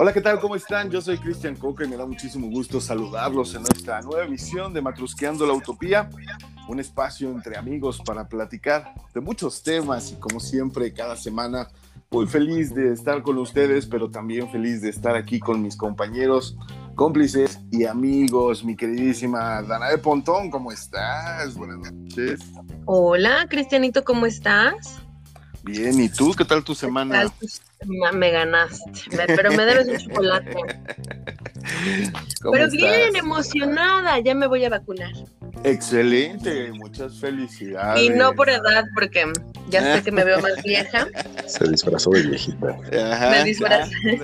Hola, ¿qué tal? ¿Cómo están? Yo soy Cristian Coca y me da muchísimo gusto saludarlos en nuestra nueva emisión de Matrusqueando la Utopía, un espacio entre amigos para platicar de muchos temas y como siempre cada semana muy feliz de estar con ustedes, pero también feliz de estar aquí con mis compañeros, cómplices y amigos. Mi queridísima Dana de Pontón, ¿cómo estás? Buenas noches. Hola, Cristianito, ¿cómo estás? Bien, ¿y tú? ¿Qué tal tu semana? Me ganaste, pero me debes un chocolate. Pero bien, emocionada, ya me voy a vacunar. Excelente, muchas felicidades. Y no por edad, porque ya sé que me veo más vieja. Se disfrazó de viejita. me disfrazé.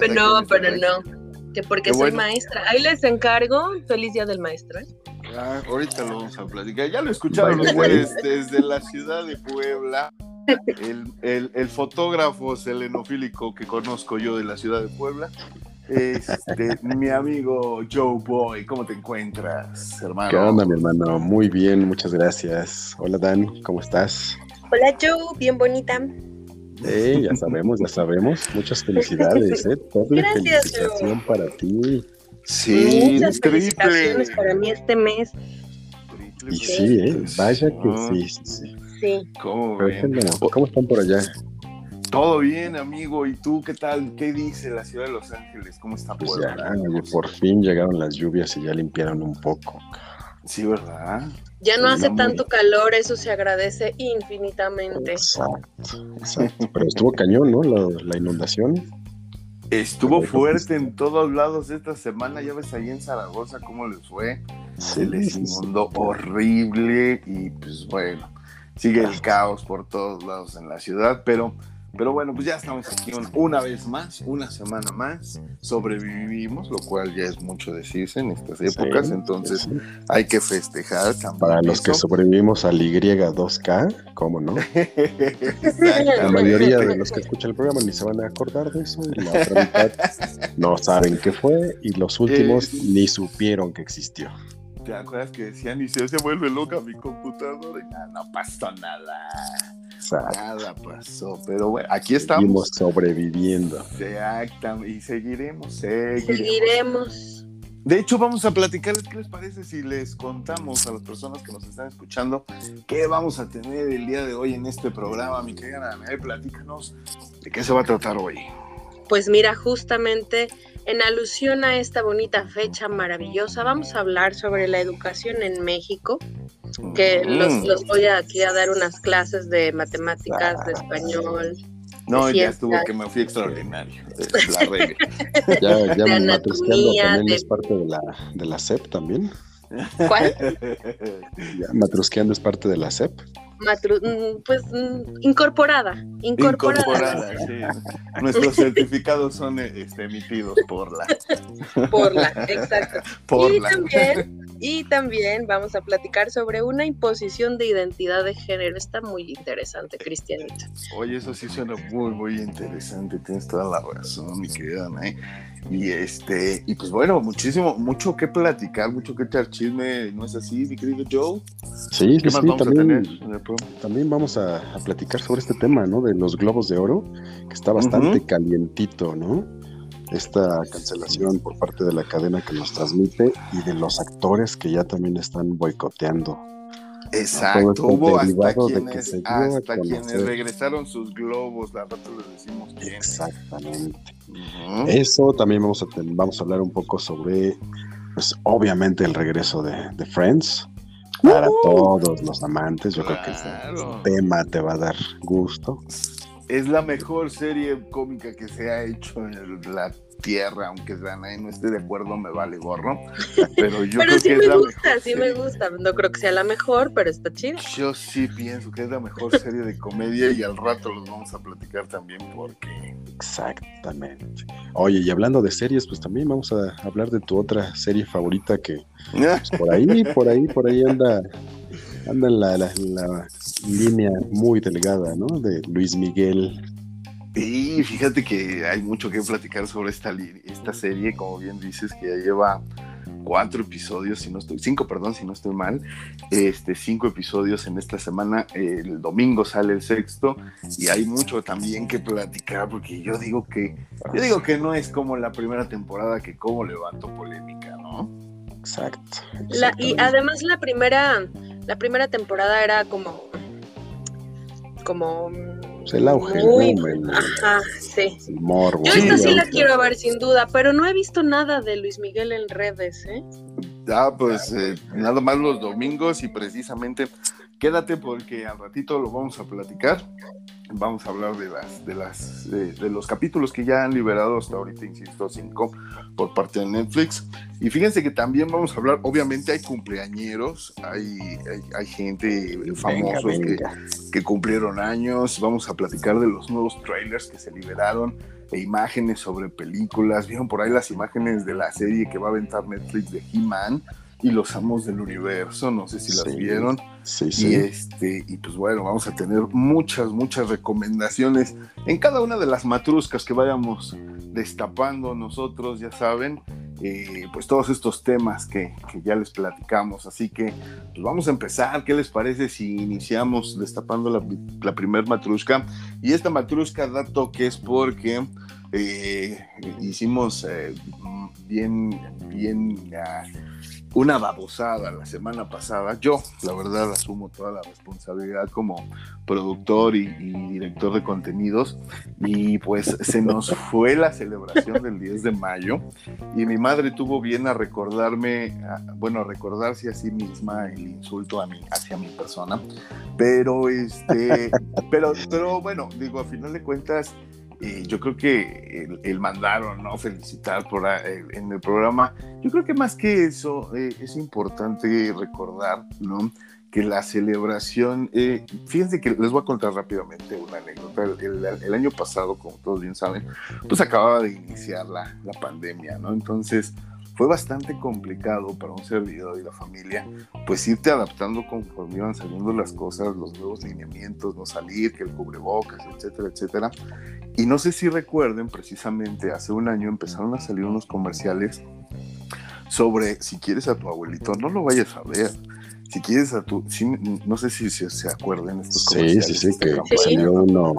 Pero no, pero no. Que porque soy maestra. Ahí les encargo. Feliz día del maestro. ¿eh? ahorita lo vamos a platicar. Ya lo escucharon ustedes desde la ciudad de Puebla. El, el, fotógrafo selenofílico que conozco yo de la ciudad de Puebla, este, mi amigo Joe Boy. ¿Cómo te encuentras, hermano? ¿Qué onda, mi hermano? Muy bien, muchas gracias. Hola, Dan, ¿cómo estás? Hola, Joe, bien bonita. Ya sabemos, ya sabemos. Muchas felicidades, ¿eh? Doble felicitación para ti. Sí, Muchas felicitaciones para mí este mes. Y sí, ¿eh? Vaya que sí, sí, sí. Sí. ¿Cómo, ¿Cómo están por allá? Todo bien, amigo. ¿Y tú qué tal? ¿Qué dice la ciudad de Los Ángeles? ¿Cómo está pues ya, por fin llegaron las lluvias y ya limpiaron un poco. Sí, ¿verdad? Ya no hace tanto calor, eso se agradece infinitamente. Exacto, exacto. Pero estuvo cañón, ¿no? La, inundación. Estuvo fuerte en todos lados esta semana. Ya ves ahí en Zaragoza cómo les fue. se les inundó horrible y pues bueno, sigue el caos por todos lados en la ciudad, pero pero bueno, pues ya estamos aquí una vez más, una semana más. Sobrevivimos, lo cual ya es mucho decirse en estas épocas, entonces hay que festejar. Para los que sobrevivimos al Y2K, ¿cómo no? la mayoría de los que escuchan el programa ni se van a acordar de eso, y la otra mitad no saben qué fue, y los últimos ni supieron que existió. ¿Te acuerdas que decían y se, se vuelve loca mi computadora? Y no pasó nada. Nada pasó, pero bueno, aquí estamos. Seguimos sobreviviendo. Exactamente, y seguiremos, seguiremos. Seguiremos. De hecho, vamos a platicarles qué les parece si les contamos a las personas que nos están escuchando qué vamos a tener el día de hoy en este programa. Mi querida Ana, platícanos de qué se va a tratar hoy. Pues mira, justamente en alusión a esta bonita fecha maravillosa, vamos a hablar sobre la educación en México, que los, mm. los, voy aquí a dar unas clases de matemáticas, de español. No, ya estuvo que me fui extraordinario. La ya, ya también es parte de la, de la CEP también. ¿Cuál? Ya, matrusqueando es parte de la CEP. Mm, pues mm, incorporada, incorporada. Nuestros certificados son este, emitidos por la. Por la, exacto. y, También, y también vamos a platicar sobre una imposición de identidad de género. Está muy interesante, Cristianita. Oye, eso sí suena muy, muy interesante. Tienes toda la razón, mi querida Ana. Y este, y pues bueno, muchísimo, mucho que platicar, mucho que echar chisme, ¿no es así, mi querido Joe? Sí, sí, también, también vamos a, platicar sobre este tema, ¿no? De los globos de oro, que está bastante calientito, ¿no? Esta cancelación por parte de la cadena que nos transmite y de los actores que ya también están boicoteando Exacto, hubo hasta quienes, hasta quienes regresaron sus globos, la rato les decimos Exactamente. Eso también vamos a, vamos a hablar un poco sobre, pues obviamente el regreso de, de Friends. Para todos los amantes, yo creo que ese tema te va a dar gusto. Es la mejor serie cómica que se ha hecho en la tierra, aunque Danae no esté de acuerdo, me vale gorro. Pero yo creo sí que me es la gusta, sí me gusta. No creo que sea la mejor, pero está chido. Yo sí pienso que es la mejor serie de comedia y al rato los vamos a platicar también porque. Exactamente. Oye, y hablando de series, pues también vamos a hablar de tu otra serie favorita que pues, por ahí, por ahí, por ahí anda anda la, la, línea muy delgada, ¿no? De Luis Miguel. Y fíjate que hay mucho que platicar sobre esta, esta serie, como bien dices, que ya lleva cuatro episodios, si no estoy, cinco, perdón, si no estoy mal, este, cinco episodios en esta semana, el domingo sale el sexto. Y hay mucho también que platicar porque yo digo que, yo digo que no es como la primera temporada que como levanto polémica, ¿no? Exacto. y además la primera, la primera temporada era como, como pues, el auge, ajá, sí. Yo esta sí la quiero ver sin duda, pero no he visto nada de Luis Miguel en redes, ¿eh? Ah, pues eh, nada más los domingos y precisamente quédate porque al ratito lo vamos a platicar vamos a hablar de las de las de, los capítulos que ya han liberado hasta ahorita insisto cinco por parte de Netflix. Y fíjense que también vamos a hablar obviamente hay cumpleañeros hay hay, gente famosos Que, que, cumplieron años. Vamos a platicar de los nuevos trailers que se liberaron e imágenes sobre películas. Vieron por ahí las imágenes de la serie que va a aventar Netflix de He-Man y los amos del universo, no sé si las vieron. Sí, sí. Y este, y pues bueno, vamos a tener muchas, muchas recomendaciones en cada una de las matruscas que vayamos destapando nosotros, ya saben, eh, pues todos estos temas que, ya les platicamos. Así que pues vamos a empezar. ¿Qué les parece si iniciamos destapando la, la primer matrusca? Y esta matrusca da toques porque eh, hicimos eh, bien, bien una babosada la semana pasada. Yo, la verdad, asumo toda la responsabilidad como productor y, director de contenidos. Y pues se nos fue la celebración del 10 de mayo y mi madre tuvo bien a recordarme, bueno, a recordarse a sí misma el insulto a mí, hacia mi persona. Pero este, pero, pero bueno, digo, a final de cuentas, yo creo que el, mandaron, ¿no? Felicitar por en el programa. Yo creo que más que eso, eh, es importante recordar, ¿no? Que la celebración, eh, fíjense que les voy a contar rápidamente una anécdota. El, año pasado, como todos bien saben, pues acababa de iniciar la, la pandemia, ¿no? Entonces, fue bastante complicado para un servidor y la familia, pues irte adaptando conforme iban saliendo las cosas, los nuevos lineamientos, no salir, que el cubrebocas, etcétera, etcétera. Y no sé si recuerden, precisamente hace un año empezaron a salir unos comerciales sobre si quieres a tu abuelito, no lo vayas a ver. Si quieres a tu, no sé si, se acuerdan estos comerciales. Sí, sí, sí, que salió uno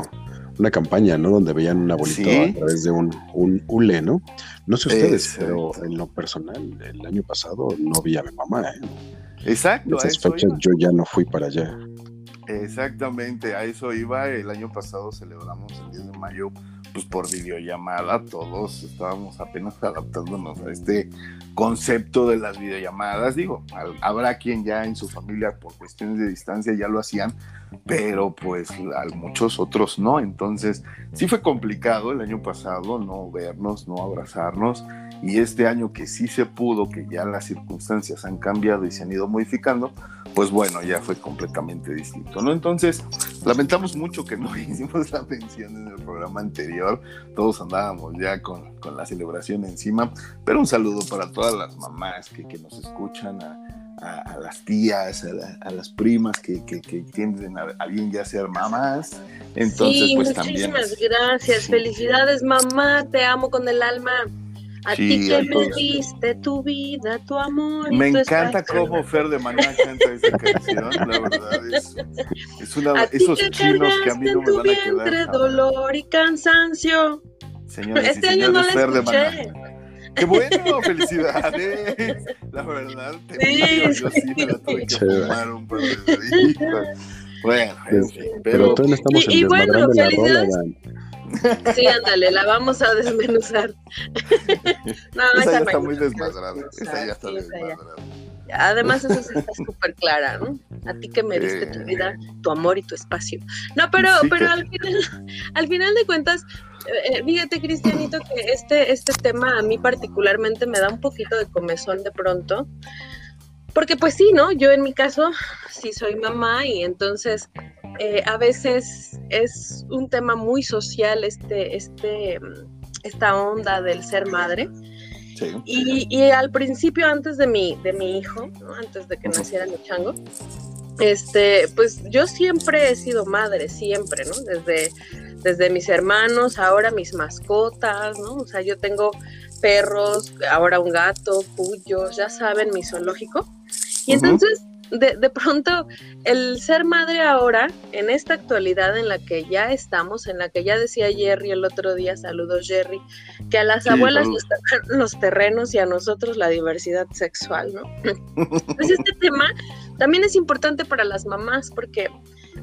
una campaña, ¿no? Donde veían un abuelito a través de un, un hule, ¿no? No sé ustedes, pero en lo personal, el año pasado no vi a mi mamá, ¿eh? Exacto. En esas fechas yo ya no fui para allá. Exactamente, a eso iba. El año pasado celebramos el 10 de mayo pues por videollamada, todos estábamos apenas adaptándonos a este concepto de las videollamadas. Digo, habrá quien ya en su familia por cuestiones de distancia ya lo hacían, pero pues a muchos otros no. Entonces, sí fue complicado el año pasado no vernos, no abrazarnos. Y este año que sí se pudo, que ya las circunstancias han cambiado y se han ido modificando, pues bueno, ya fue completamente distinto, ¿no? Entonces, lamentamos mucho que no hicimos la mención en el programa anterior, todos andábamos ya con, con la celebración encima, pero un saludo para todas las mamás que, que nos escuchan, a, a, las tías, a, las primas que, que, que tienden a, alguien ya ser mamás. Entonces, sí, pues muchísimas también. gracias. Felicidades, mamá. Te amo con el alma. A ti que me diste tu vida, tu amor. Me encanta cómo Fer de Maná canta esa canción, la verdad. Es, es una, esos chinos que a mí no me van a quedar. Entre dolor y cansancio. Señores este año no Fer de Maná. Qué bueno, felicidades. La verdad, te sí, digo, yo sí me la tuve que fumar un par de días. Bueno, en fin, pero, pero estamos y, y bueno, felicidades. Sí, ándale, la vamos a desmenuzar. no, esa, esa ya está muy desmadrada. Esa ya está desmadrada. Además, eso sí está súper clara, ¿no? A ti que me diste tu vida, tu amor y tu espacio. No, pero, pero al, final, al final de cuentas, eh, fíjate, Cristianito, que este, este tema a mí particularmente me da un poquito de comezón de pronto. Porque pues sí, ¿no? Yo en mi caso sí soy mamá y entonces eh, a veces es un tema muy social este, este, esta onda del ser madre. Y, al principio, antes de mi, de mi hijo, antes de que naciera mi chango, este, pues yo siempre he sido madre, siempre, ¿no? Desde, desde mis hermanos, ahora mis mascotas, ¿no? O sea, yo tengo perros, ahora un gato, cuyos, ya saben, mi zoológico. Y entonces, de, de, pronto, el ser madre ahora, en esta actualidad en la que ya estamos, en la que ya decía Jerry el otro día, saludos Jerry, que a las abuelas tocan los terrenos y a nosotros la diversidad sexual, ¿no? pues este tema también es importante para las mamás porque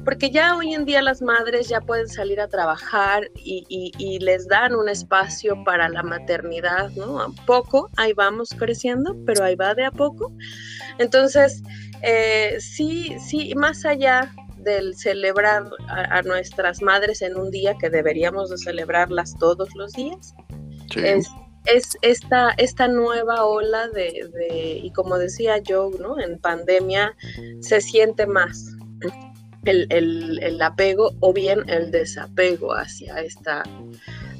porque ya hoy en día las madres ya pueden salir a trabajar y, les dan un espacio para la maternidad, ¿no? A poco, ahí vamos creciendo, pero ahí va de a poco. Entonces, eh, sí, sí, más allá del celebrar a, nuestras madres en un día que deberíamos de celebrarlas todos los días, es, esta, esta nueva ola de, de, y como decía yo, ¿no? En pandemia se siente más, el, apego o bien el desapego hacia esta,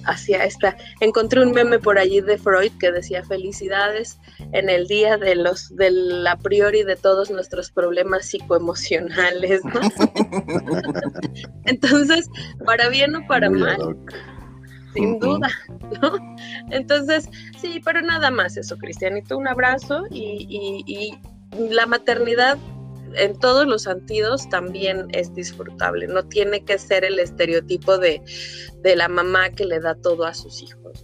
hacia esta. Encontré un meme por allí de Freud que decía felicidades en el día de los del a priori de todos nuestros problemas psicoemocionales, Entonces, para bien o para mal. Sin duda, ¿no? Entonces, sí, pero nada más eso, Cristianito, un abrazo y, y la maternidad en todos los sentidos también es disfrutable. No tiene que ser el estereotipo de, de la mamá que le da todo a sus hijos.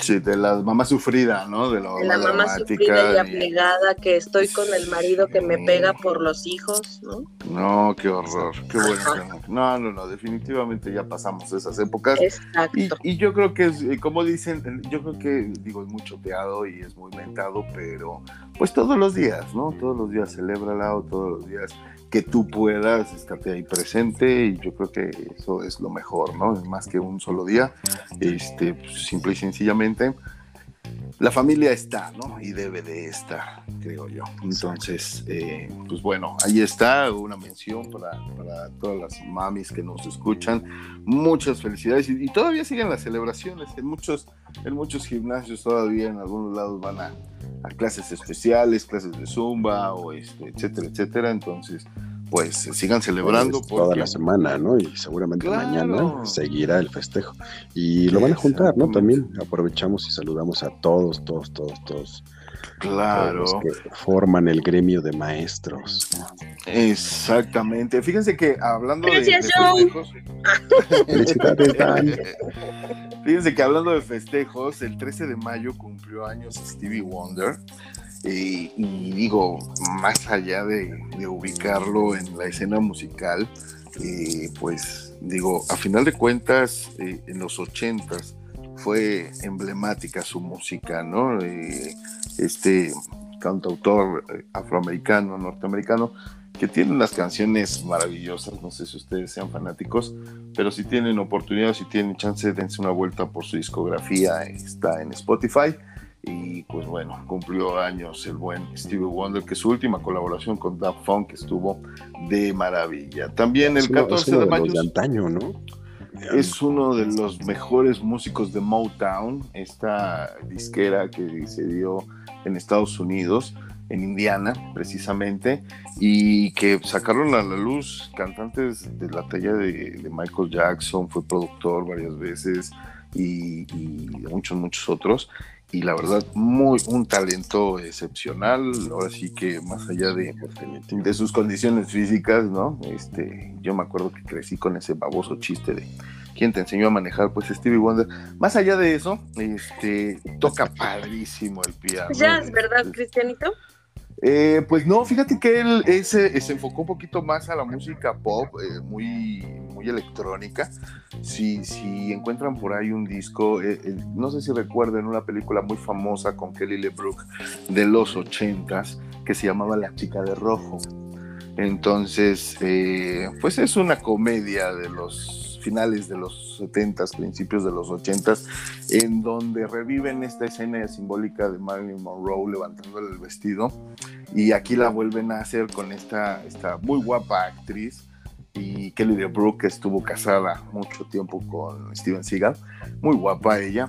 Sí, de la mamá sufrida, ¿no? De, la mamá sufrida y aplegada, que estoy con el marido que me pega por los hijos, ¿no? No, qué horror, qué bueno. No, no, no, definitivamente ya pasamos esas épocas. Exacto. Y, yo creo que, es, eh, como dicen, yo creo que, digo, es muy choteado y es muy mentado, pero pues todos los días, ¿no? Todos los días celébrala o todos los días que tú puedas estarte ahí presente y yo creo que eso es lo mejor, ¿no? Más que un solo día, este, pues, simple y sencillamente, la familia está, ¿no? Y debe de estar, creo yo. Entonces, eh, pues bueno, ahí está una mención para, para, todas las mamis que nos escuchan. Muchas felicidades y, todavía siguen las celebraciones en muchos, en muchos gimnasios todavía en algunos lados van a a clases especiales, clases de zumba, o este, etcétera, etcétera. Entonces, pues sigan celebrando. Pues, toda la semana, ¿no? Y seguramente mañana seguirá el festejo. Y lo van a juntar, ¿no? También aprovechamos y saludamos a todos, todos, todos, todos. Claro. Los que forman el gremio de maestros. Exactamente. Fíjense que hablando de, Fíjense que hablando de festejos, el 13 de mayo cumplió años Stevie Wonder. Y digo, más allá de, ubicarlo en la escena musical, eh, pues digo, a final de cuentas, eh, en los ochentas fue emblemática su música, ¿no? Eh, este cantautor afroamericano, norteamericano, que tiene unas canciones maravillosas, no sé si ustedes sean fanáticos, pero si tienen oportunidad, si tienen chance, dense una vuelta por su discografía, está en Spotify. Y pues bueno, cumplió años el buen Stevie Wonder, que su última colaboración con Daft Funk estuvo de maravilla. También el 14 de mayo. antaño, ¿no? Es uno de los mejores músicos de Motown, esta disquera que se dio en Estados Unidos en Indiana, precisamente, y que sacaron a la luz cantantes de la talla de, Michael Jackson, fue productor varias veces y, muchos, muchos otros. Y la verdad, muy un talento excepcional. Ahora sí que más allá de, de sus condiciones físicas, ¿no? Este, yo me acuerdo que crecí con ese baboso chiste de quién te enseñó a manejar, pues Stevie Wonder. Más allá de eso, este, toca padrísimo el piano. Ya, es verdad, Cristianito. Eh, pues no, fíjate que él ese, se enfocó un poquito más a la música pop, eh, muy, muy electrónica. Si, si encuentran por ahí un disco, eh, no sé si recuerden una película muy famosa con Kelly LeBrook de los ochentas que se llamaba La chica de rojo. Entonces, pues es una comedia de los finales de los 70s, principios de los 80s, en donde reviven esta escena simbólica de Marilyn Monroe levantándole el vestido y aquí la vuelven a hacer con esta, esta muy guapa actriz y Kelly DeBrook que estuvo casada mucho tiempo con Steven Seagal, muy guapa ella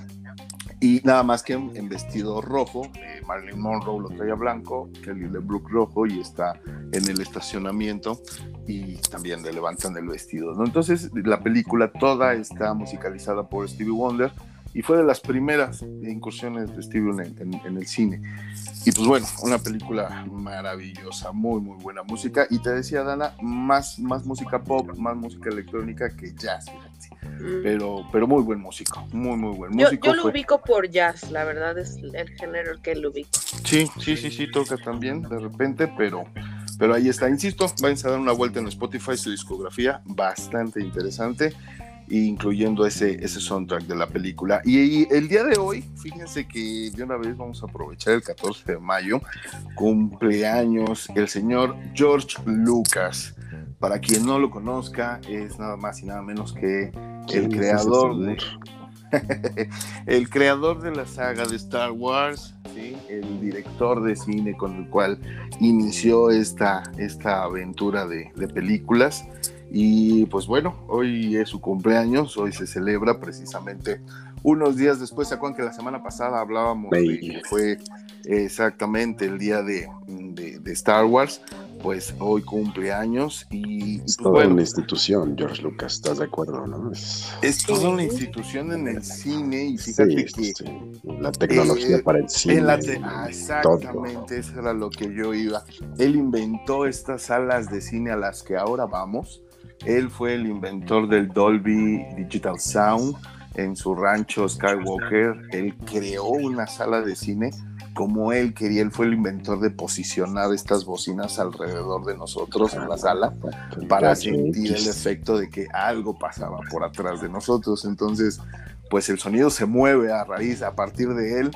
y nada más que en, vestido rojo, eh, Marilyn Monroe lo traía blanco, Kelly LeBrook rojo y está en el estacionamiento y también le levantan el vestido, ¿no? Entonces la película toda está musicalizada por Stevie Wonder y fue de las primeras incursiones de Steven en, el cine. Y pues bueno, una película maravillosa, muy, muy buena música. Y te decía, Dana, más, más música pop, más música electrónica que jazz, mm. Pero, pero muy buen músico, muy, muy buen músico. Yo, lo ubico por jazz, la verdad es el género que lo ubico. Sí, sí, sí, sí, toca también de repente, pero, pero ahí está. Insisto, váyanse a dar una vuelta en Spotify, su discografía, bastante interesante incluyendo ese, ese soundtrack de la película. Y, el día de hoy, fíjense que de una vez vamos a aprovechar el 14 de mayo, cumpleaños el señor George Lucas. Para quien no lo conozca, es nada más y nada menos que el creador de... el creador de la saga de Star Wars, el director de cine con el cual inició esta, esta aventura de, de películas. Y pues bueno, hoy es su cumpleaños, hoy se celebra precisamente unos días después. ¿Se acuerdan que la semana pasada hablábamos de que fue exactamente el día de, Star Wars? Pues hoy cumpleaños y. Es pues toda una institución, George Lucas, ¿estás de acuerdo, no? Es, toda una institución en el cine y fíjate que. La tecnología eh, para el cine. Ah, exactamente, eso era lo que yo iba. Él inventó estas salas de cine a las que ahora vamos él fue el inventor del Dolby Digital Sound en su rancho Skywalker. Él creó una sala de cine como él quería. Él fue el inventor de posicionar estas bocinas alrededor de nosotros en la sala para sentir el efecto de que algo pasaba por atrás de nosotros. Entonces, pues el sonido se mueve a raíz, a partir de él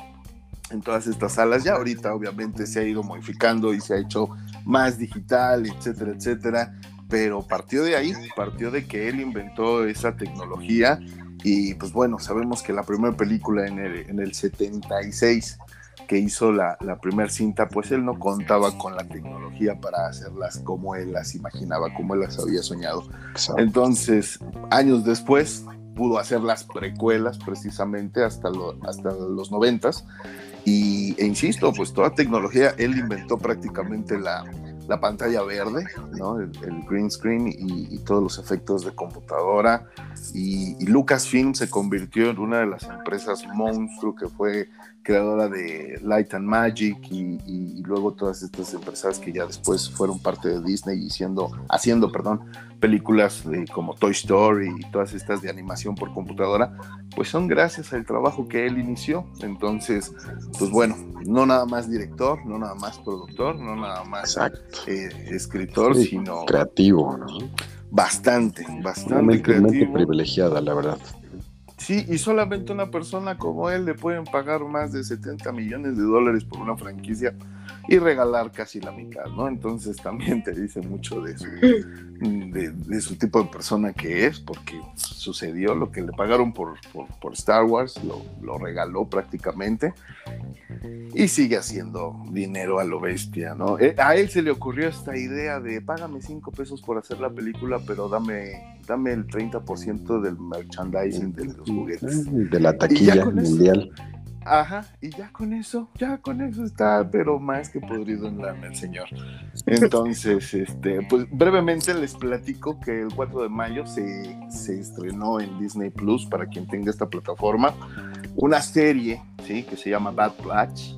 en todas estas salas. Ya ahorita obviamente se ha ido modificando y se ha hecho más digital, etcétera, etcétera pero partió de ahí, partió de que él inventó esa tecnología y pues bueno, sabemos que la primera película en el, en el 76 que hizo la, la primera cinta, pues él no contaba con la tecnología para hacerlas como él las imaginaba, como él las había soñado. Entonces, años después, pudo hacer las precuelas precisamente hasta, hasta los noventas. Y, e insisto, pues toda tecnología, él inventó prácticamente la, la pantalla verde, ¿no? el, green screen y, todos los efectos de computadora. Y, Lucasfilm se convirtió en una de las empresas monstruo que fue creadora de Light and Magic y, luego todas estas empresas que ya después fueron parte de Disney y siendo, haciendo perdón, películas como Toy Story y todas estas de animación por computadora, pues son gracias al trabajo que él inició. Entonces, pues bueno, no nada más director, no nada más productor, no nada más eh, escritor, sino... Creativo, ¿no? Bastante, bastante creativo. privilegiada, la verdad. Sí, y solamente una persona como él le pueden pagar más de 70 millones de dólares por una franquicia y regalar casi la mitad, ¿no? Entonces también te dice mucho de su, de, su tipo de persona que es, porque sucedió lo que le pagaron por, por, Star Wars, lo, lo, regaló prácticamente y sigue haciendo dinero a lo bestia, ¿no? Eh, a él se le ocurrió esta idea de págame 5 pesos por hacer la película, pero dame, dame el 30% del merchandising de los juguetes. De la taquilla mundial. Ajá, y ya con eso, ya con eso está, pero más que podrido en la el señor. Entonces, este, pues brevemente les platico que el 4 de mayo se, se estrenó en Disney Plus, para quien tenga esta plataforma, una serie, ¿sí? Que se llama Bad Batch,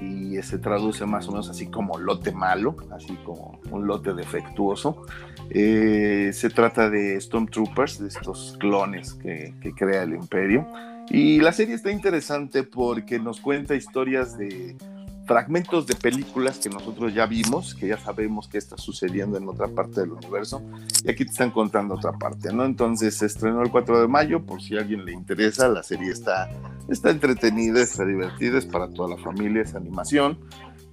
y se traduce más o menos así como lote malo, así como un lote defectuoso. Eh, se trata de Stormtroopers, de estos clones que, que crea el imperio y la serie está interesante porque nos cuenta historias de fragmentos de películas que nosotros ya vimos, que ya sabemos que está sucediendo en otra parte del universo, y aquí te están contando otra parte, ¿no? Entonces se estrenó el 4 de mayo, por si a alguien le interesa, la serie está, está entretenida, está divertida, es para toda la familia, es animación,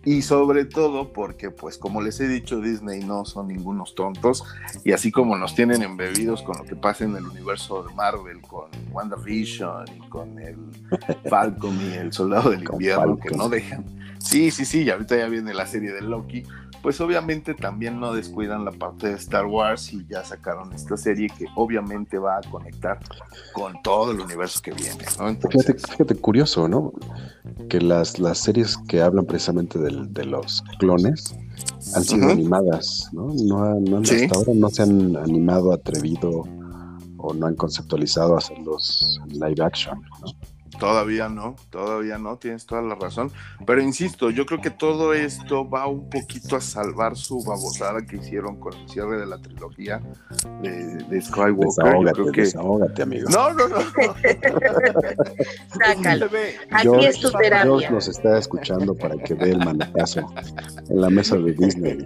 y sobre todo porque, pues como les he dicho, Disney no son ningunos tontos y así como nos tienen embebidos con lo que pasa en el universo de Marvel, con WandaVision y con el Falcon y el Soldado del Invierno, que no dejan. Sí, sí, sí, y ahorita ya viene la serie de Loki, pues obviamente también no descuidan la parte de Star Wars y ya sacaron esta serie que obviamente va a conectar con todo el universo que viene. ¿no? fíjate, curioso, ¿no? Que las, las series que hablan precisamente de los clones han sido animadas, ¿no? no, Hasta ahora no se han animado, atrevido o no han conceptualizado hacerlos live action, ¿no? Todavía no, todavía no, tienes toda la razón. Pero insisto, yo creo que todo esto va un poquito a salvar su babosada que hicieron con el cierre de la trilogía de, Skywalker. Desahógate, amigo. No, no, no. Sácalo. Aquí es tu terapia. Dios nos está escuchando para que vea el manotazo en la mesa de Disney.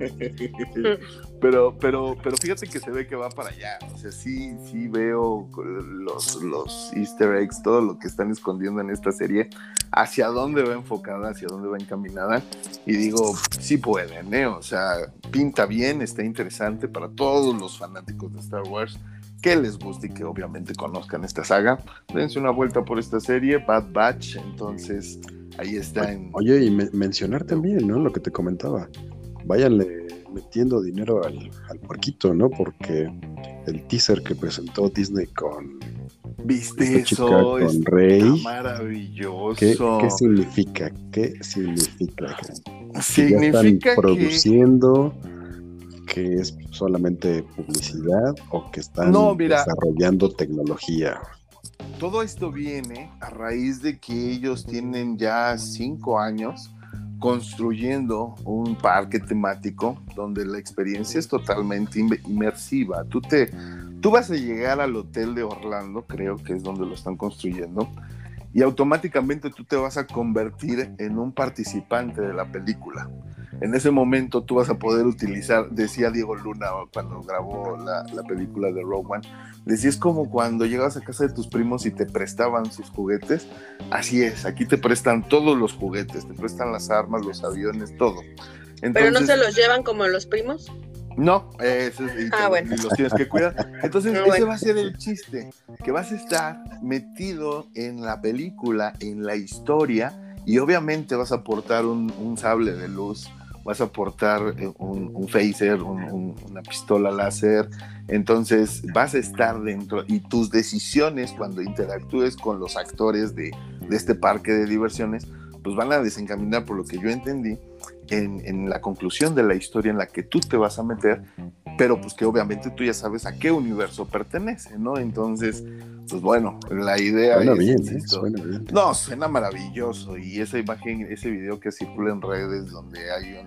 Pero, pero, pero fíjate que se ve que va para allá. O sea, sí, sí veo los, los easter eggs, todo lo que están escondiendo en esta serie, hacia dónde va enfocada, hacia dónde va encaminada. Y digo, sí pueden, ¿eh? O sea, pinta bien, está interesante para todos los fanáticos de Star Wars que les guste y que obviamente conozcan esta saga. Dense una vuelta por esta serie, Bad Batch, entonces ahí está en... Oye, y mencionar también, ¿no? Lo que te comentaba. Váyanle metiendo dinero al, al porquito, ¿no? Porque el teaser que presentó Disney con ¿Viste eso? Con Rey. Maravilloso. ¿Qué, significa? ¿Qué significa? Significa que produciendo que es solamente publicidad o que están desarrollando tecnología. Todo esto viene a raíz de que ellos tienen ya cinco años construyendo un parque temático donde la experiencia es totalmente inmersiva. Tú te, tú vas a llegar al hotel de Orlando, creo que es donde lo están construyendo, y automáticamente tú te vas a convertir en un participante de la película en ese momento tú vas a poder utilizar, decía Diego Luna cuando grabó la, película de Rogue One, decía es como cuando llegabas a casa de tus primos y te prestaban sus juguetes, así es, aquí te prestan todos los juguetes, te prestan las armas, los aviones, todo. ¿Pero no se los llevan como los primos? No, y, ah, los tienes que cuidar. Entonces, ese va a ser el chiste, que vas a estar metido en la película, en la historia, y obviamente vas a aportar un sable de luz vas a portar eh, un, phaser, una pistola láser, entonces vas a estar dentro y tus decisiones cuando interactúes con los actores de, este parque de diversiones, pues van a desencaminar, por lo que yo entendí, en, la conclusión de la historia en la que tú te vas a meter, pero pues que obviamente tú ya sabes a qué universo pertenece, ¿no? Entonces, pues bueno, la idea suena bien, ¿eh? suena bien. No, suena maravilloso y esa imagen, ese video que circula en redes donde hay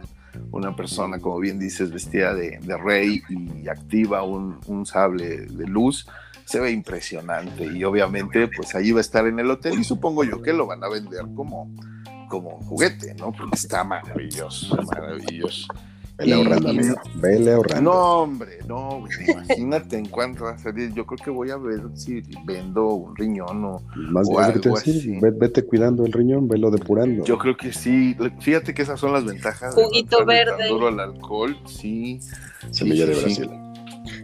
una persona, como bien dices, vestida de, rey y activa un, un, sable de luz, se ve impresionante y obviamente pues ahí va a estar en el hotel y supongo yo que lo van a vender como como juguete, ¿no? Porque está maravilloso, maravilloso. Vele ahorrando, amigo. Vele ahorrando. No, hombre, no, imagínate en cuánto va a salir. Yo creo que voy a ver si vendo un riñón o, Más o algo así. Vete cuidando el riñón, velo depurando. Yo creo que sí. Fíjate que esas son las ventajas. Juguito verde. Duro al alcohol, sí. Semilla de Brasil.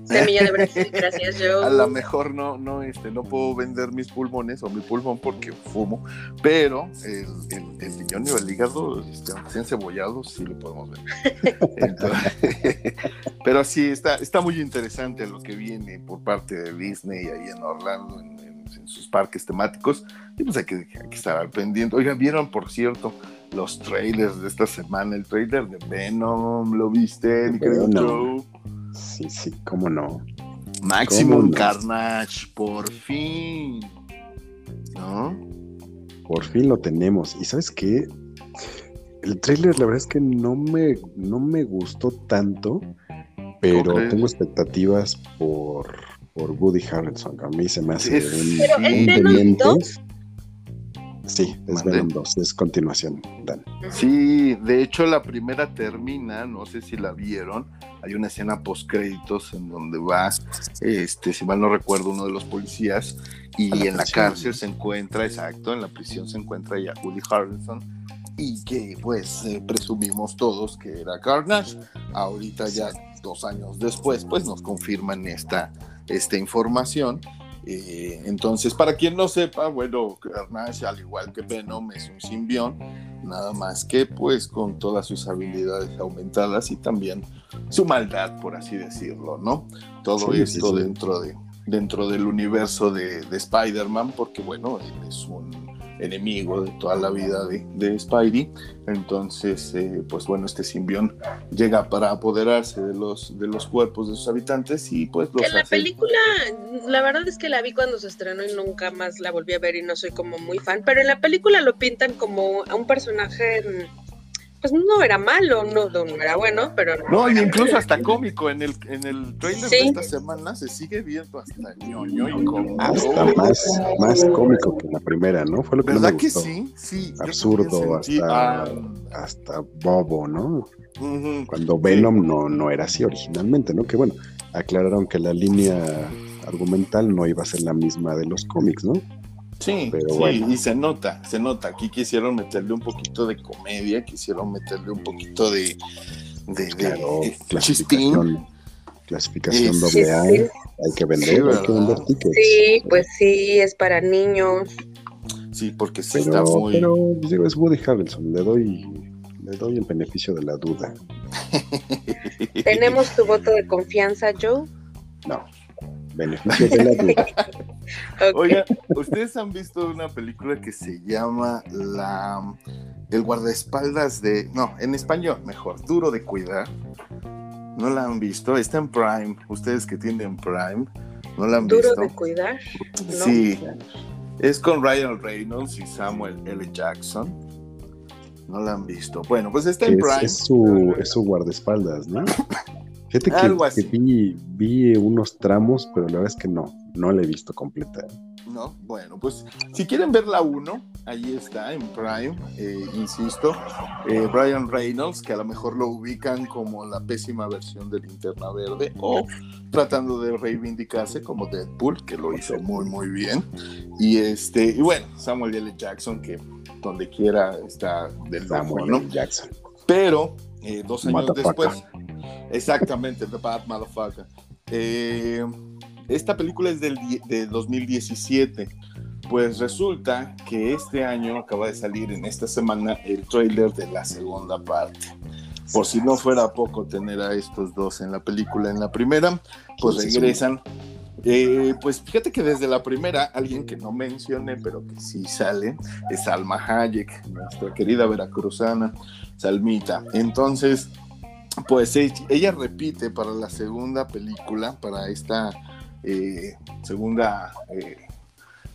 Semilla de Brasil, gracias yo. A lo mejor no, no, este, no puedo vender mis pulmones o mi pulmón porque fumo, pero el, el, el riñón y el hígado, este, aunque sean cebollados, sí lo podemos vender. pero sí, está, está muy interesante lo que viene por parte de Disney ahí en Orlando, en, sus parques temáticos, y pues hay que, hay que estar al pendiente. Oigan, vieron, por cierto, los trailers de esta semana, el trailer de Venom, ¿lo viste, mi querido Joe? Sí, sí, cómo no. Maximum Carnage, por fin. ¿No? Por fin lo tenemos. ¿Y sabes qué? El trailer, la verdad es que no me, no me gustó tanto, pero tengo expectativas por, por Woody Harrelson. A mí se me hace un, Sí, es Venom 2, es continuación, Dan. Sí, de hecho la primera termina, no sé si la vieron, hay una escena post créditos en donde va, este, si mal no recuerdo, uno de los policías y en la cárcel se encuentra, exacto, en la prisión se encuentra ya Woody Harrelson y que pues eh, presumimos todos que era Carnage. Ahorita ya dos años después pues nos confirman esta, esta información eh, entonces, para quien no sepa, bueno, Carnage, al igual que Venom, es un simbión, nada más que pues con todas sus habilidades aumentadas y también su maldad, por así decirlo, ¿no? Todo esto dentro de dentro del universo de, de Spider-Man, porque bueno, él es un enemigo de toda la vida de, de Spidey. Entonces, eh, pues bueno, este simbión llega para apoderarse de los, de los cuerpos de sus habitantes y pues los En la película, la verdad es que la vi cuando se estrenó y nunca más la volví a ver y no soy como muy fan, pero en la película lo pintan como a un personaje pues no era malo, no, no era bueno, pero no. No, incluso hasta cómico. En el, en el trailer de esta semana se sigue viendo hasta ñoño y cómico. Hasta más, más cómico que la primera, ¿no? Fue lo que ¿Verdad me que gustó. sí? Sí. Absurdo, hasta, ah, hasta bobo, ¿no? Cuando Venom no, no era así originalmente, ¿no? Que bueno, aclararon que la línea argumental no iba a ser la misma de los cómics, ¿no? Sí, Pero sí, bueno. y se nota, se nota. Aquí quisieron meterle un poquito de comedia, quisieron meterle un poquito de, de, de- Claro, de chispín. clasificación, clasificación doble A, Sí, hay que vender, Sí, hay que vender tickets. Sí, pues sí, es para niños. Sí, porque sí Pero, está muy. pero pues, digo, es Woody Harrelson, le doy, le doy el beneficio de la duda. ¿Tenemos tu voto de confianza, Joe? No, beneficio de la duda. Ok. Oiga, ¿ustedes han visto una película que se llama La El guardaespaldas de. No, en español, mejor, Duro de Cuidar. ¿No la han visto? Está en Prime. Ustedes que tienen Prime, ¿no la han Duro visto? de cuidar. ¿no? Sí. Es con Ryan Reynolds y Samuel L. Jackson. ¿No la han visto? Bueno, pues está en Es, Prime. es su, es su guardaespaldas, ¿no? Fíjate que, Algo que así. vi, vi unos tramos, pero la verdad es que no, no la he visto completa. ¿no? Bueno, pues si quieren ver la 1, ahí está en Prime, eh, insisto, eh, Brian Reynolds, que a lo mejor lo ubican como la pésima versión de Linterna Verde, o tratando de reivindicarse como Deadpool, que lo hizo muy, muy bien. Y este, y bueno, Samuel L. Jackson, que donde quiera está del Samuel ¿no? L. Jackson. Pero eh, dos años después, exactamente, The Bad Motherfucker. Eh, esta película es del de 2017. Pues resulta que este año acaba de salir en esta semana el trailer de la segunda parte. Por si no fuera poco tener a estos dos en la película en la primera, pues regresan. Eh, pues fíjate que desde la primera, alguien que no mencioné, pero que sí sale, es Alma Hayek, nuestra querida veracruzana, Salmita. Entonces, pues e- ella repite para la segunda película, para esta eh, segunda eh,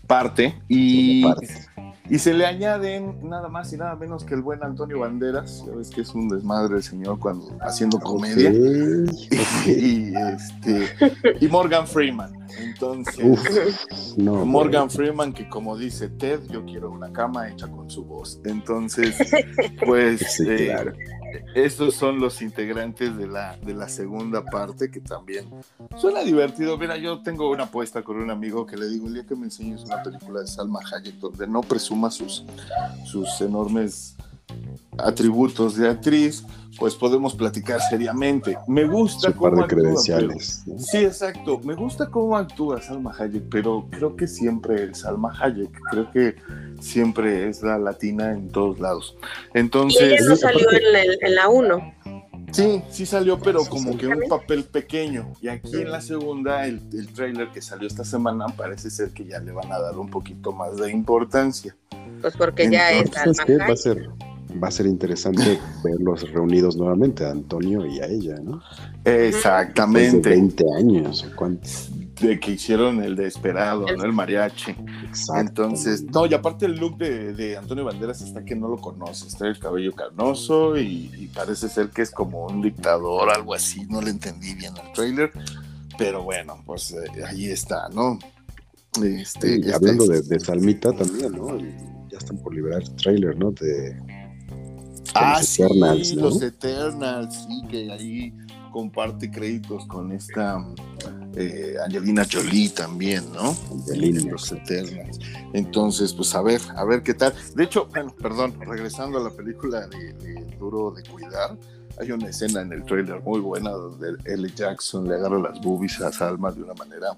parte, y, Segunda parte. y se le añaden nada más y nada menos que el buen Antonio Banderas, ya ves que es un desmadre el señor cuando haciendo comedia, y, este, y Morgan Freeman. Entonces, Uf, no, Morgan Freeman, que como dice Ted, yo quiero una cama hecha con su voz. Entonces, pues Sí, eh, claro. Estos son los integrantes de la, de la segunda parte que también suena divertido. Mira, yo tengo una apuesta con un amigo que le digo, el día que me enseñes una película de Salma Hayek donde no presuma sus, sus enormes atributos de actriz, pues podemos platicar seriamente. Me gusta Su par de actúa, pero- credenciales. ¿no? Sí, exacto. Me gusta cómo actúa Salma Hayek, pero creo que siempre es Salma Hayek. Creo que siempre es la latina en todos lados. Y Entonces, ella no sí, salió aparte- en la, en la 1. sí, sí salió, pero como que un papel pequeño. Y aquí en la segunda, el, el trailer que salió esta semana, parece ser que ya le van a dar un poquito más de importancia. Pues porque ya es Entonces, ¿Sabes qué? Alma Va a Hayek. ser, va a ser interesante verlos reunidos nuevamente, a Antonio y a ella, ¿no? Exactamente. 20 años, ¿o cuántos? De que hicieron el de esperado, ¿no? El mariachi. Exacto. Entonces, no, y aparte el look de, de Antonio Banderas está que no lo conoces, trae el cabello carnoso y, y parece ser que es como un dictador, algo así, no le entendí bien el trailer, pero bueno, pues eh, ahí está, ¿no? Este, Y este- hablando de, de Salmita también, ¿no? Y ya están por liberar el trailer, ¿no? De, ah, los sí, Eternals, ¿no? los Eternals, sí, que ahí comparte créditos con esta eh, Angelina Jolie también, ¿no? Angelina. En los Eternals. Entonces, pues a ver, a ver qué tal. De hecho, bueno, perdón, regresando a la película de, de Duro de Cuidar, Hay una escena en el trailer muy buena donde Ellie Jackson le agarra las boobies a Salma de una manera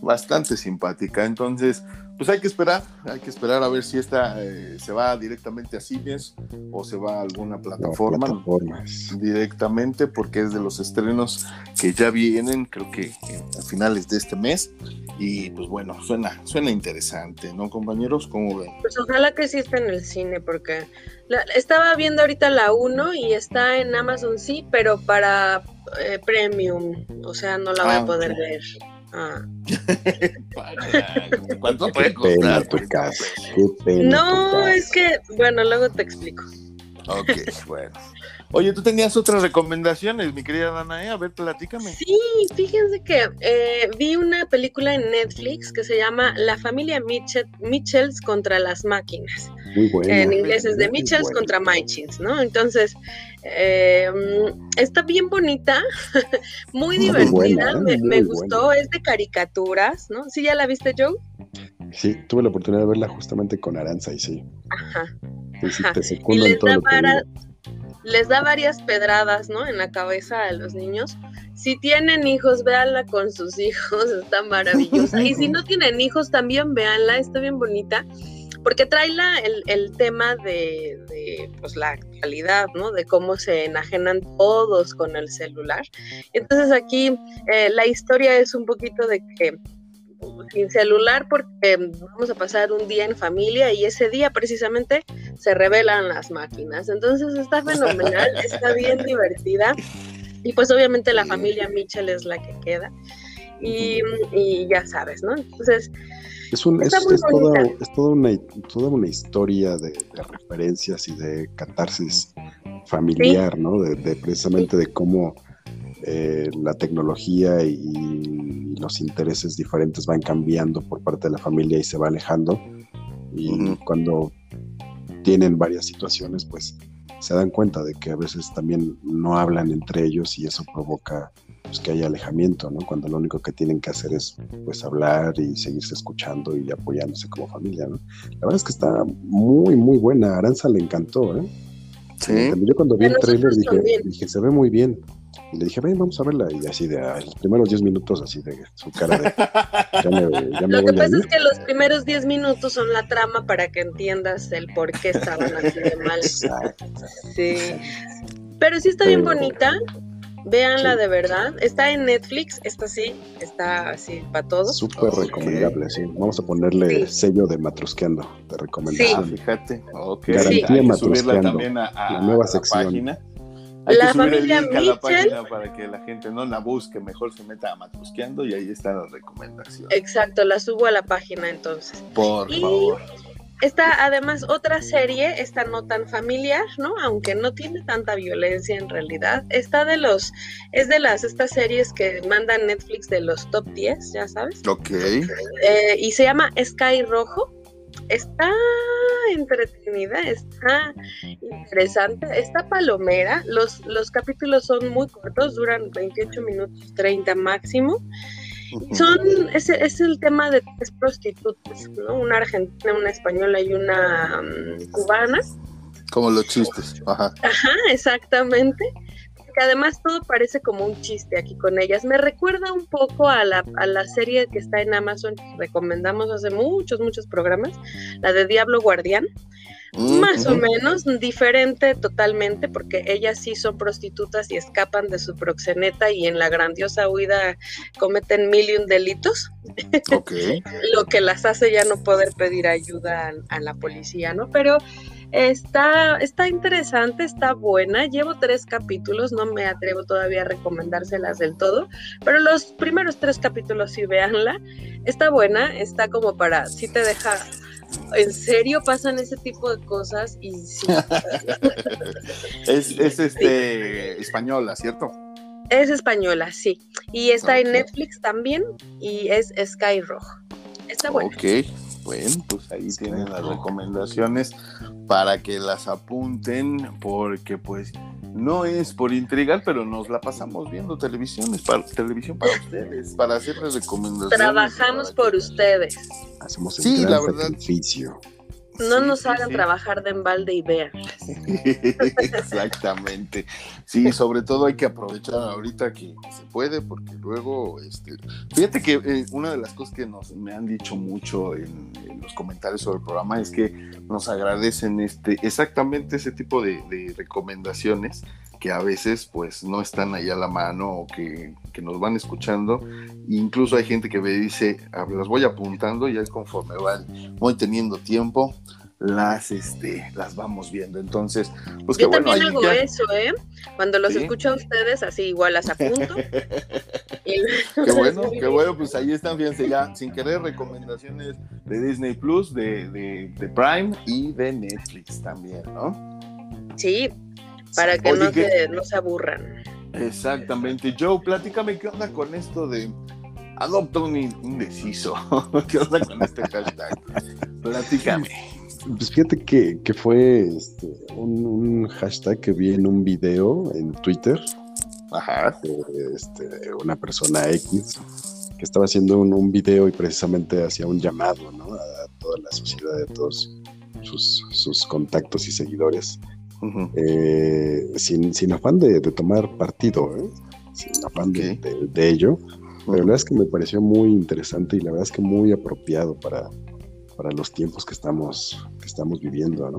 bastante simpática. Entonces, pues hay que esperar, hay que esperar a ver si esta eh, se va directamente a cines o se va a alguna plataforma directamente, porque es de los estrenos que ya vienen, creo que a finales de este mes. Y pues bueno, suena, suena interesante, ¿no, compañeros? ¿Cómo ven? Pues ojalá que sí esté en el cine, porque estaba viendo ahorita la 1 y está en Amazon, sí, pero para eh, premium, o sea, no la voy a ah, poder ver. Ah. ¿Cuánto puede costar? Tu casa. no, es que, bueno, luego te explico. Ok, bueno. Oye, tú tenías otras recomendaciones, mi querida Danae, a ver, platícame. Sí, fíjense que eh, vi una película en Netflix que se llama La familia Mitchell, Mitchells contra las máquinas. Muy buena. En inglés es de Mitchells contra Machins, ¿no? Entonces, eh, está bien bonita, muy divertida, me, gustó, es de caricaturas, ¿no? ¿Sí ya la viste, Joe? Sí, tuve la oportunidad de verla justamente con Aranza y sí. Ajá. Y, les, da les da varias pedradas, ¿no? En la cabeza a los niños. Si tienen hijos, véanla con sus hijos, está maravillosa. y si no tienen hijos, también véanla, está bien bonita porque trae la, el, tema de, pues, la actualidad, ¿no? De cómo se enajenan todos con el celular. Entonces aquí eh, la historia es un poquito de que sin celular porque vamos a pasar un día en familia y ese día precisamente se revelan las máquinas. Entonces está fenomenal, está bien divertida y pues obviamente la familia Mitchell es la que queda y, y ya sabes, ¿no? Entonces es, un, es, toda, es toda, una, toda una historia de, referencias y de catarsis familiar, ¿no? De, precisamente de cómo eh, la tecnología y, los intereses diferentes van cambiando por parte de la familia y se va alejando. Y cuando tienen varias situaciones, pues se dan cuenta de que a veces también no hablan entre ellos y eso provoca pues, que haya alejamiento, ¿no? Cuando lo único que tienen que hacer es pues hablar y seguirse escuchando y apoyándose como familia, ¿no? La verdad es que está muy, muy buena. Aranza le encantó, ¿eh? Sí. Yo cuando vi el trailer dije, dije, se ve muy bien. Y le dije, ven, vamos a verla. Y así de ah, los primeros 10 minutos, así de su cara de. Ya me, ya me Lo que pasa es que los primeros 10 minutos son la trama para que entiendas el por qué estaban así de mal. Exacto. Sí. Pero sí está bien bonita. Véanla de verdad. Está en Netflix, esta sí, está así para todos. Súper recomendable, sí. Vamos a ponerle sello de Matrusqueando, de recomendación. Sí. Fíjate, ok. Garantía Matrusqueando. también a, la nueva sección. Página. Hay la que subir el link a la página para que la gente no la busque, mejor se meta a Matrusqueando y ahí están las recomendaciones. Exacto, la subo a la página entonces. Por favor. Está además otra serie, esta no tan familiar, ¿no? Aunque no tiene tanta violencia en realidad. Está de los, es de las, estas series que mandan Netflix de los top 10, ya sabes. Ok. Eh, y se llama Sky Rojo. Está entretenida, está interesante, está palomera. Los, los capítulos son muy cortos, duran 28 minutos 30 máximo. Son, es, es el tema de tres prostitutas, ¿no? Una argentina, una española y una mm, cubana. Como los chistes, ajá. Ajá, exactamente. Que además todo parece como un chiste aquí con ellas. Me recuerda un poco a la, a la serie que está en Amazon, que recomendamos hace muchos, muchos programas, la de Diablo Guardián. Más o menos, diferente totalmente, porque ellas sí son prostitutas y escapan de su proxeneta y en la grandiosa huida cometen mil y un delitos. Lo que las hace ya no poder pedir ayuda a, a, la policía, ¿no? Pero está, está interesante, está buena. Llevo tres capítulos, no me atrevo todavía a recomendárselas del todo, pero los primeros tres capítulos sí véanla. Está buena, está como para, sí te deja ¿En serio pasan ese tipo de cosas? Y sí. es, es este española, ¿cierto? Es española, sí. Y está en Netflix también y es Sky Rojo. Está bueno. Ok, bueno, pues ahí tienen las recomendaciones para que las apunten porque pues no es por intrigar, pero nos la pasamos viendo televisión, para, televisión para ustedes, para hacerles recomendaciones. Trabajamos por ustedes. Hacemos el sí, la verdad. sacrificio. No nos hagan trabajar de embalde y vean. Exactamente. Sí, sobre todo hay que aprovechar ahorita que se puede, porque luego, este, fíjate que eh, una de las cosas que nos me han dicho mucho en, los comentarios sobre el programa es que nos agradecen este, exactamente ese tipo de, de recomendaciones que a veces pues no están ahí a la mano o que, nos van escuchando. incluso hay gente que me dice, ah, las voy apuntando y ya conforme van, voy teniendo tiempo, las, este, las vamos viendo. Entonces, pues Yo también hago eso, ¿eh? Cuando los escucho a ustedes, así igual las apunto. qué bueno, qué bueno, pues ahí están, fíjense ya, sin querer, recomendaciones de Disney Plus, de, de, de Prime y de Netflix también, ¿no? Sí, para que, no, se, no se aburran. Exactamente. Joe, platícame qué onda con esto de adopta un indeciso. ¿Qué onda con este hashtag? Platícame. Pues fíjate que, que fue este, un, hashtag que vi en un video en Twitter. Ajá. De, este, una persona X que estaba haciendo un, un, video y precisamente hacía un llamado ¿no? a toda la sociedad, a todos sus, sus contactos y seguidores eh, sin, sin, afán de, tomar partido, ¿eh? sin afán de, ello. Pero la verdad es que me pareció muy interesante y la verdad es que muy apropiado para, para los tiempos que estamos, que estamos viviendo, ¿no?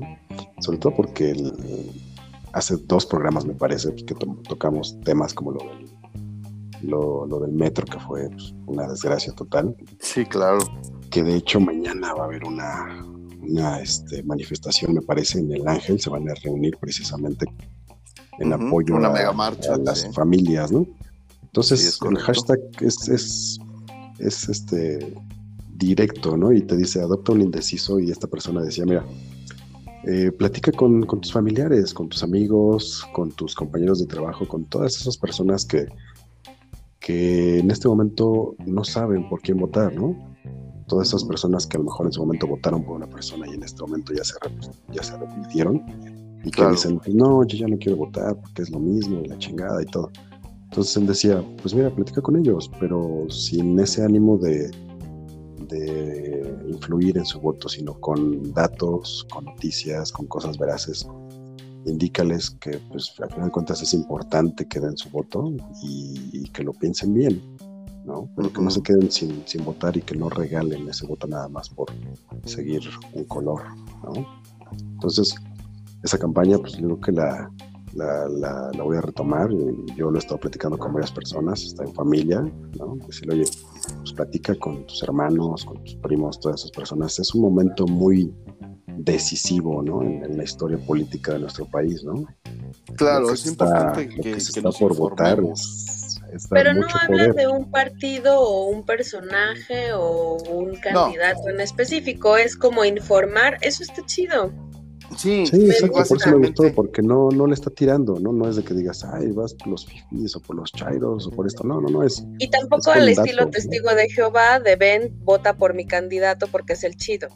Sobre todo porque hace dos programas, me parece, pues, que tocamos temas como lo del, lo, lo del metro, que fue pues, una desgracia total. Sí, claro. Que de hecho mañana va a haber una, una este, manifestación, me parece, en el Ángel, se van a reunir precisamente en apoyo a, las familias, ¿no? Entonces, el hashtag es, es, es, este directo, ¿no? Y te dice, adopta un indeciso, y esta persona decía, mira, eh, platica con, con, tus familiares, con tus amigos, con tus compañeros de trabajo, con todas esas personas que, que en este momento no saben por quién votar, ¿no? Todas esas personas que a lo mejor en su momento votaron por una persona y en este momento ya se, ya se arrepintieron y que dicen, pues no, yo ya no quiero votar porque es lo mismo y la chingada y todo. Entonces él decía, pues mira, platica con ellos, pero sin ese ánimo de, de influir en su voto, sino con datos, con noticias, con cosas veraces. Indícales que, pues, al final de cuentas es importante que den su voto y que lo piensen bien ¿no? Pero que no se queden sin, sin, votar y que no regalen ese voto nada más por seguir un color, ¿no? Entonces, esa campaña, pues yo creo que la, la, la, voy a retomar. Yo lo he estado platicando con varias personas, está en familia, ¿no? Decirle, oye, pues platica con tus hermanos, con tus primos, todas esas personas. Es un momento muy decisivo, ¿no? En, la historia política de nuestro país, ¿no? Claro, es importante que, que, está por votar pero no hablan de un partido o un personaje o un candidato en específico, es como informar, eso está chido. Sí, sí exacto, por eso me gustó, porque no, no le está tirando, ¿no? No es de que digas, ay, vas por los fifis o por los chairos o por esto, no, no, no es. Y tampoco al estilo testigo de Jehová de ven, vota por mi candidato porque es el chido.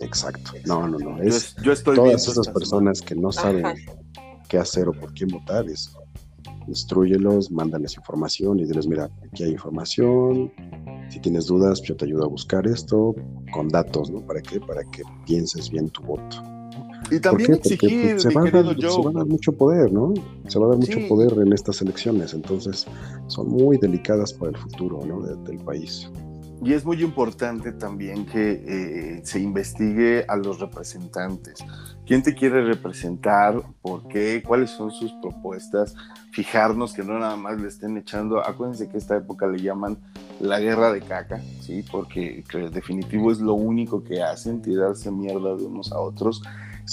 Exacto, no, no, no, es yo, estoy todas esas personas que no saben qué hacer o por quién votar, es instruyelos, mándales información y diles, mira, aquí hay información, si tienes dudas, yo te ayudo a buscar esto con datos, ¿no? ¿Para qué? Para que pienses bien tu voto. Y también exigir, se, va a dar, mucho poder, ¿no? Se va a dar mucho poder en estas elecciones, entonces son muy delicadas para el futuro, ¿no? del país. Y es muy importante también que eh, se investigue a los representantes. ¿Quién te quiere representar? ¿Por qué? ¿Cuáles son sus propuestas? Fijarnos que no nada más le estén echando. Acuérdense que esta época le llaman la guerra de caca, ¿sí? Porque en definitivo es lo único que hacen, tirarse mierda de unos a otros.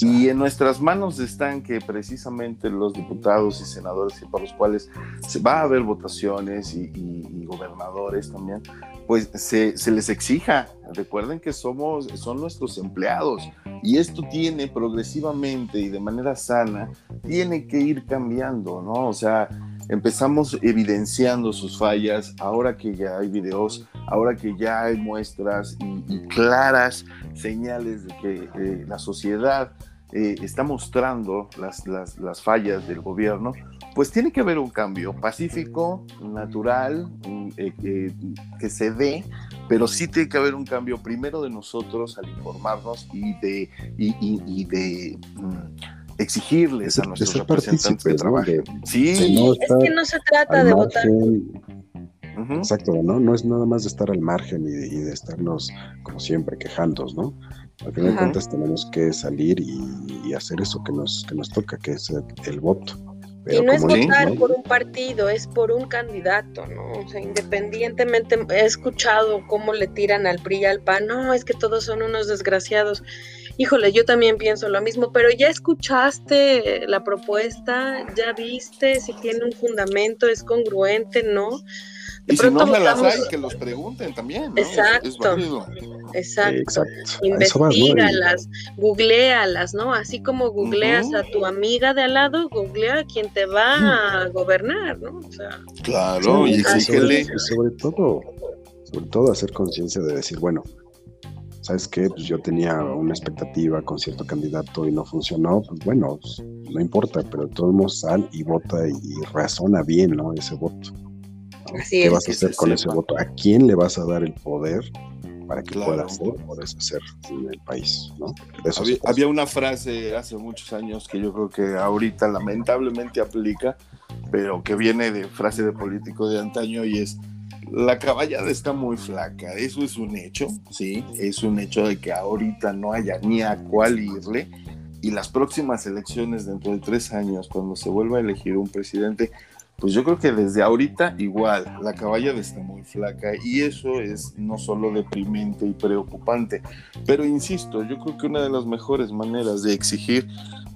Y en nuestras manos están que precisamente los diputados y senadores y para los cuales se va a haber votaciones y, y gobernadores también, pues se, les exija. Recuerden que somos, son nuestros empleados y esto tiene progresivamente y de manera sana, tiene que ir cambiando, ¿no? O sea, empezamos evidenciando sus fallas, ahora que ya hay videos, ahora que ya hay muestras y, claras señales de que eh, la sociedad eh, está mostrando las, las, fallas del gobierno, pues tiene que haber un cambio pacífico, natural, eh, que se dé pero sí tiene que haber un cambio primero de nosotros al informarnos y de, y, de mm, exigirles a nuestros representantes que trabajen. sí, es que no se trata de votar. Exacto, ¿no? No es nada más de estar al margen y de, estarnos, como siempre, quejando, ¿no? Al final de cuentas tenemos que salir y, hacer eso que nos, que nos toca, que es el voto y no es votar por un partido, es por un candidato, ¿no? O sea, independientemente, he escuchado cómo le tiran al PRI y al PAN, no, es que todos son unos desgraciados. Híjole, yo también pienso lo mismo, pero ya escuchaste la propuesta, ya viste si tiene un fundamento, es congruente, ¿no? Y si no se las hay, que los pregunten también. Exacto. exacto. Investígalas, googlealas, ¿no? Así como googleas a tu amiga de al lado, googlea a quien te va a gobernar, ¿no? O sea, claro, y sobre, sobre todo, sobre todo hacer conciencia de decir, bueno, ¿sabes qué? Pues yo tenía una expectativa con cierto candidato y no funcionó, pues bueno, pues, no importa, pero todo el mundo sal y vota y razona bien, ¿no? Ese voto. ¿Qué vas a hacer con ese voto? ¿A quién le vas a dar el poder para que pueda hacer o deshacer en el país? ¿no? Había, una frase hace muchos años que yo creo que ahorita lamentablemente aplica, pero que viene de frase de político de antaño y es la caballada está muy flaca, eso es un hecho, sí, es un hecho de que ahorita no haya ni a cuál irle y las próximas elecciones dentro de tres años, cuando se vuelva a elegir un presidente, pues yo creo que desde ahorita igual, la caballa está muy flaca y eso es no solo deprimente y preocupante, pero insisto, yo creo que una de las mejores maneras de exigir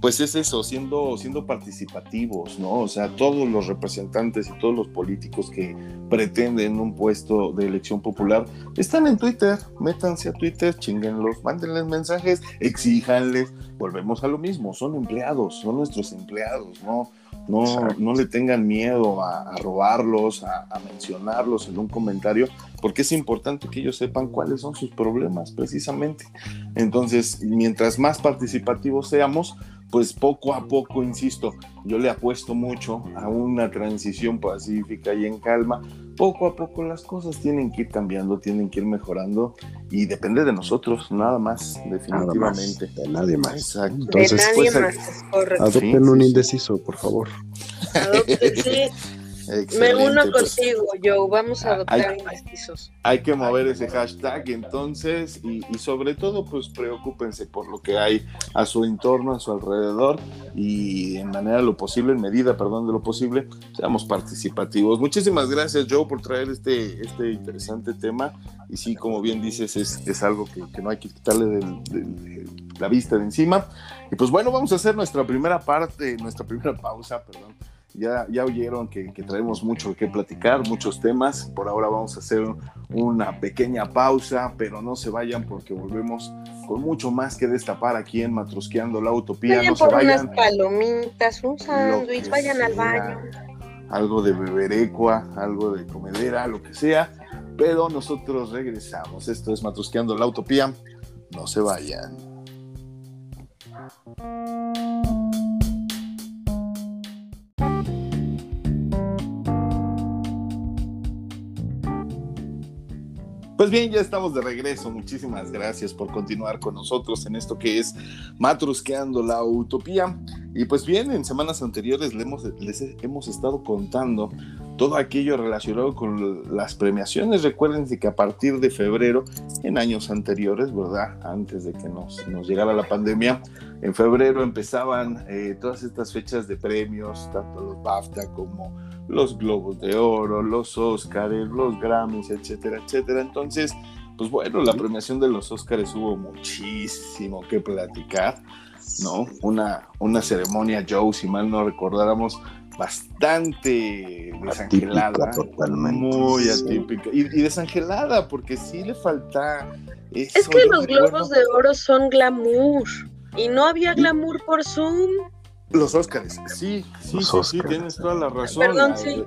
pues es eso, siendo, siendo participativos, ¿no? O sea, todos los representantes y todos los políticos que pretenden un puesto de elección popular están en Twitter, métanse a Twitter, chinguenlos, mándenles mensajes, exíjanles, volvemos a lo mismo, son empleados, son nuestros empleados, ¿no? No, no le tengan miedo a, robarlos, a, mencionarlos en un comentario, porque es importante que ellos sepan cuáles son sus problemas, precisamente. Entonces, mientras más participativos seamos, pues poco a poco, insisto, yo le apuesto mucho a una transición pacífica y en calma. Poco a poco las cosas tienen que ir cambiando, tienen que ir mejorando y depende de nosotros, nada más, definitivamente. de nadie más. Exacto. Entonces, de nadie pues, más, adopten un indeciso, por favor. Adopten, sí. Me uno pues, contigo, Joe. Vamos a ah, adoptar mestizos. Hay que mover ese hashtag entonces y, sobre todo pues preocúpense por lo que hay a su entorno, a su alrededor y en manera de lo posible, en medida, perdón, de lo posible, seamos participativos. Muchísimas gracias Joe por traer este, este interesante tema y sí, como bien dices, es, es algo que, que, no hay que quitarle de la vista de encima. Y pues bueno, vamos a hacer nuestra primera parte, nuestra primera pausa, perdón ya, ya oyeron que, traemos mucho que platicar, muchos temas. Por ahora vamos a hacer una pequeña pausa, pero no se vayan porque volvemos con mucho más que destapar aquí en Matrusqueando la Utopía. Vayan no por se vayan. unas palomitas, un sándwich, vayan al baño. Algo de beberecua, algo de comedera, lo que sea. Pero nosotros regresamos. Esto es Matrusqueando la Utopía. No se vayan. Pues bien, ya estamos de regreso. Muchísimas gracias por continuar con nosotros en esto que es Matrusqueando la Utopía. Y pues bien, en semanas anteriores les hemos, hemos estado contando todo aquello relacionado con las premiaciones. Recuerden que a partir de febrero, en años anteriores, ¿verdad? Antes de que nos, nos llegara la pandemia, en febrero empezaban eh, todas estas fechas de premios, tanto los BAFTA como los Globos de Oro, los Oscars, los Grammys, etcétera, etcétera. Entonces, pues bueno, la premiación de los Oscars hubo muchísimo que platicar, ¿no? Una, una ceremonia, Joe, si mal no recordáramos, bastante desangelada, muy atípica y, desangelada porque sí le falta Es que los globos de oro son glamour y no había glamour por Zoom. Los Óscares, sí, sí, sí, tienes toda la razón. Perdón, sí.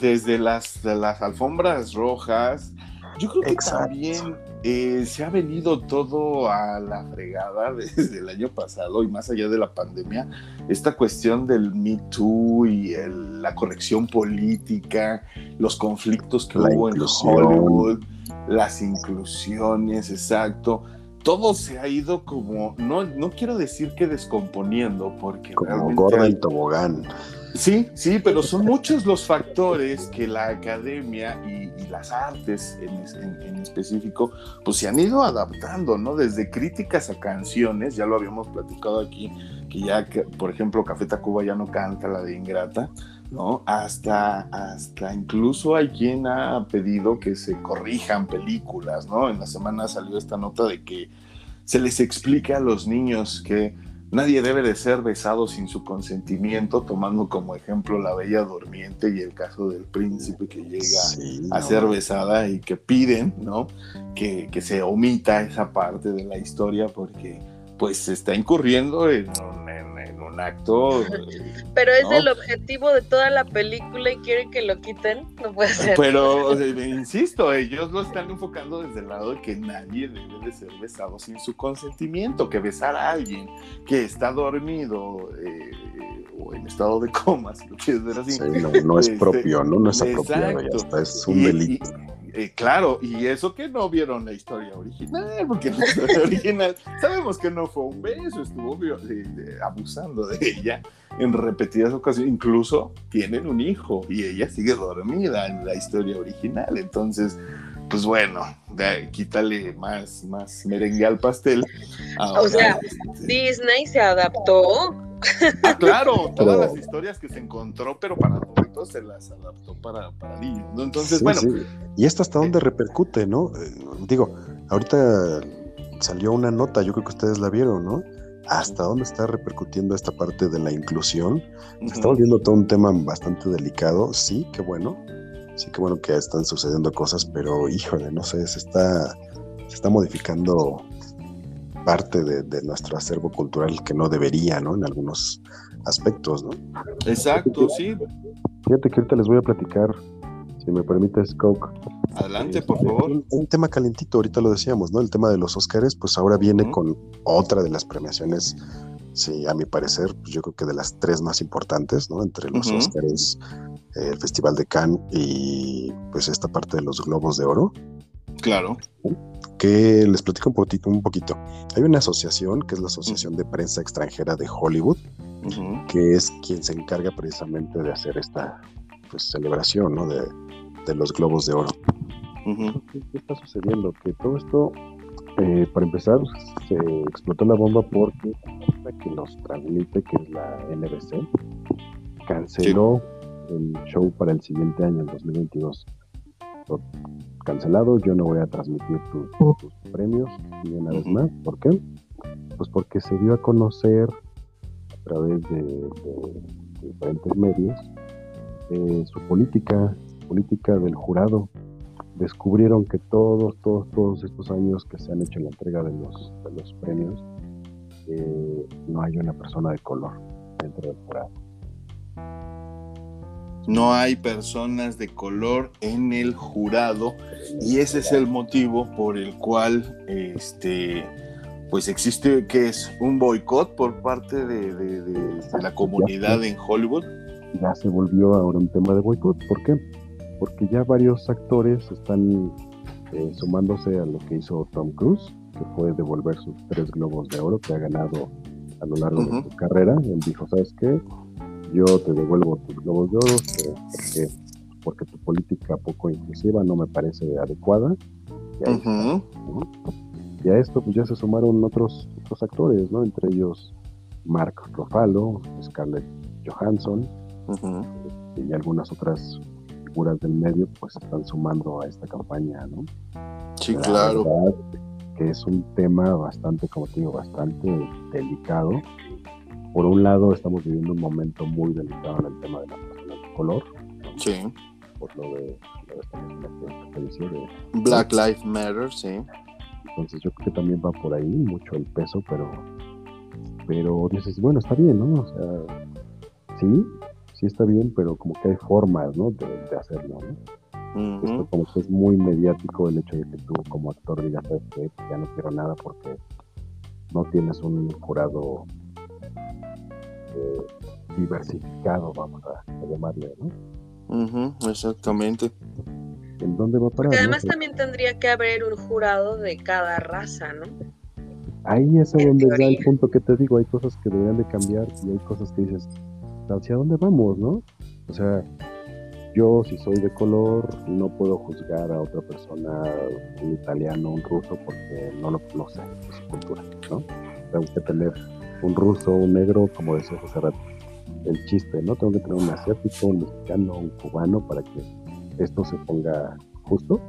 Desde las, las alfombras rojas, Yo creo que también eh, se ha venido todo a la fregada desde el año pasado y más allá de la pandemia, esta cuestión del Me Too y la corrección política, los conflictos que hubo en Hollywood, las inclusiones, exacto. Todo se ha ido como, no, no quiero decir que descomponiendo, porque como gorda y tobogán. Sí, sí, pero son muchos los factores que la academia y, las artes en, específico, pues se han ido adaptando, ¿no? Desde críticas a canciones, ya lo habíamos platicado aquí, que ya, por ejemplo, Café Tacuba ya no canta la de Ingrata, ¿no? Hasta, hasta incluso hay quien ha pedido que se corrijan películas, ¿no? En la semana salió esta nota de que se les explica a los niños que Nadie debe de ser besado sin su consentimiento, tomando como ejemplo la Bella Durmiente y el caso del príncipe que llega a ser besada y que piden, ¿no? Que, que, se omita esa parte de la historia porque pues se está incurriendo en acto. Pero es el objetivo de toda la película y quieren que lo quiten, no puede ser. Pero, insisto, ellos lo están enfocando desde el lado de que nadie debe de ser besado sin su consentimiento, que besar a alguien que está dormido eh, o en estado de coma, si lo quieres ver así. no, es este, propio, ¿no? No es apropiado, ya está, es un delito. Eh, claro, y eso que no vieron la historia original, porque la historia original sabemos que no fue un beso, estuvo abusando de ella en repetidas ocasiones, incluso tienen un hijo y ella sigue dormida en la historia original, entonces, pues bueno, quítale más, más merengue al pastel. o sea, este, Disney se adaptó Ah, claro, todas las historias que se encontró, pero para adultos se las adaptó para, niños, Entonces, bueno. Y esto hasta dónde repercute, ¿no? Eh, digo, ahorita salió una nota, yo creo que ustedes la vieron, ¿no? Hasta dónde está repercutiendo esta parte de la inclusión. Está volviendo todo un tema bastante delicado. Sí, qué bueno. Sí, qué bueno que están sucediendo cosas, pero híjole, no sé, se está, se está modificando parte de, nuestro acervo cultural que no debería, ¿no? En algunos aspectos, ¿no? Exacto, sí. Fíjate que ahorita les voy a platicar, si me permites, Coke. Adelante, por favor. Un, tema calentito, ahorita lo decíamos, ¿no? El tema de los Óscares, pues ahora viene con otra de las premiaciones, sí, a mi parecer, pues yo creo que de las tres más importantes, ¿no? Entre los Óscares, el Festival de Cannes y pues esta parte de los Globos de Oro. Claro que les platico un poquito, un poquito. Hay una asociación que es la Asociación de Prensa Extranjera de Hollywood, que es quien se encarga precisamente de hacer esta pues, celebración ¿no? de, los globos de oro. ¿Qué está sucediendo? Que todo esto, eh, para empezar, se explotó la bomba porque la que los transmite, que es la NBC, canceló el show para el siguiente año, el 2022 cancelado, yo no voy a transmitir tus, premios ni una vez más. ¿Por qué? Pues porque se dio a conocer a través de, diferentes medios eh, su política, política del jurado. Descubrieron que todos, todos, todos estos años que se han hecho la entrega de los, de los premios, eh, no hay una persona de color dentro del jurado no hay personas de color en el jurado y ese es el motivo por el cual este pues existe que es un boicot por parte de, la comunidad en Hollywood. Ya se volvió ahora un tema de boicot. ¿Por qué? Porque ya varios actores están eh, sumándose a lo que hizo Tom Cruise, que fue devolver sus tres globos de oro que ha ganado a lo largo de su carrera. Él dijo, ¿sabes qué? Yo te devuelvo tus globos de oro porque, porque tu política poco inclusiva no me parece adecuada. Y, a esto pues ya se sumaron otros, otros actores, ¿no? Entre ellos Mark Ruffalo, Scarlett Johansson y algunas otras figuras del medio pues están sumando a esta campaña, ¿no? Sí, claro. que es un tema bastante, como te digo, bastante delicado por un lado estamos viviendo un momento muy delicado en el tema de las personas de color. Sí. Por lo de, Black Lives Matter, sí. Entonces yo creo que también va por ahí mucho el peso, pero pero dices, bueno, está bien, ¿no? O sea, sí, sí está bien, pero como que hay formas, ¿no? De, hacerlo, ¿no? como que es muy mediático el hecho de que tú como actor digas, que ya no quiero nada porque no tienes un jurado eh, diversificado, vamos a, llamarle, ¿no? exactamente. ¿En dónde va a parar? Porque además también tendría que haber un jurado de cada raza, ¿no? Ahí es donde da el punto que te digo, hay cosas que deberían de cambiar y hay cosas que dices, ¿hacia dónde vamos, no? O sea, yo si soy de color no puedo juzgar a otra persona, un italiano, un ruso, porque no lo sé de su cultura, ¿no? Tengo que tener un ruso, un negro, como decía hace rato, el chiste, ¿no? Tengo que tener un asiático, un mexicano, un cubano para que esto se ponga justo.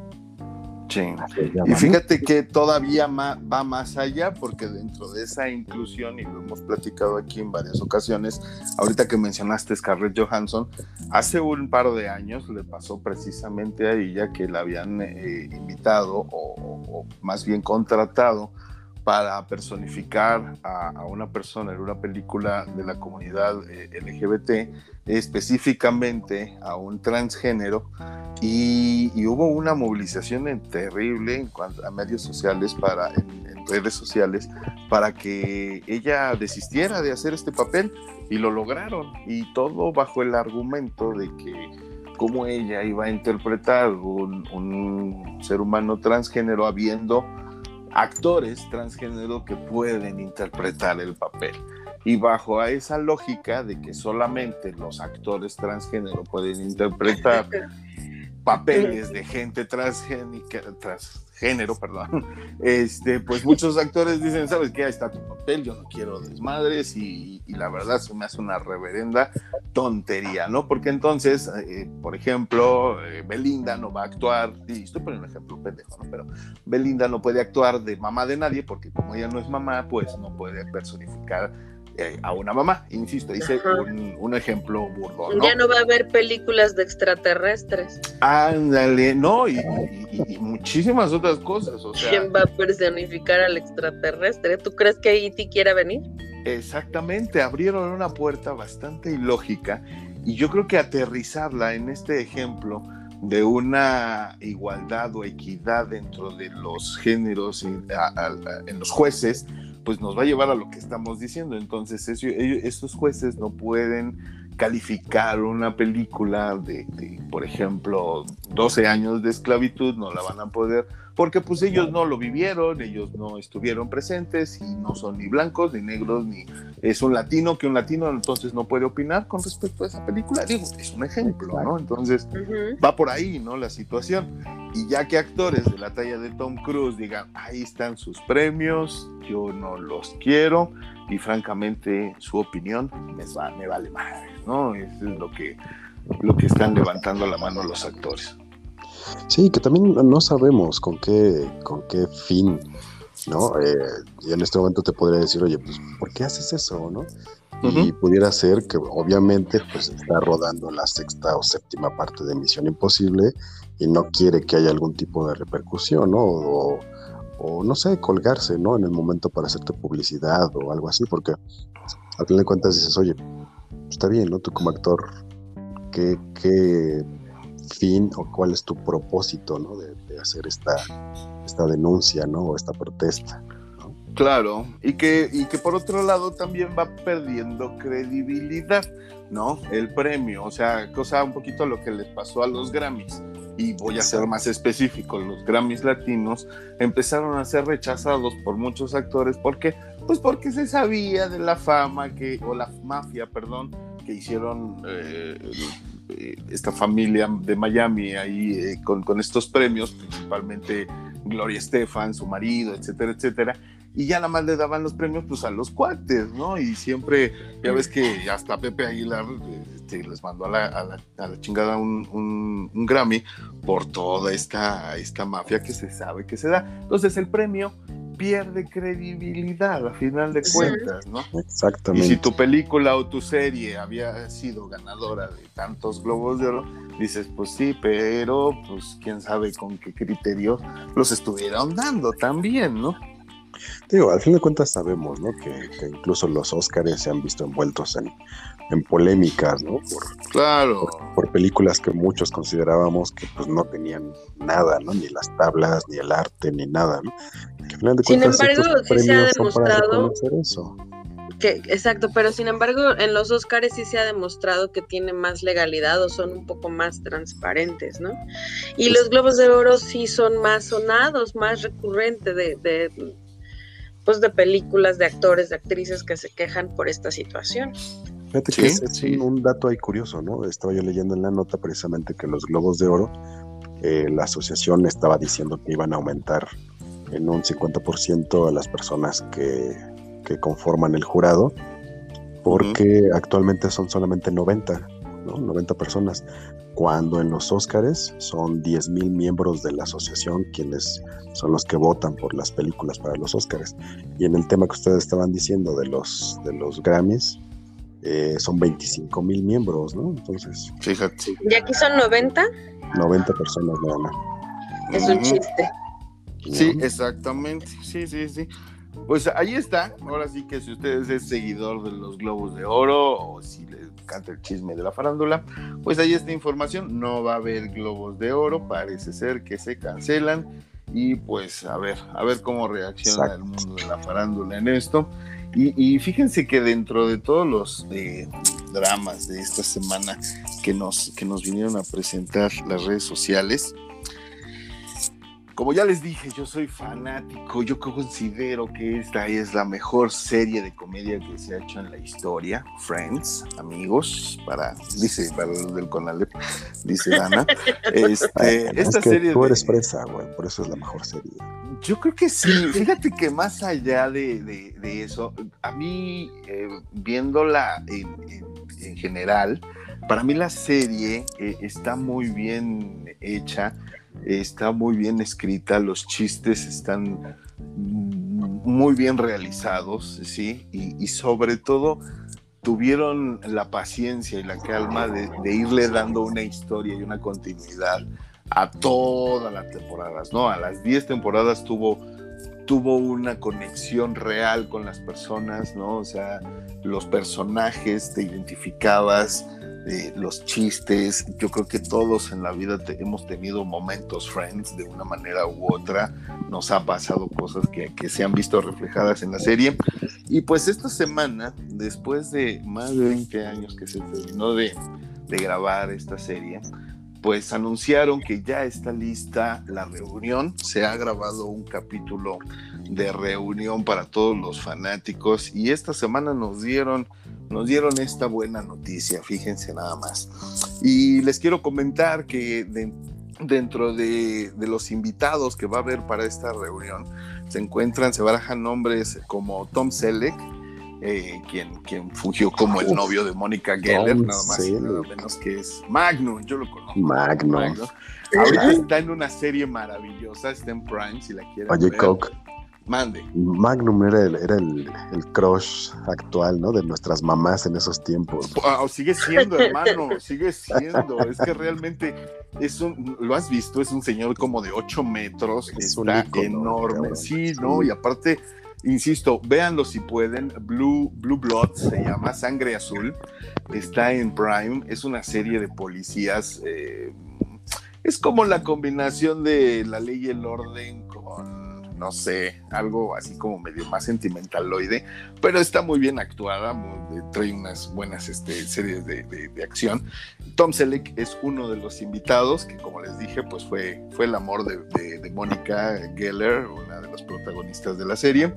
Y fíjate que todavía va más allá porque dentro de esa inclusión, y lo hemos platicado aquí en varias ocasiones, ahorita que mencionaste Scarlett Johansson, hace un par de años le pasó precisamente a ella que la habían eh, invitado o, más bien contratado para personificar a, una persona en una película de la comunidad eh, LGBT, específicamente a un transgénero, y, hubo una movilización terrible en cuanto a medios sociales, para, en, redes sociales, para que ella desistiera de hacer este papel, y lo lograron, y todo bajo el argumento de que cómo ella iba a interpretar un, un ser humano transgénero habiendo actores transgénero que pueden interpretar el papel. Y bajo a esa lógica de que solamente los actores transgénero pueden interpretar papeles de gente transgénica, transgénero, perdón, este, pues muchos actores dicen, ¿sabes qué? Ahí está tu papel, yo no quiero desmadres y, la verdad se me hace una reverenda tontería, ¿no? Porque entonces, eh, por ejemplo, eh, Belinda no va a actuar, y estoy poniendo un ejemplo pendejo, ¿no? Pero Belinda no puede actuar de mamá de nadie porque como ella no es mamá, pues no puede personificar eh, a una mamá, insisto, hice un, ejemplo burdo. Ya no va a haber películas de extraterrestres. Ándale, no, y, muchísimas otras cosas. O ¿Quién va a personificar al extraterrestre? ¿Tú crees que E.T. quiera venir? Exactamente, abrieron una puerta bastante ilógica y yo creo que aterrizarla en este ejemplo de una igualdad o equidad dentro de los géneros en los jueces, pues nos va a llevar a lo que estamos diciendo. Entonces, estos jueces no pueden calificar una película de, por ejemplo, 12 años de esclavitud, no la van a poder, porque pues ellos no lo vivieron, ellos no estuvieron presentes y no son ni blancos, ni negros, ni es un latino, que un latino entonces no puede opinar con respecto a esa película. Digo, es un ejemplo, ¿no? Entonces, va por ahí, ¿no? La situación. Y ya que actores de la talla de Tom Cruise digan, ahí están sus premios, yo no los quiero, y francamente su opinión me, me vale madre, ¿no? Eso es lo que, lo que están levantando la mano los actores. Sí, que también no sabemos con qué, con qué fin, ¿no? Eh, y en este momento te podría decir, oye, pues, ¿por qué haces eso, no? Y pudiera ser que obviamente pues está rodando la sexta o séptima parte de Misión Imposible y no quiere que haya algún tipo de repercusión, ¿no? O, o no sé, colgarse, ¿no? En el momento para hacerte publicidad o algo así, porque al final de cuentas dices, oye, está bien, ¿no? Tú como actor, ¿qué, qué fin o cuál es tu propósito, ¿no? De, hacer esta, esta denuncia, ¿no? O esta protesta. Claro, y que, y que por otro lado también va perdiendo credibilidad, ¿no? El premio, o sea, cosa un poquito lo que les pasó a los Grammys y voy a ser más específico, los Grammys latinos empezaron a ser rechazados por muchos actores. ¿Por qué? Pues porque se sabía de la fama que, o la mafia, perdón, que hicieron eh, esta familia de Miami ahí eh, con, estos premios, principalmente Gloria Estefan, su marido, etcétera, etcétera y ya nada más le daban los premios pues a los cuates, ¿no? Y siempre, ya ves que hasta Pepe Aguilar este, les mandó a la, a la, chingada un, un, Grammy por toda esta, esta mafia que se sabe que se da. Entonces el premio pierde credibilidad a final de cuentas, ¿no? Exactamente. Y si tu película o tu serie había sido ganadora de tantos globos de oro, dices, pues sí, pero pues quién sabe con qué criterios los estuvieron dando también, ¿no? Digo, al fin de cuentas sabemos, ¿no? Que, incluso los Óscares se han visto envueltos en, en polémicas, ¿no? Por, claro. Por, películas que muchos considerábamos que pues no tenían nada, ¿no? Ni las tablas, ni el arte, ni nada, ¿no? Sin embargo, sí se ha demostrado que, exacto, pero sin embargo en los Oscars sí se ha demostrado que tiene más legalidad o son un poco más transparentes, ¿no? Y los Globos de Oro sí son más sonados, más recurrentes de, de, pues de películas, de actores, de actrices que se quejan por esta situación. Fíjate que es, un dato ahí curioso, ¿no? Estaba yo leyendo en la nota precisamente que los Globos de Oro, eh, la asociación estaba diciendo que iban a aumentar en un 50% a las personas que, que, conforman el jurado, porque actualmente son solamente 90, ¿no? 90 personas, cuando en los Óscares son 10.000 miembros de la asociación quienes son los que votan por las películas para los Óscares. Y en el tema que ustedes estaban diciendo de los, de los Grammys, eh, son 25 mil miembros, ¿no? Entonces. Fíjate. ¿Y aquí son 90? 90 personas nada más. Es un chiste. Sí, exactamente. Sí, sí, sí. Pues ahí está. Ahora sí que si usted es seguidor de los Globos de Oro o si le encanta el chisme de la farándula, pues ahí está información. No va a haber Globos de Oro. Parece ser que se cancelan. Y pues a ver, a ver cómo reacciona el mundo de la farándula en esto. Y, fíjense que dentro de todos los eh, dramas de esta semana que nos, que nos vinieron a presentar las redes sociales, como ya les dije, yo soy fanático, yo considero que esta es la mejor serie de comedia que se ha hecho en la historia. Friends, amigos, para, dice, para los del Conalep, dice Ana. Este, esta serie. Tú eres fresa, güey, por eso es la mejor serie. Yo creo que sí. Fíjate que más allá de, eso, a mí, eh, viéndola en, general, para mí la serie eh, está muy bien hecha está muy bien escrita, los chistes están muy bien realizados, ¿sí? Y, sobre todo tuvieron la paciencia y la calma de, irle dando una historia y una continuidad a todas las temporadas, ¿no? A las 10 temporadas tuvo, tuvo una conexión real con las personas, ¿no? O sea, los personajes te identificabas, los chistes. Yo creo que todos en la vida hemos tenido momentos friends de una manera u otra. Nos ha pasado cosas que, se han visto reflejadas en la serie. Y pues esta semana, después de más de 20 años que se terminó de, de grabar esta serie, pues anunciaron que ya está lista la reunión. Se ha grabado un capítulo de reunión para todos los fanáticos y esta semana nos dieron nos dieron esta buena noticia, fíjense nada más. Y les quiero comentar que dentro de, los invitados que va a haber para esta reunión se encuentran, se barajan nombres como Tom Selleck, eh, quien, quien fungió como el novio de Mónica Geller, nada más y nada menos que es Magnum, yo lo conozco. Magnum. Ahorita está en una serie maravillosa, está en Prime, si la quieren Oye, Coke. Mande. Magnum era el, era el, crush actual, ¿no? De nuestras mamás en esos tiempos. Sigue siendo, hermano, sigue siendo. Es que realmente es un, lo has visto, es un señor como de 8 metros, está enorme. Sí, ¿no? Y aparte, insisto, véanlo si pueden. Blue, Blue Blood se llama, Sangre Azul. Está en Prime, es una serie de policías. Eh, es como la combinación de la ley y el orden con no sé, algo así como medio más sentimentaloide, pero está muy bien actuada, trae unas buenas este, series de, acción. Tom Selleck es uno de los invitados, que como les dije, pues fue, fue el amor de, de Mónica Geller, una de las protagonistas de la serie.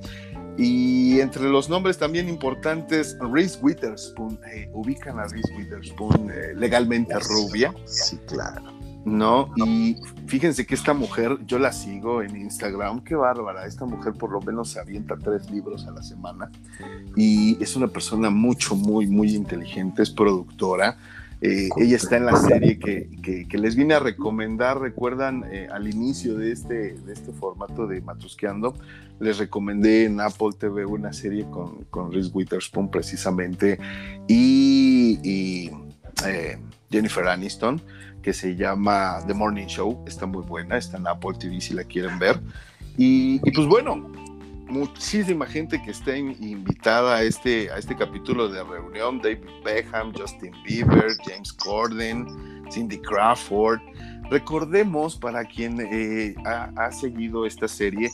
Y entre los nombres también importantes, Reese Witherspoon, eh, ubican a Reese Witherspoon eh, legalmente rubia. Sí, claro. ¿No? Y fíjense que esta mujer, yo la sigo en Instagram, qué bárbara, esta mujer por lo menos se avienta tres libros a la semana y es una persona mucho, muy, muy inteligente, es productora. Eh, ella está en la serie que, les vine a recomendar, recuerdan eh, al inicio de este, de este formato de Matusqueando, les recomendé en Apple TV una serie con, con Reese Witherspoon precisamente y, y eh, Jennifer Aniston que se llama The Morning Show. Está muy buena, está en Apple TV si la quieren ver. Y, pues bueno, muchísima gente que está invitada a este, a este capítulo de reunión. David Beckham, Justin Bieber, James Corden, Cindy Crawford. Recordemos para quien eh, ha, seguido esta serie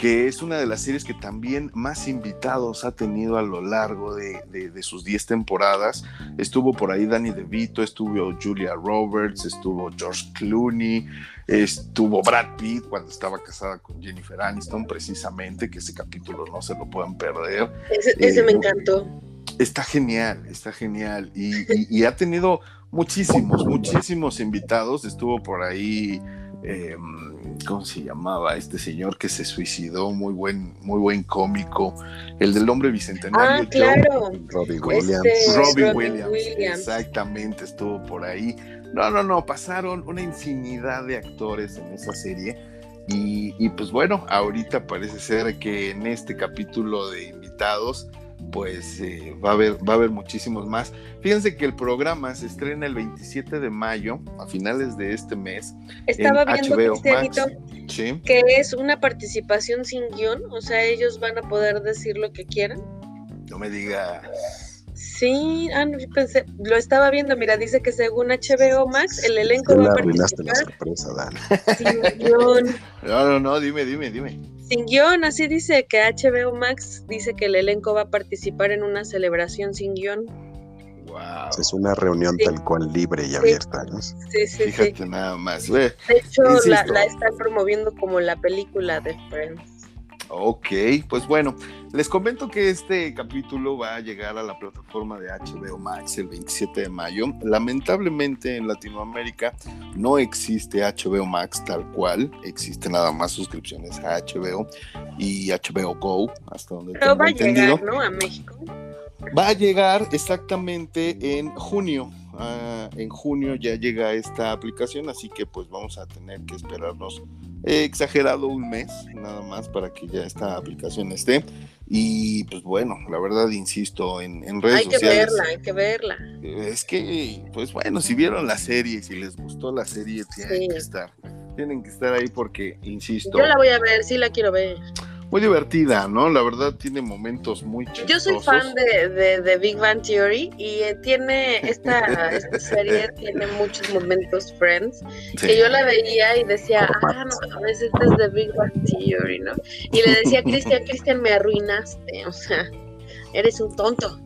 que es una de las series que también más invitados ha tenido a lo largo de, sus 10 temporadas. Estuvo por ahí Danny DeVito, estuvo Julia Roberts, estuvo George Clooney, estuvo Brad Pitt cuando estaba casada con Jennifer Aniston, precisamente, que ese capítulo no se lo puedan perder. Ese, me eh, encantó. Está genial, está genial. y ha tenido muchísimos, muchísimos invitados. Estuvo por ahí, em, ¿cómo se llamaba? Este señor que se suicidó, muy buen, muy buen cómico, el del hombre bicentenario. Ah, claro. Robbie este, Williams. Robbie, Williams. Exactamente, estuvo por ahí. No, no, no, pasaron una infinidad de actores en esa serie. Y, y pues bueno, ahorita parece ser que en este capítulo de invitados pues eh, va, a haber, va a haber muchísimos más. Fíjense que el programa se estrena el 27 de mayo, a finales de este mes. Estaba viendo que es una participación sin guion, o sea, ellos van a poder decir lo que quieran. No me diga. Sí, ah, no, pensé, lo estaba viendo, mira, dice que según HBO Max, el elenco va a participar. La sorpresa, Sin guion. No, no, no, dime, dime, dime. Sin guion, así dice que HBO Max dice que el elenco va a participar en una celebración sin guion. Wow. Es una reunión tal cual libre y abierta, ¿no? Sí, sí, Fíjate nada más. de hecho, la, la, están promoviendo como la película de Friends. Ok, pues bueno, les comento que este capítulo va a llegar a la plataforma de HBO Max el 27 de mayo. Lamentablemente en Latinoamérica no existe HBO Max tal cual, existe nada más suscripciones a HBO y HBO Go, hasta donde Pero va a llegar, ¿no? A México. Va a llegar exactamente en junio. Ah, en junio ya llega esta aplicación, así que pues vamos a tener que esperarnos He exagerado un mes nada más para que ya esta aplicación esté. Y pues bueno, la verdad, insisto, en, en redes sociales. Hay que verla, hay que verla. Es que, pues bueno, si vieron la serie, si les gustó la serie, tienen que estar. Tienen que estar ahí porque, insisto. Yo la voy a ver, sí la quiero ver muy divertida, ¿no? La verdad tiene momentos muy chistosos. Yo soy fan de, de, Big Bang Theory y eh, tiene esta, serie tiene muchos momentos Friends que yo la veía y decía, ah, no, a veces es de Big Bang Theory, ¿no? Y le decía, Cristian, Cristian, me arruinaste, o sea, eres un tonto.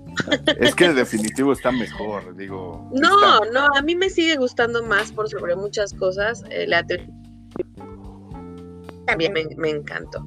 Es que definitivo está mejor, digo. No, no, a mí me sigue gustando más por sobre muchas cosas. Eh, la también me, me encantó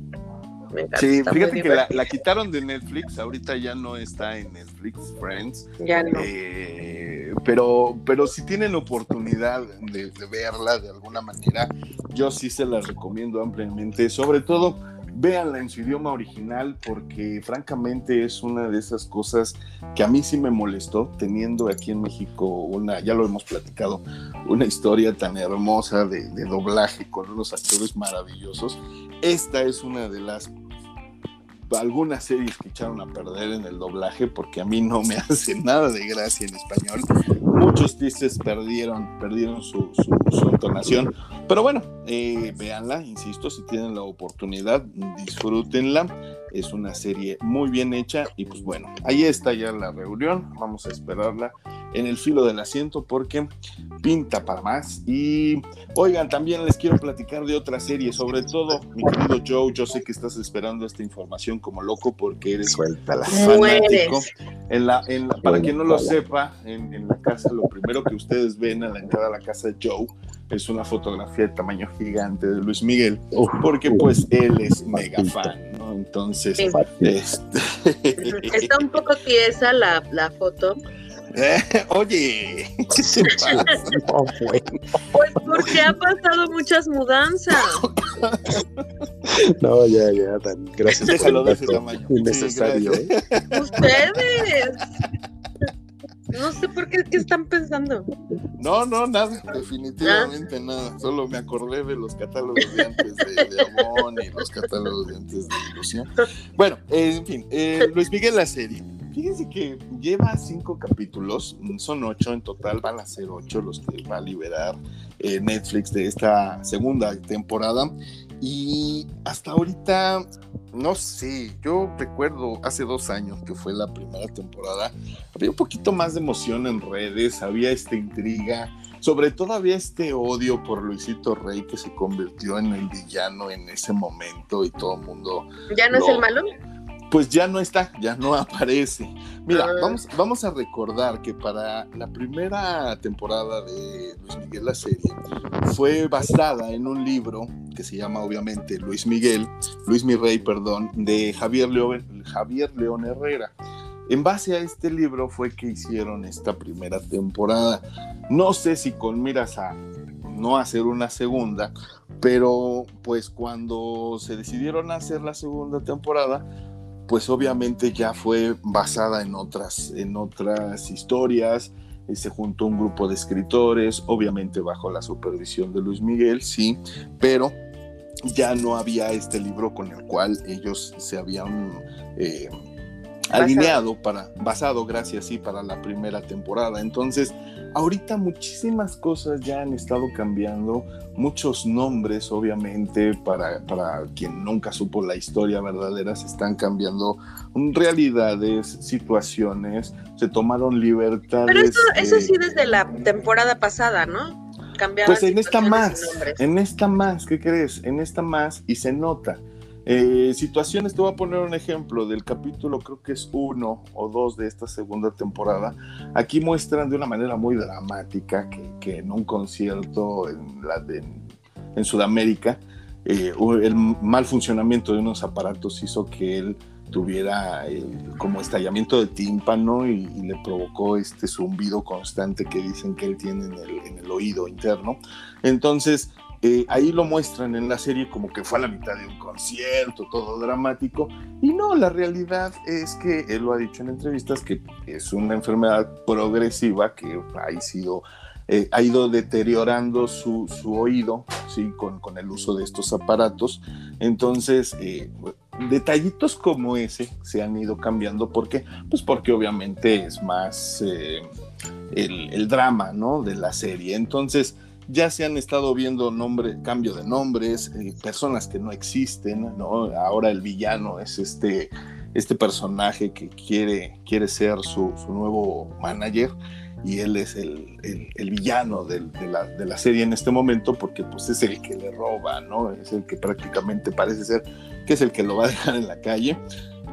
sí, fíjate que la, quitaron de Netflix, ahorita ya no está en Netflix, Friends. Ya no. Eh, pero, pero si tienen oportunidad de, verla de alguna manera, yo sí se la recomiendo ampliamente, sobre todo véanla en su idioma original porque francamente es una de esas cosas que a mí sí me molestó teniendo aquí en México una, ya lo hemos platicado, una historia tan hermosa de, doblaje con unos actores maravillosos. Esta es una de las algunas series que echaron a perder en el doblaje porque a mí no me hace nada de gracia en español. Muchos dices perdieron, perdieron su, entonación. Pero bueno, eh, véanla, insisto, si tienen la oportunidad, disfrútenla. Es una serie muy bien hecha y pues bueno, ahí está ya la reunión. Vamos a esperarla en el filo del asiento porque pinta para más. Y oigan, también les quiero platicar de otra serie, sobre todo, mi querido Joe, yo sé que estás esperando esta información como loco porque eres fanático. En la, en para quien no lo sepa, en, en, la casa, lo primero que ustedes ven a la entrada de la casa de Joe es una fotografía de tamaño gigante de Luis Miguel, porque pues él es mega fan, ¿no? Entonces, este... está un poco tiesa la, la foto oye, Pues porque ha pasado muchas mudanzas. No, ya, ya, gracias. Déjalo de ese tamaño. Innecesario. ¿eh? Ustedes. No sé por qué, ¿qué están pensando? No, no, nada, definitivamente nada. Solo me acordé de los catálogos de antes de, de Amón y los catálogos de antes de Ilusión. Bueno, en fin, eh, Luis Miguel la serie. Fíjense que lleva cinco capítulos, son ocho en total, van a ser ocho los que va a liberar eh, Netflix de esta segunda temporada. Y hasta ahorita, no sé, yo recuerdo hace dos años que fue la primera temporada, había un poquito más de emoción en redes, había esta intriga, sobre todo había este odio por Luisito Rey que se convirtió en el villano en ese momento y todo el mundo... ¿Ya no es el malo? Pues ya no está, ya no aparece. Mira, ah. vamos, vamos a recordar que para la primera temporada de Luis Miguel la serie fue basada en un libro que se llama obviamente Luis Miguel, Luis Mi Rey, perdón, de Javier León, Javier León Herrera. En base a este libro fue que hicieron esta primera temporada. No sé si con miras a no hacer una segunda, pero pues cuando se decidieron hacer la segunda temporada, pues obviamente ya fue basada en otras, en otras historias, eh, se juntó un grupo de escritores, obviamente bajo la supervisión de Luis Miguel, sí, pero ya no había este libro con el cual ellos se habían eh, alineado para, basado, gracias, sí, para la primera temporada. Entonces, ahorita muchísimas cosas ya han estado cambiando, muchos nombres, obviamente, para, para quien nunca supo la historia verdadera, se están cambiando realidades, situaciones, se tomaron libertades. Pero eso, eso sí desde la temporada pasada, ¿no? Cambiaron pues en esta más, en esta más, ¿qué crees? En esta más, y se nota eh, situaciones, te voy a poner un ejemplo del capítulo, creo que es uno o dos de esta segunda temporada. Aquí muestran de una manera muy dramática que, en un concierto en, la en, Sudamérica, eh, el mal funcionamiento de unos aparatos hizo que él tuviera como estallamiento de tímpano y, le provocó este zumbido constante que dicen que él tiene en el, en el oído interno. Entonces, eh, ahí lo muestran en la serie como que fue a la mitad de un concierto, todo dramático. Y no, la realidad es que él lo ha dicho en entrevistas que es una enfermedad progresiva que ha, eh, ido deteriorando su, oído ¿sí? Con, el uso de estos aparatos. Entonces, eh, detallitos como ese se han ido cambiando. ¿Por qué? Pues porque obviamente es más el, el drama ¿no? de la serie. Entonces, ya se han estado viendo nombre, cambio de nombres, eh, personas que no existen, ¿no? Ahora el villano es este, este personaje que quiere, quiere ser su, nuevo manager y él es el, villano de, la, de, la, serie en este momento porque pues es el que le roba, ¿no? Es el que prácticamente parece ser que es el que lo va a dejar en la calle.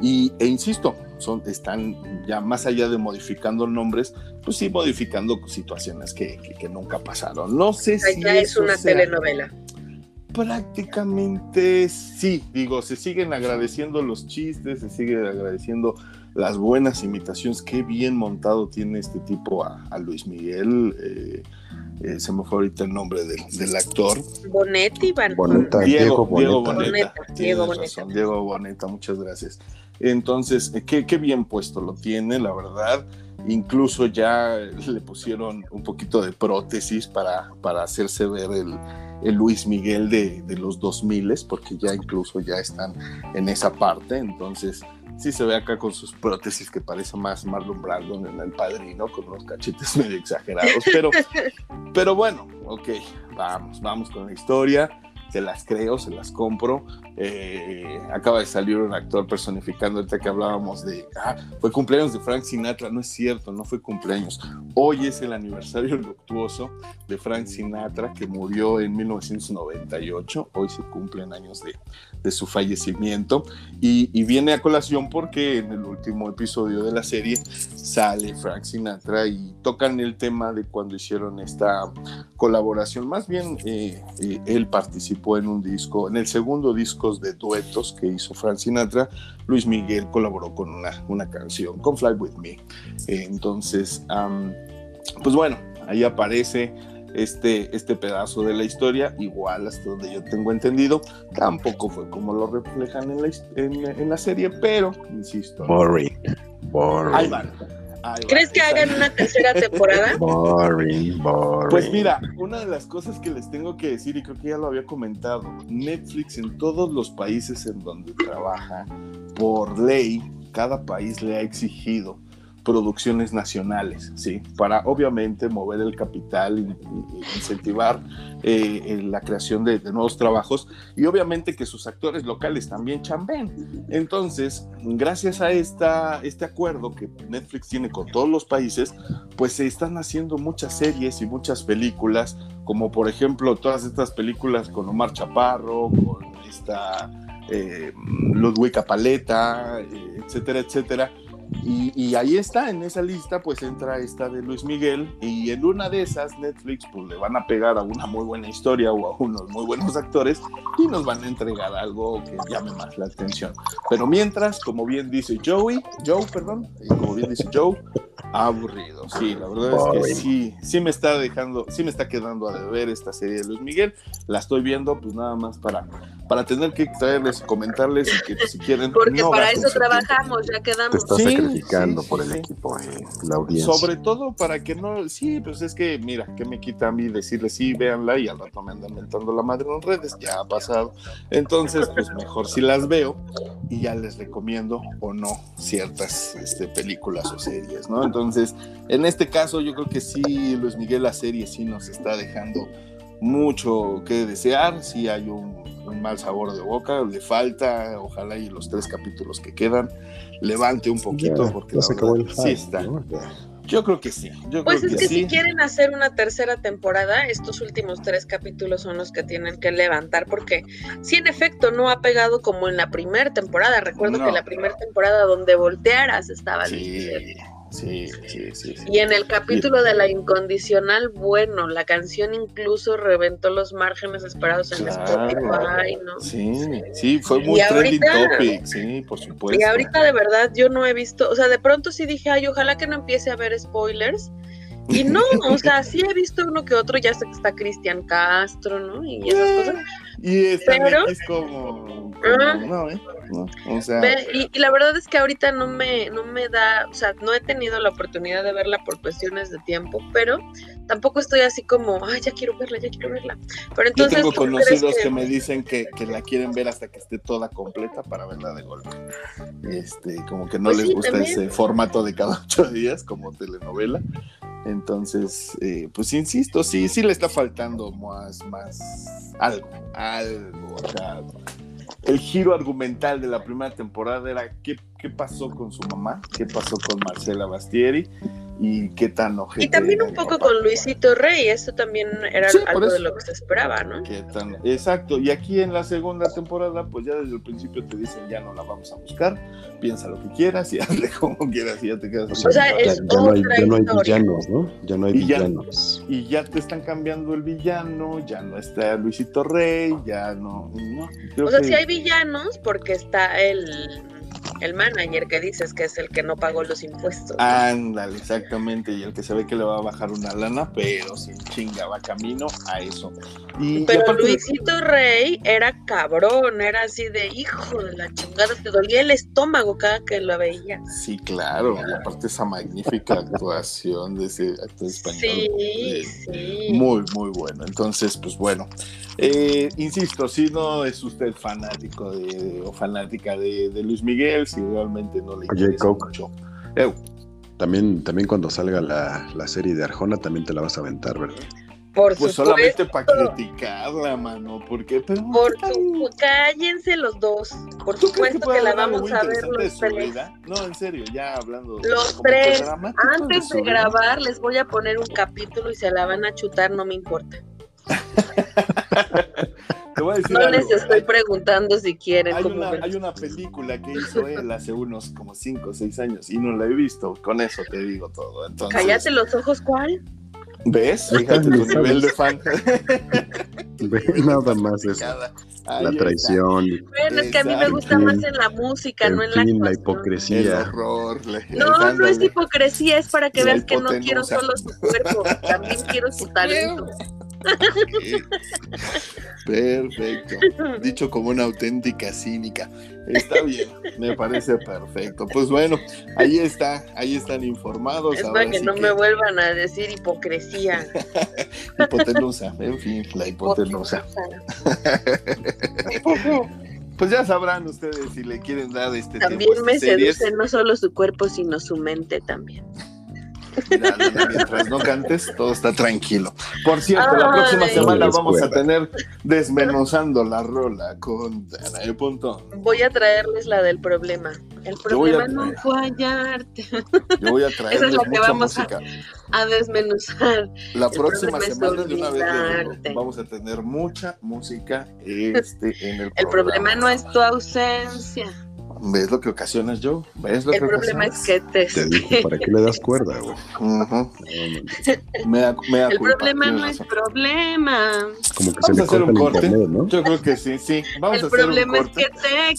Y, e insisto, son, están ya más allá de modificando nombres, pues sí modificando situaciones que, nunca pasaron. No sé si. Ya es una telenovela. Prácticamente sí, digo, se siguen agradeciendo los chistes, se siguen agradeciendo las buenas imitaciones. Qué bien montado tiene este tipo a, Luis Miguel. Eh, eh, se me fue ahorita el nombre del actor. Bonetti, Boneta, Diego, Diego, Boneta. Diego Boneta. Diego Boneta, muchas gracias. Entonces, eh, qué, bien puesto lo tiene, la verdad. Incluso ya le pusieron un poquito de prótesis para, para hacerse ver el, Luis Miguel de, de los 2000, porque ya incluso ya están en esa parte. Entonces, sí se ve acá con sus prótesis que parece más Marlon Brando en El Padrino, con unos cachetes medio exagerados. Pero, pero bueno, ok, vamos, vamos con la historia se las creo, se las compro. Eh, acaba de salir un actor personificando, ahorita que hablábamos de, ah, fue cumpleaños de Frank Sinatra, no es cierto, no fue cumpleaños. Hoy es el aniversario luctuoso de Frank Sinatra, que murió en 1998, hoy se cumplen años de, de su fallecimiento, y, y, viene a colación porque en el último episodio de la serie sale Frank Sinatra y tocan el tema de cuando hicieron esta colaboración, más bien eh, eh, él participó en un disco, en el segundo disco de duetos que hizo Frank Sinatra, Luis Miguel colaboró con una, una canción, con Fly With Me. entonces, pues bueno, ahí aparece este, este pedazo de la historia, igual hasta donde yo tengo entendido, tampoco fue como lo reflejan en la, en, la serie, pero, insisto. Boring. Boring. Ahí van. ¿Crees que hagan una tercera temporada? Boring, boring. Pues mira, una de las cosas que les tengo que decir, y creo que ya lo había comentado, Netflix en todos los países en donde trabaja, por ley, cada país le ha exigido producciones nacionales, ¿sí? Para obviamente mover el capital incentivar eh, la creación de, nuevos trabajos y obviamente que sus actores locales también chamben. Entonces, gracias a este acuerdo que Netflix tiene con todos los países, pues se están haciendo muchas series y muchas películas, como por ejemplo todas estas películas con Omar Chaparro, con esta eh, Ludwig Paleta, eh, etcétera, etcétera y, ahí está, en esa lista, pues entra esta de Luis Miguel. Y en una de esas, Netflix, pues le van a pegar a una muy buena historia o a unos muy buenos actores y nos van a entregar algo que llame más la atención. Pero mientras, como bien dice Joey, Joe, perdón, como bien dice Joe, aburrido. Sí, la verdad es que sí, sí me está dejando, sí me está quedando a deber esta serie de Luis Miguel. La estoy viendo, pues nada más para, para tener que traerles, comentarles y que si quieren. Porque para eso trabajamos, ya quedamos. Te sacrificando por el equipo, eh, la audiencia. Sobre todo para que no, sí, pues es que, mira, ¿qué me quita a mí decirles sí, véanla y al rato me andan mentando la madre en redes? Ya ha pasado. Entonces, pues mejor si las veo y ya les recomiendo o no ciertas este, películas o series, ¿no? Entonces, en este caso, yo creo que sí, Luis Miguel, la serie sí nos está dejando mucho que desear, sí hay un un mal sabor de boca, le falta, ojalá y los tres capítulos que quedan levante un poquito, porque sí está. Yo creo que sí. pues es que, si quieren hacer una tercera temporada, estos últimos tres capítulos son los que tienen que levantar, porque sí, en efecto, no ha pegado como en la primera temporada. Recuerdo que la primera temporada donde voltearas estaba sí. Sí, sí, sí, Y en el capítulo de la incondicional, bueno, la canción incluso reventó los márgenes esperados en Spotify, ¿no? Sí, sí, fue muy trending topic, sí, por supuesto. Y ahorita de verdad yo no he visto, o sea, de pronto sí dije, ay, ojalá que no empiece a haber spoilers. Y no, o sea, sí he visto uno que otro, ya sé que está Cristian Castro, ¿no? Y esas cosas. Y esta es como, no, ¿eh? o sea, y, la verdad es que ahorita no me, no me da, o sea, no he tenido la oportunidad de verla por cuestiones de tiempo, pero tampoco estoy así como, ay, ya quiero verla, ya quiero verla. Pero entonces, Yo tengo conocidos que... me dicen que, que, la quieren ver hasta que esté toda completa para verla de golpe. Este, como que no pues les gusta ese formato de cada ocho días como telenovela. Entonces, eh, pues insisto, sí, sí le está faltando más, más algo, el giro argumental de la primera temporada era qué, qué pasó con su mamá, qué pasó con Marcela Bastieri y qué tan Y también un poco con Luisito Rey, eso también era algo de lo que se esperaba, ¿no? exacto, y aquí en la segunda temporada, pues ya desde el principio te dicen ya no la vamos a buscar, piensa lo que quieras y hazle como quieras y ya te quedas. O sea, es ya, no hay, ya, no hay, villanos, ¿no? Ya no hay villanos. y ya te están cambiando el villano, ya no está Luisito Rey, ya no. o sea, si hay villanos porque está el el manager que dices que es el que no pagó los impuestos. Ándale, exactamente, y el que se ve que le va a bajar una lana, pero sin chinga va camino a eso. pero Luisito Rey era cabrón, era así de hijo de la chingada, te dolía el estómago cada que lo veía. Sí, claro, y aparte esa magnífica actuación de ese actor español. Sí, sí. Muy, muy bueno. Entonces, pues bueno, eh, insisto, si no es usted fanático de, o fanática de, Luis Miguel, si realmente no le interesa mucho. También, también cuando salga la, serie de Arjona, también te la vas a aventar, ¿verdad? Por pues solamente para criticarla, mano, porque pero por su, cállense los dos. Por supuesto que, la vamos a ver los tres. No, en serio, ya hablando los tres. Antes de grabar les voy a poner un capítulo y se la van a chutar, no me importa. no les estoy preguntando si quieren. Hay una, hay una, película que hizo él hace unos como 5 o 6 años y no la he visto. Con eso te digo todo. Entonces, Cállate los ojos, ¿cuál? ¿Ves? Fíjate tu nivel de fan. Nada más eso. la traición. Bueno, es que a mí me gusta más en la música, no en la la hipocresía. El horror. no, no es hipocresía, es para que veas que no quiero solo su cuerpo, también quiero su talento. Perfecto. Dicho como una auténtica cínica. Está bien, me parece perfecto. Pues bueno, ahí está, ahí están informados. Es para que no me vuelvan a decir hipocresía. hipotenusa, en fin, la hipotenusa. Pues ya sabrán ustedes si le quieren dar este También me seduce no solo su cuerpo, sino su mente también. Mientras no cantes, todo está tranquilo. Por cierto, la próxima semana vamos a tener desmenuzando la rola con Danae Pontón. Voy a traerles la del problema. El problema no fue hallarte. Yo voy a traerles Esa es la que vamos A, a, desmenuzar. La próxima semana de una vez vamos a tener mucha música este, en el El problema no es tu ausencia. ¿Ves lo que ocasionas yo? ¿Ves lo el problema es que te... te ¿Para qué le das cuerda, güey? me da, me da el problema no es problema. Como que Vamos se a hacer un corte. ¿no? Yo creo que sí, sí. Vamos el a hacer problema un corte. es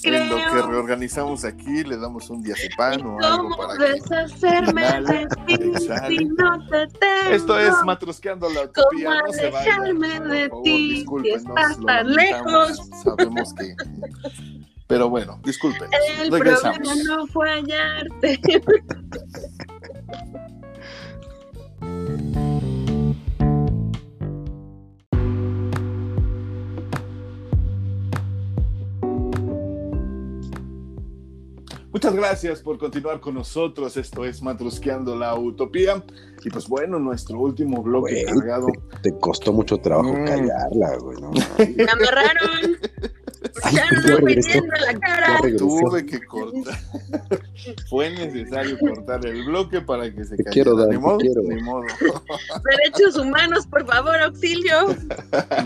que te creo. En lo que reorganizamos aquí, le damos un diazepam o algo para deshacerme de ti si no te tengo? Esto es Matrusqueando la Utopía. ¿Cómo no se alejarme vayan, de ti si estás tan lejos? Sabemos que pero bueno, disculpen. El Regresamos. problema no fue hallarte. Muchas gracias por continuar con nosotros. Esto es Matrusqueando la Utopía. Y pues bueno, nuestro último bloque Güey, cargado. Te, te costó mucho trabajo Mm. callarla, güey. ¿no? Me amarraron. Ay, Ya no regresó. viendo la cara. Tuve que cortar. Fue necesario cortar el bloque para que se cayera. quiero, Dan, ni te modo, quiero. ni modo. Derechos humanos, por favor, auxilio.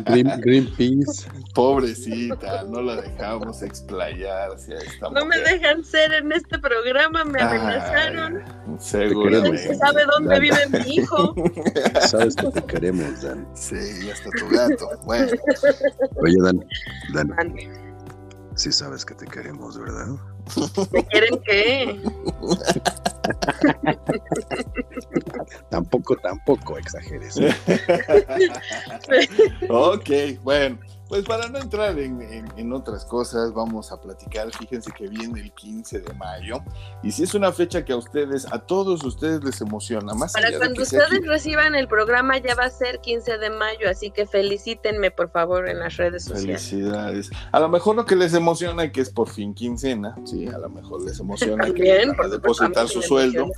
Green, Greenpeace. Pobrecita, no la dejamos explayarse a esta No me dejan ser en este programa, me amenazaron. Ay, seguramente. se sabe dónde Dan. vive mi hijo. Sabes que te queremos, Dan. Sí, hasta tu gato. Bueno, Oye, Dan, Dan, Mande. Sí sabes que te queremos, ¿verdad? ¿Me quieren qué? Tampoco, tampoco exageres. ok, bueno. Pues para no entrar en, en- en otras cosas, vamos a platicar. Fíjense que viene el 15 de mayo. Y si es una fecha que a ustedes, a todos ustedes les emociona, más Para cuando que ustedes reciban el programa ya va a ser 15 de mayo, así que felicítenme por favor en las redes sociales. Felicidades. A lo mejor lo que les emociona es que es por fin quincena, sí, a lo mejor les emociona que También, van a mí depositar su sueldo.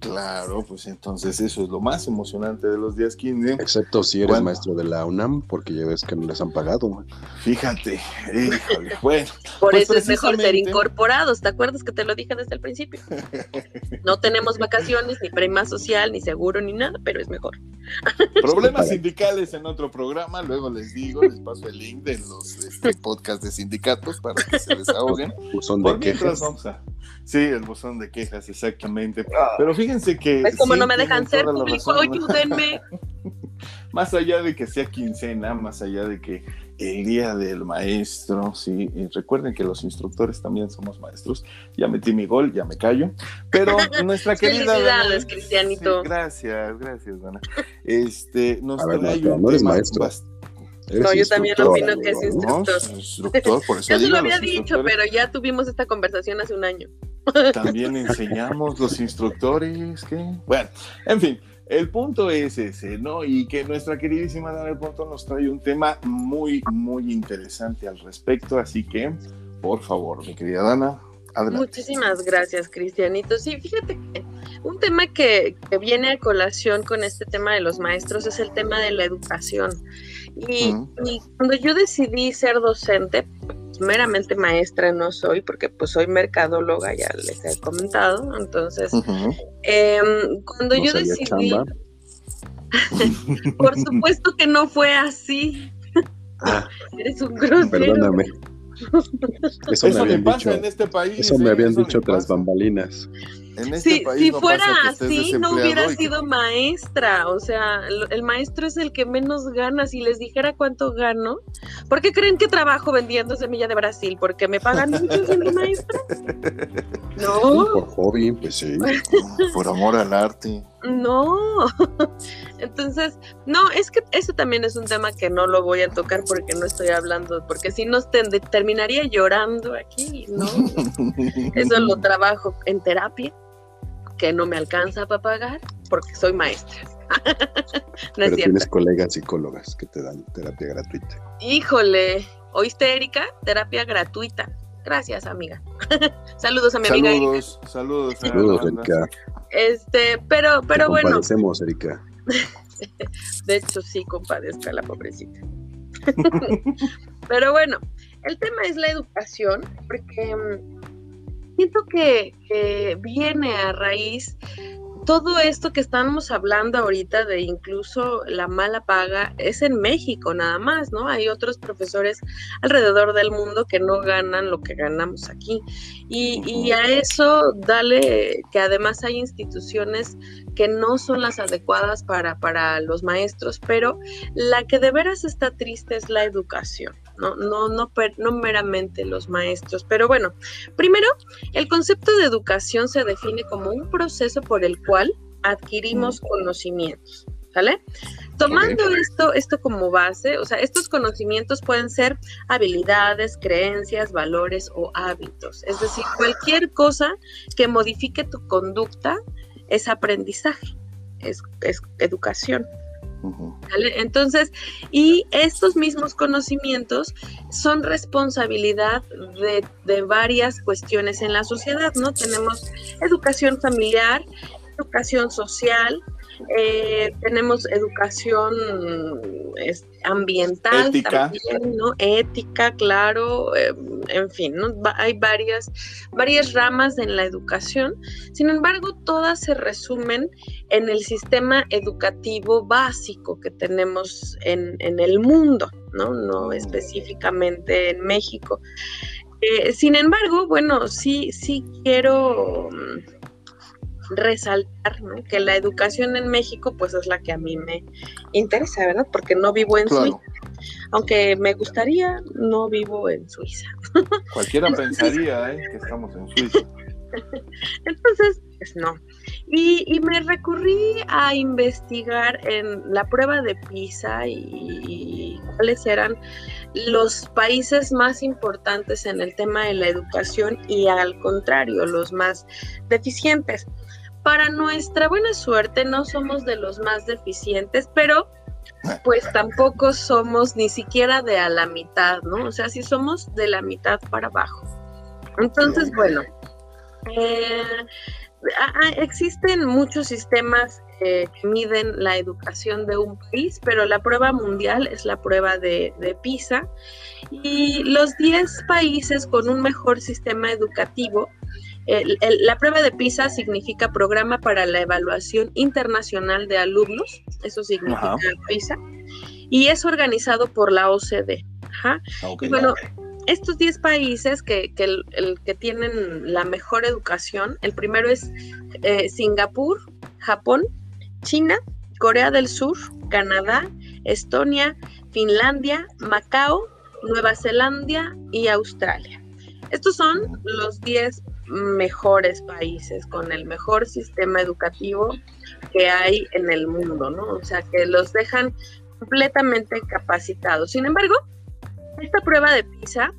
Claro, pues entonces eso es lo más emocionante de los días 15. Excepto si eres Bueno. maestro de la UNAM, porque ya ves que no les han pagado. Fíjate, híjole, bueno, Por Pues eso es mejor ser incorporados, ¿te acuerdas que te lo dije desde el principio? No tenemos vacaciones, ni prima social, ni seguro, ni nada, pero es mejor. problemas sindicales en otro programa, luego les digo, les paso el link de los este, podcasts de sindicatos para que se desahoguen. Son Por de mientras quejas. vamos a... Sí, el buzón de quejas, exactamente. Pero fíjense que... Pues como sí, no me dejan ser público, ayúdenme. Más allá de que sea quincena, más allá de que el día del maestro, sí, y recuerden que los instructores también somos maestros. Ya metí mi gol, ya me callo. Pero nuestra querida. Felicidades, Dana- Cristianito. Sí, gracias, gracias, Dana. Este, nos trae no, un no eres tema maestro. No, yo también opino que es instructor. No, instructor, por eso Ya se lo había dicho, pero ya tuvimos esta conversación hace un año. También enseñamos los instructores que, bueno, en fin, el punto es ese, ¿no? Y que nuestra queridísima Dana Ponto nos trae un tema muy, muy interesante al respecto, así que, por favor, mi querida Dana, adelante. Muchísimas gracias, Cristianito. Sí, fíjate que un tema que, que viene a colación con este tema de los maestros es el tema de la educación. Y, cuando yo decidí ser docente, pues, meramente maestra no soy, porque pues soy mercadóloga, ya les he comentado. Entonces, em, cuando No yo decidí, por supuesto que no fue así. Ah, Eres un grosero. perdóname. Eso, me Eso le habían pasa dicho. en este país. Eso me ¿eh? habían Eso dicho tras bambalinas. En este Si, país si no fuera pasa que estés así, no hubiera y sido maestra. O sea, el, maestro es el que menos gana. Si les dijera cuánto gano, ¿por qué creen que trabajo vendiendo semilla de Brasil? ¿Porque me pagan mucho siendo maestra? No, Por hobby, pues sí. Por amor al arte. no. Entonces, no, es que eso también es un tema que no lo voy a tocar porque no estoy hablando, porque si no terminaría llorando aquí, ¿no? Eso lo trabajo en terapia, que no me alcanza para pagar porque soy maestra. no es Pero cierto. tienes colegas psicólogas que te dan terapia gratuita. Híjole, ¿Oíste, Erika? Terapia gratuita. Gracias, amiga. saludos a mi amiga. Saludos, saludos, saludos, Erika. Este, pero, pero bueno. Compadecemos, Erika. de hecho, sí compadezca la pobrecita. pero bueno, el tema es la educación, porque mm, siento que, que viene a raíz todo esto que estamos hablando ahorita de incluso la mala paga es en México nada más, ¿no? Hay otros profesores alrededor del mundo que no ganan lo que ganamos aquí. Y, a eso dale que además hay instituciones que no son las adecuadas para, para los maestros, pero la que de veras está triste es la educación. No, no, no, no meramente los maestros. Pero bueno, primero, el concepto de educación se define como un proceso por el cual adquirimos mm. conocimientos. ¿Sale? Tomando esto, esto como base, o sea, estos conocimientos pueden ser habilidades, creencias, valores o hábitos. Es decir, cualquier cosa que modifique tu conducta es aprendizaje, es, es educación. Entonces, y estos mismos conocimientos son responsabilidad de, varias cuestiones en la sociedad, ¿no? Tenemos educación familiar, educación social, eh, tenemos educación ambiental, ética. ¿no? ética, claro, em, en fin, ¿no? hay varias, varias ramas en la educación. Sin embargo, todas se resumen en el sistema educativo básico que tenemos en, el mundo, ¿no? No específicamente en México. Eh, sin embargo, bueno, sí, sí quiero resaltar que la educación en México pues es la que a mí me interesa, ¿verdad? Porque no vivo en Suiza. Aunque me gustaría, no vivo en Suiza. Cualquiera pensaría ¿eh? que estamos en Suiza. Entonces, pues no. Y, me recurrí a investigar en la prueba de PISA y, cuáles eran los países más importantes en el tema de la educación y al contrario, los más deficientes. Para nuestra buena suerte no somos de los más deficientes, pero pues tampoco somos ni siquiera de a la mitad, ¿no? O sea, sí somos de la mitad para abajo. Entonces, bueno, eh, existen muchos sistemas eh, que miden la educación de un país, pero la prueba mundial es la prueba de, de PISA. Y los 10 países con un mejor sistema educativo la prueba de PISA significa Programa para la Evaluación Internacional de Alumnos, eso significa PISA, y es organizado por la OCDE. Ah, bueno, estos 10 países que, el, que tienen la mejor educación, el primero es eh, Singapur, Japón, China, Corea del Sur, Canadá, Estonia, Finlandia, Macao, Nueva Zelanda y Australia. Estos son los 10 mejores países, con el mejor sistema educativo que hay en el mundo, ¿no? O sea, que los dejan completamente capacitados. Sin embargo, esta prueba de PISA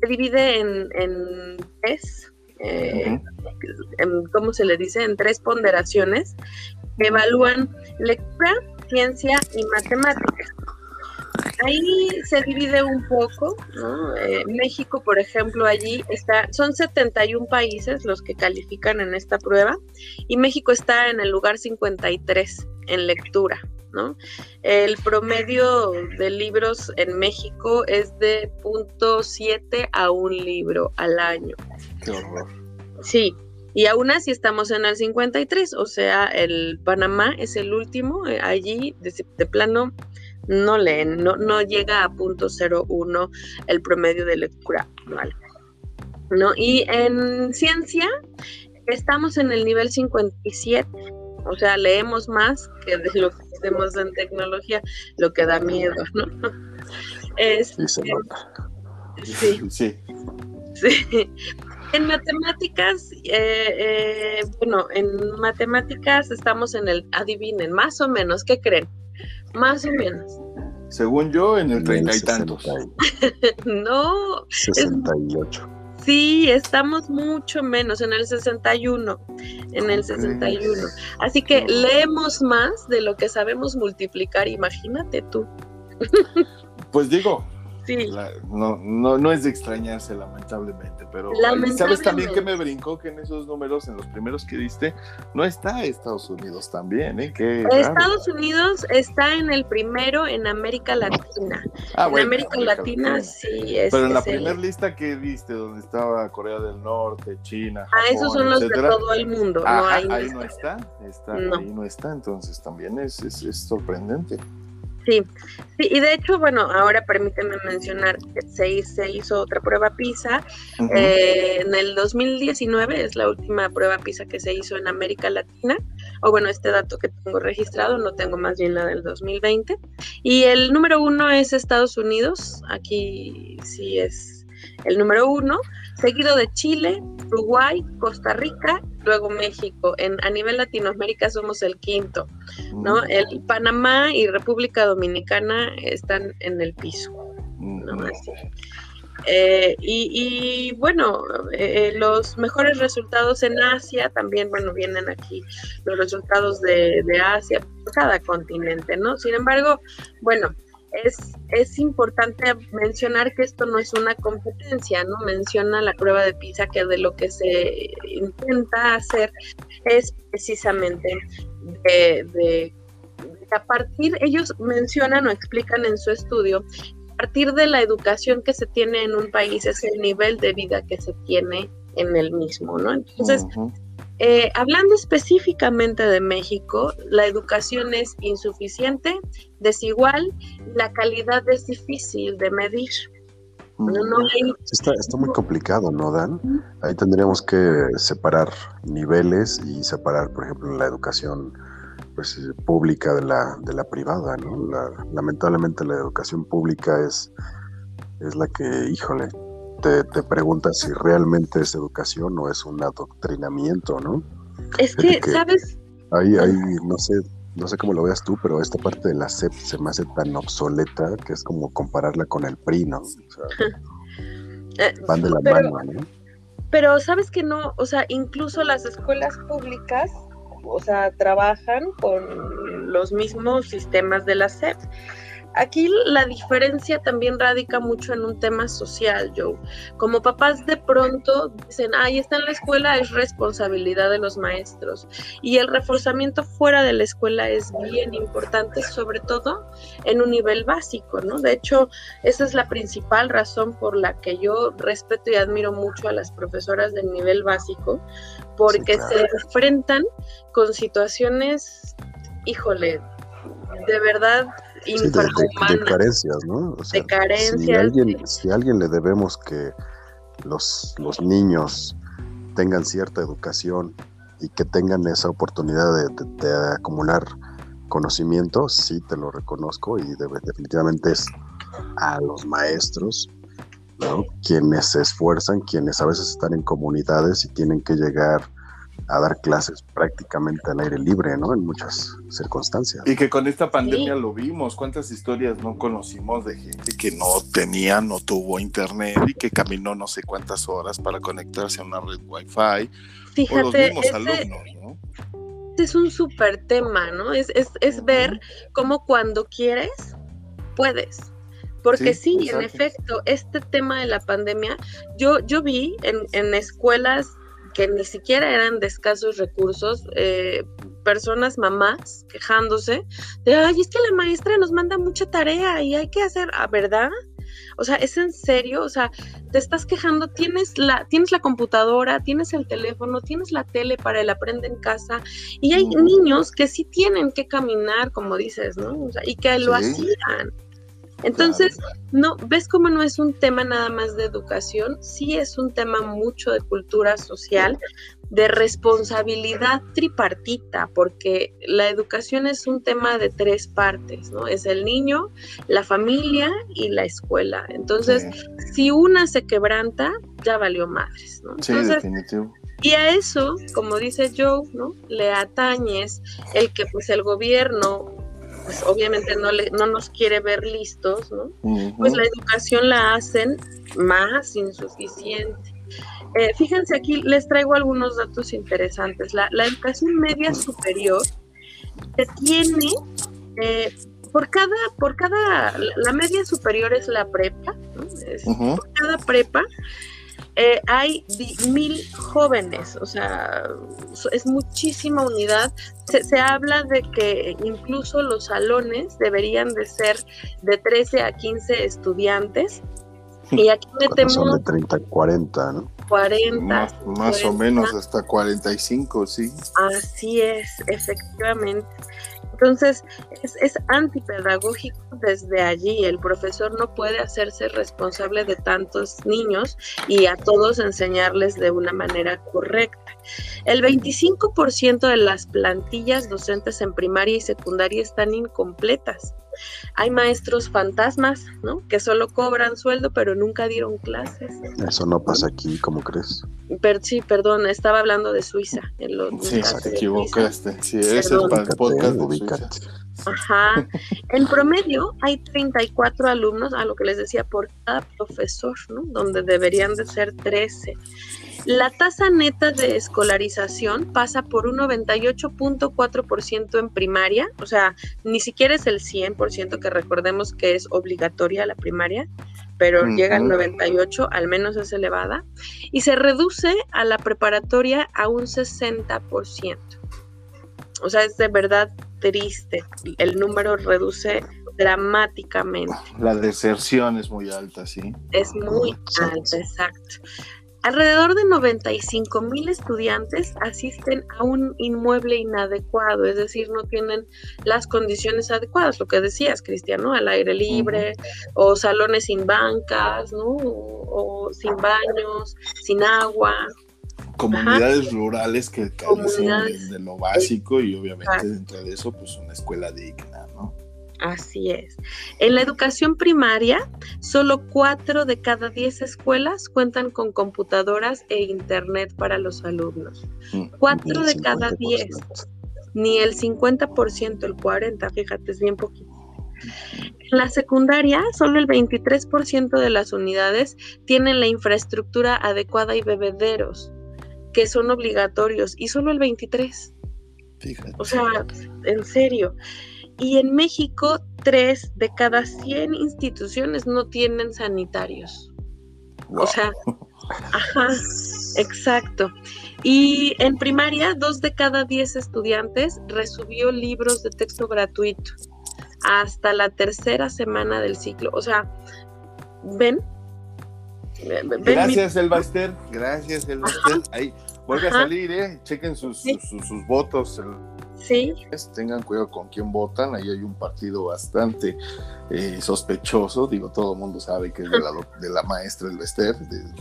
se divide en, tres, eh, ¿cómo se le dice? En tres ponderaciones evalúan lectura, ciencia y matemáticas. Ahí se divide un poco, ¿no? Eh, México, por ejemplo, allí está, son 71 países los que califican en esta prueba y México está en el lugar 53 en lectura, ¿no? El promedio de libros en México es de .7 a un libro al año. Qué horror. Sí, y aún así estamos en el 53, o sea, el Panamá es el último, eh, allí de plano no leen, no, no llega a punto uno el promedio de lectura anual. ¿no? Y en ciencia estamos en el nivel 57, o sea, leemos más que de lo que hacemos en tecnología, lo que da miedo, ¿no? Es, sí, sí. sí. En matemáticas, eh, eh, bueno, en matemáticas estamos en el, adivinen, más o menos, ¿qué creen? Más o menos. Según yo, en el treinta y tantos. no. 68. sí, estamos mucho menos, en el 61. En el 61. Así que leemos más de lo que sabemos multiplicar, imagínate tú. Pues digo, Sí. no, no, no es de extrañarse, lamentablemente, pero ¿sabes también que me brincó que en esos números, en los primeros que diste, no está Estados Unidos también, ¿eh? Estados Unidos está en el primero en América Latina. Ah, en América Latina sí es. Pero en la primera lista que diste, donde estaba Corea del Norte, China. ah, esos son los de todo el mundo. ahí, no está, está ahí no está, entonces también es, es, es sorprendente. Sí, sí, y de hecho, bueno, ahora permíteme mencionar que se, se hizo otra prueba PISA. Eh, en el 2019 es la última prueba PISA que se hizo en América Latina, o bueno, este dato que tengo registrado, no tengo más bien la del 2020. Y el número uno es Estados Unidos, aquí sí es el número uno, seguido de Chile, Uruguay, Costa Rica, luego México. En, a nivel Latinoamérica somos el quinto, ¿no? Mm. El Panamá y República Dominicana están en el piso. ¿no? Mm. Eh, y, bueno, eh, los mejores resultados en Asia también, bueno, vienen aquí los resultados de, de Asia, cada continente, ¿no? Sin embargo, bueno, es, es importante mencionar que esto no es una competencia, ¿no? Menciona la prueba de PISA que de lo que se intenta hacer es precisamente de, de, a partir, ellos mencionan o explican en su estudio, a partir de la educación que se tiene en un país es el nivel de vida que se tiene en el mismo, ¿no? Entonces, eh, hablando específicamente de México, la educación es insuficiente, desigual, la calidad es difícil de medir. Está, muy complicado, ¿no, Dan? Ahí tendríamos que separar niveles y separar, por ejemplo, la educación pues, pública de la, de la privada, ¿no? lamentablemente la educación pública es, es la que, híjole, te, preguntas si realmente es educación o es un adoctrinamiento, ¿no? Es que, ¿sabes? Ahí, ahí, no sé, no sé cómo lo veas tú, pero esta parte de la SEP se me hace tan obsoleta que es como compararla con el PRI, ¿no? O sea, eh, van de la mano, ¿no? Pero sabes que no, o sea, incluso las escuelas públicas, o sea, trabajan con los mismos sistemas de la SEP. Aquí la diferencia también radica mucho en un tema social, Joe. Como papás de pronto dicen, ahí está en la escuela, es responsabilidad de los maestros. Y el reforzamiento fuera de la escuela es bien importante, sobre todo en un nivel básico, ¿no? De hecho, esa es la principal razón por la que yo respeto y admiro mucho a las profesoras del nivel básico, porque se enfrentan con situaciones, híjole, de verdad de, carencias, ¿no? de carencias. Si alguien, si a alguien le debemos que los, los niños tengan cierta educación y que tengan esa oportunidad de, acumular conocimiento, sí te lo reconozco y definitivamente es a los maestros, ¿no? quienes se esfuerzan, quienes a veces están en comunidades y tienen que llegar a dar clases prácticamente al aire libre, ¿no? En muchas circunstancias. Y que con esta pandemia lo vimos, cuántas historias no conocimos de gente que no tenía, no tuvo internet y que caminó no sé cuántas horas para conectarse a una red wifi. Fíjate, o los mismos alumnos, ¿no? Es un súper tema, ¿no? Es, es, es ver cómo cuando quieres, puedes. Porque sí, en efecto, este tema de la pandemia, yo, yo vi en, en escuelas que ni siquiera eran de escasos recursos, eh, personas mamás quejándose de, ay, es que la maestra nos manda mucha tarea y hay que hacer, ¿a ah, ¿verdad? O sea, es en serio, o sea, te estás quejando, tienes la, tienes la computadora, tienes el teléfono, tienes la tele para el aprende en casa, y hay niños que sí tienen que caminar, como dices, ¿no? O sea, y que lo hacían. Entonces, no, ¿ves cómo no es un tema nada más de educación? Sí es un tema mucho de cultura social, de responsabilidad tripartita, porque la educación es un tema de tres partes, ¿no? Es el niño, la familia y la escuela. Entonces, si una se quebranta, ya valió madres, ¿no? sí, definitivo. Y a eso, como dice Joe, ¿no? Le atañes el que pues el gobierno pues obviamente no, le, no nos quiere ver listos, ¿no? Pues la educación la hacen más insuficiente. Eh, fíjense aquí, les traigo algunos datos interesantes. La, educación media superior se tiene eh, por cada, por cada, la media superior es la prepa, por cada prepa eh, hay mil jóvenes, o sea, es muchísima unidad. Se, habla de que incluso los salones deberían de ser de 13 a 15 estudiantes. Y aquí metemos... Son de 30 a 40, ¿no? 40. Más, o menos hasta 45, sí. Así es, efectivamente. Entonces, es, antipedagógico desde allí. El profesor no puede hacerse responsable de tantos niños y a todos enseñarles de una manera correcta. El 25% de las plantillas docentes en primaria y secundaria están incompletas. Hay maestros fantasmas, ¿no? Que solo cobran sueldo, pero nunca dieron clases. Eso no pasa aquí, ¿cómo crees? sí, perdón, estaba hablando de Suiza. En sí, te equivocaste. Sí, ese es para el podcast Ajá. En promedio hay 34 alumnos, a lo que les decía, por cada profesor, ¿no? Donde deberían de ser 13. La tasa neta de escolarización pasa por un 98.4% en primaria, o sea, ni siquiera es el 100% que recordemos que es obligatoria la primaria, pero llega al 98, al menos es elevada, y se reduce a la preparatoria a un 60%. O sea, es de verdad triste. El número reduce dramáticamente. La deserción es muy alta, sí. Es muy alta, exacto. Alrededor de 95 mil estudiantes asisten a un inmueble inadecuado, es decir, no tienen las condiciones adecuadas, lo que decías, Cristiano, al aire libre, o salones sin bancas, ¿no? O, sin baños, sin agua. Comunidades rurales que carecen de, lo básico y obviamente dentro de eso, pues una escuela digna, ¿no? Así es. En la educación primaria, solo cuatro de cada diez escuelas cuentan con computadoras e internet para los alumnos. Mm, cuatro de cada diez. Ni el 50%, el 40%, fíjate, es bien poquito. En la secundaria, solo el 23% de las unidades tienen la infraestructura adecuada y bebederos, que son obligatorios, y solo el 23%. Fíjate. O sea, en serio. Y en México, tres de cada 100 instituciones no tienen sanitarios. O sea, ajá, exacto. Y en primaria, dos de cada diez estudiantes recibió libros de texto gratuito hasta la tercera semana del ciclo. O sea, ven. Gracias, el Elbaster. Gracias, Elbaster. Ahí vuelve a salir, ¿eh? Chequen sus, sus, sus votos. Sí. Tengan cuidado con quién votan. Ahí hay un partido bastante eh, sospechoso. Digo, todo el mundo sabe que es de la, de la maestra del Bester,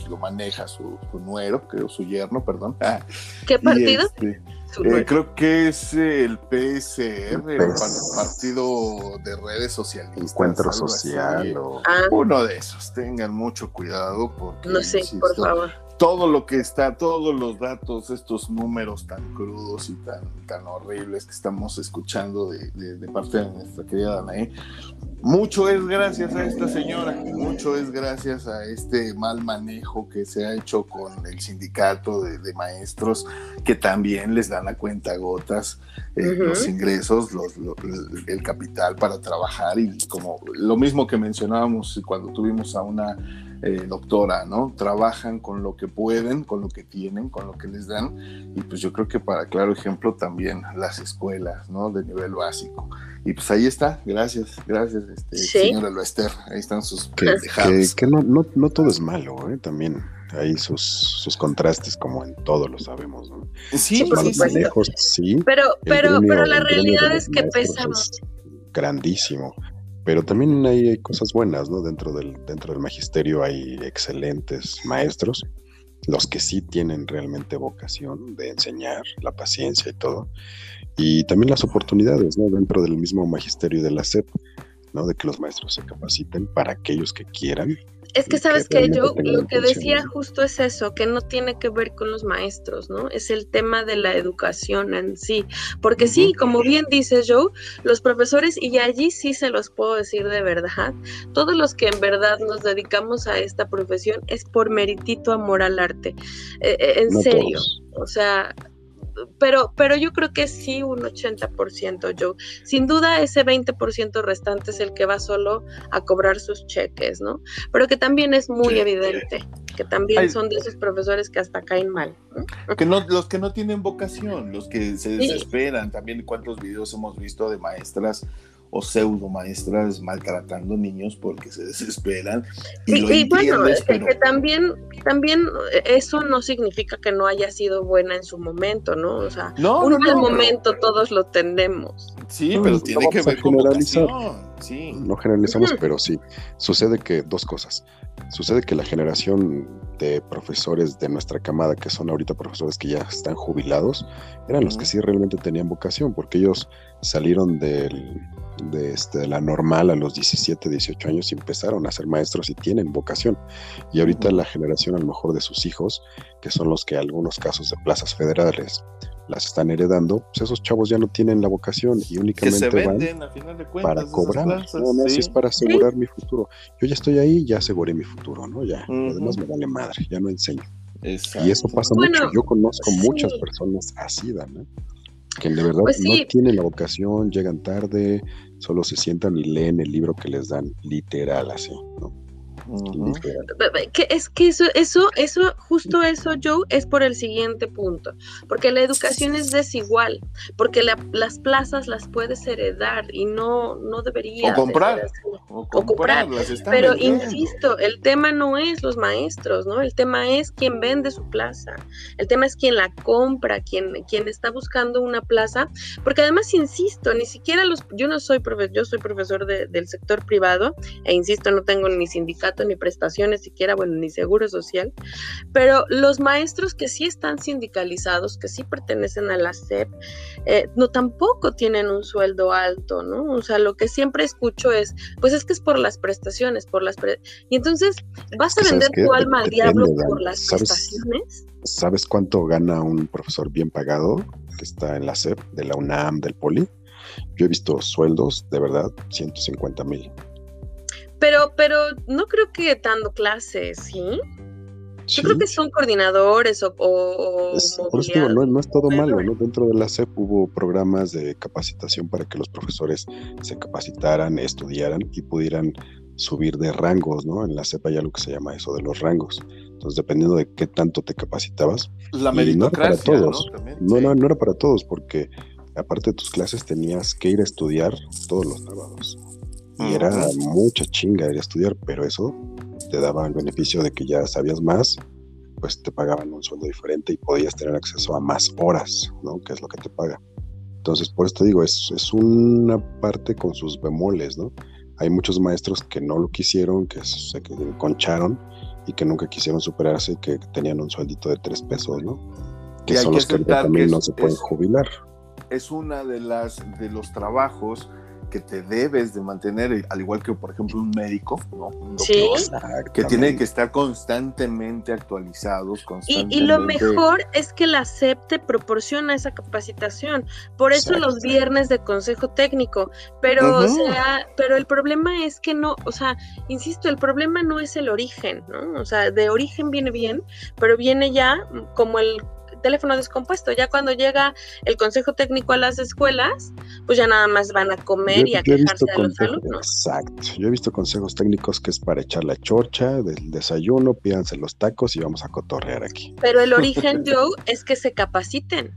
lo maneja su, nuero, creo, su yerno, perdón. Ah, ¿Qué partido? Este, eh, creo que es el PSR, el, partido de redes sociales. Encuentro social. Ah. Uno de esos. Tengan mucho cuidado porque. No sé, por favor todo lo que está, todos los datos, estos números tan crudos y tan, tan horribles que estamos escuchando de, de, parte de nuestra querida Danae, mucho es gracias a esta señora, mucho es gracias a este mal manejo que se ha hecho con el sindicato de, maestros, que también les dan a cuenta gotas eh, los ingresos, los, el capital para trabajar y como lo mismo que mencionábamos cuando tuvimos a una eh, doctora, ¿no? Trabajan con lo que pueden, con lo que tienen, con lo que les dan. Y pues yo creo que para claro ejemplo también las escuelas, ¿no? De nivel básico. Y pues ahí está, gracias, gracias, este, señora Loester. Ahí están sus que, que, no, no, no, todo es malo, ¿eh? También hay sus, sus contrastes, como en todo lo sabemos, ¿no? Sí, sí, sí. Pero, pero, pero la realidad es que pesamos. grandísimo. Pero también hay, cosas buenas, ¿no? Dentro del, dentro del magisterio hay excelentes maestros, los que sí tienen realmente vocación de enseñar, la paciencia y todo. Y también las oportunidades, ¿no? Dentro del mismo magisterio de la SEP, ¿no? De que los maestros se capaciten para aquellos que quieran es que sabes que, yo lo que decía justo es eso, que no tiene que ver con los maestros, ¿no? Es el tema de la educación en sí. Porque sí, como bien dice Joe, los profesores, y allí sí se los puedo decir de verdad, todos los que en verdad nos dedicamos a esta profesión es por meritito amor al arte. Eh, eh, en serio. O sea, pero, pero yo creo que sí un 80%, Joe. Sin duda ese 20% restante es el que va solo a cobrar sus cheques, ¿no? Pero que también es muy evidente que también son de esos profesores que hasta caen mal. Que no, los que no tienen vocación, los que se desesperan, también cuántos videos hemos visto de maestras o pseudo maestras maltratando niños porque se desesperan. Y, bueno, que también, también eso no significa que no haya sido buena en su momento, ¿no? O sea, no, un mal momento todos lo tenemos. Sí, pero tiene que ver con vocación. Sí. No generalizamos, pero sí. Sucede que dos cosas. Sucede que la generación de profesores de nuestra camada, que son ahorita profesores que ya están jubilados, eran los que sí realmente tenían vocación, porque ellos salieron del, de, este, la normal a los 17, 18 años y empezaron a ser maestros y tienen vocación. Y ahorita la generación a lo mejor de sus hijos, que son los que algunos casos de plazas federales las están heredando, pues esos chavos ya no tienen la vocación y únicamente van para cobrar. no, no, es para asegurar mi futuro. Yo ya estoy ahí, ya aseguré mi futuro, ¿no? Ya, además me vale madre, ya no enseño. Y eso pasa mucho. Yo conozco muchas personas así, ¿no? Que de verdad pues no tienen la vocación, llegan tarde, solo se sientan y leen el libro que les dan literal así, ¿no? Que es que eso, eso, eso, justo eso, Joe, es por el siguiente punto, porque la educación es desigual, porque las plazas las puedes heredar y no, no debería. O comprar. O comprar. Pero insisto, el tema no es los maestros, ¿no? El tema es quien vende su plaza. El tema es quien la compra, quien, quien está buscando una plaza, porque además, insisto, ni siquiera los, yo no soy profesor, yo soy profesor del sector privado, e insisto, no tengo ni sindicato ni prestaciones siquiera, bueno, ni seguro social, pero los maestros que sí están sindicalizados, que sí pertenecen a la SEP, eh, no tampoco tienen un sueldo alto, ¿no? O sea, lo que siempre escucho es, pues es que es por las prestaciones, por las... y entonces, ¿vas a vender tu alma al diablo por las prestaciones? ¿Sabes cuánto gana un profesor bien pagado que está en la SEP, de la UNAM, del Poli? Yo he visto sueldos, de verdad, 150 mil. Pero, pero no creo que dando clases, ¿sí? Yo creo que son coordinadores o... o, por eso no, es todo malo, ¿no? Dentro de la CEP hubo programas de capacitación para que los profesores se capacitaran, estudiaran y pudieran subir de rangos, ¿no? En la CEP hay algo que se llama eso de los rangos. Entonces, dependiendo de qué tanto te capacitabas. La meritocracia, no, todos. ¿no? no, no era para todos, porque aparte de tus clases tenías que ir a estudiar todos los sábados. Y era mucha chinga ir a estudiar, pero eso te daba el beneficio de que ya sabías más, pues te pagaban un sueldo diferente y podías tener acceso a más horas, ¿no? Que es lo que te paga. Entonces, por esto digo, es, es una parte con sus bemoles, ¿no? Hay muchos maestros que no lo quisieron, que se concharon y que nunca quisieron superarse, que tenían un sueldito de tres pesos, ¿no? Que son los que también no se pueden jubilar. Es una de las de los trabajos que te debes de mantener, al igual que por ejemplo un médico, ¿no? sí. Que tiene que estar constantemente actualizados. Constantemente. Y, lo mejor es que la SEP te proporciona esa capacitación. Por eso los viernes de consejo técnico. Pero, o sea, pero el problema es que no, o sea, insisto, el problema no es el origen, ¿no? O sea, de origen viene bien, pero viene ya como el teléfono descompuesto. Ya cuando llega el consejo técnico a las escuelas, pues ya nada más van a comer y a quejarse de los alumnos. Exacto. Yo he visto consejos técnicos que es para echar la chorcha del desayuno, pídanse los tacos y vamos a cotorrear aquí. Pero el origen, Joe, es que se capaciten.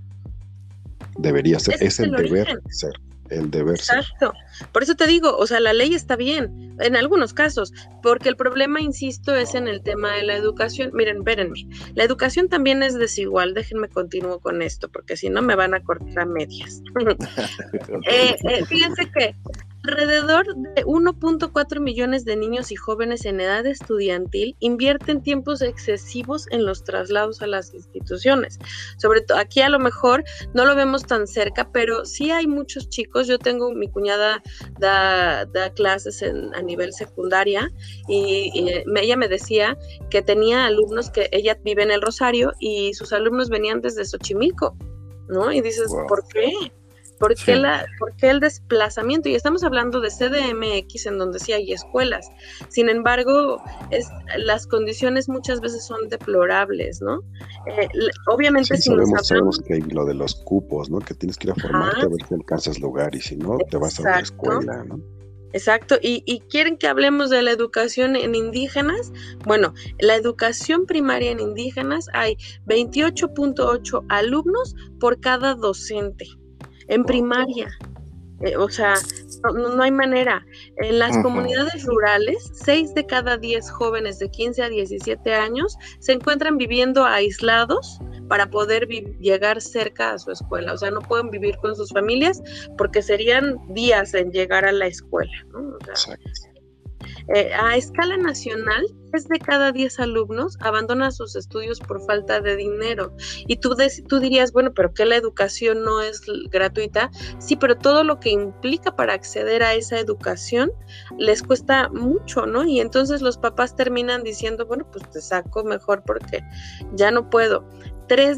Debería ser, es, el, deber ser el deber Exacto. Por eso te digo, o sea, la ley está bien en algunos casos, porque el problema, insisto, es en el tema de la educación. Miren, espérenme, la educación también es desigual. Déjenme continuar con esto, porque si no me van a cortar a medias. Eh, eh, fíjense que Alrededor de 1.4 millones de niños y jóvenes en edad estudiantil invierten tiempos excesivos en los traslados a las instituciones. Sobre todo aquí a lo mejor no lo vemos tan cerca, pero sí hay muchos chicos. Yo tengo mi cuñada da, clases a nivel secundaria y, ella me decía que tenía alumnos que ella vive en el Rosario y sus alumnos venían desde Xochimilco, ¿no? Y dices, ¿por qué? ¿Por qué, la, ¿Por qué el desplazamiento? Y estamos hablando de CDMX en donde sí hay escuelas. Sin embargo, es, las condiciones muchas veces son deplorables, ¿no? Eh, obviamente si sabemos, sabemos que hay lo de los cupos, ¿no? Que tienes que ir a formarte a ver si alcanzas lugar y si no, te vas a otra escuela, ¿no? Exacto, y, quieren que hablemos de la educación en indígenas. Bueno, la educación primaria en indígenas hay 28.8 alumnos por cada docente en primaria. Eh, o sea, no, hay manera. En las comunidades rurales, 6 de cada 10 jóvenes de 15 a 17 años se encuentran viviendo aislados para poder llegar cerca a su escuela. O sea, no pueden vivir con sus familias porque serían días en llegar a la escuela. ¿no? Eh, a escala nacional, 3 de cada 10 alumnos abandonan sus estudios por falta de dinero. Y tú, tú dirías, bueno, pero que la educación no es gratuita. Sí, pero todo lo que implica para acceder a esa educación les cuesta mucho, ¿no? Y entonces los papás terminan diciendo, bueno, pues te saco mejor porque ya no puedo.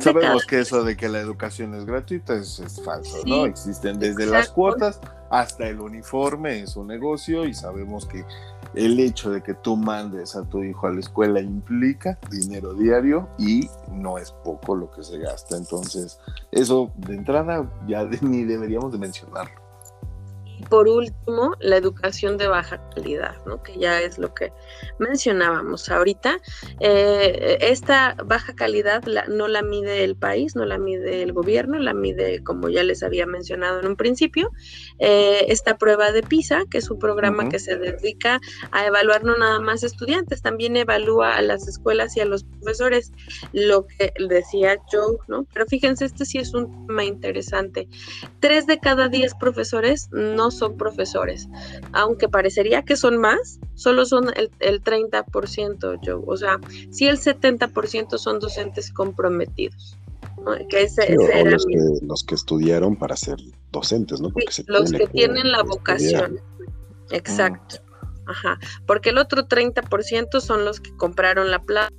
Sabemos que eso de que la educación es gratuita es, falso, ¿no? Existen desde las cuotas hasta el uniforme, es un negocio y sabemos que el hecho de que tú mandes a tu hijo a la escuela implica dinero diario y no es poco lo que se gasta. Entonces, eso de entrada ya ni deberíamos de mencionarlo. Y por último, la educación de baja calidad, ¿no? que ya es lo que mencionábamos ahorita. Eh, esta baja calidad no la mide el país, no la mide el gobierno, la mide, como ya les había mencionado en un principio, eh, esta prueba de PISA, que es un programa que se dedica a evaluar no nada más estudiantes, también evalúa a las escuelas y a los profesores, lo que decía Joe, ¿no? Pero fíjense, este sí es un tema interesante. Tres de cada diez profesores no son profesores, aunque parecería que son más, solo son el, el 30%, yo, o sea, sí el 70% son docentes comprometidos. Que los, que, estudiaron para ser docentes, ¿no? los que, tienen la vocación. Exacto. Ajá. Porque el otro 30% son los que compraron la plata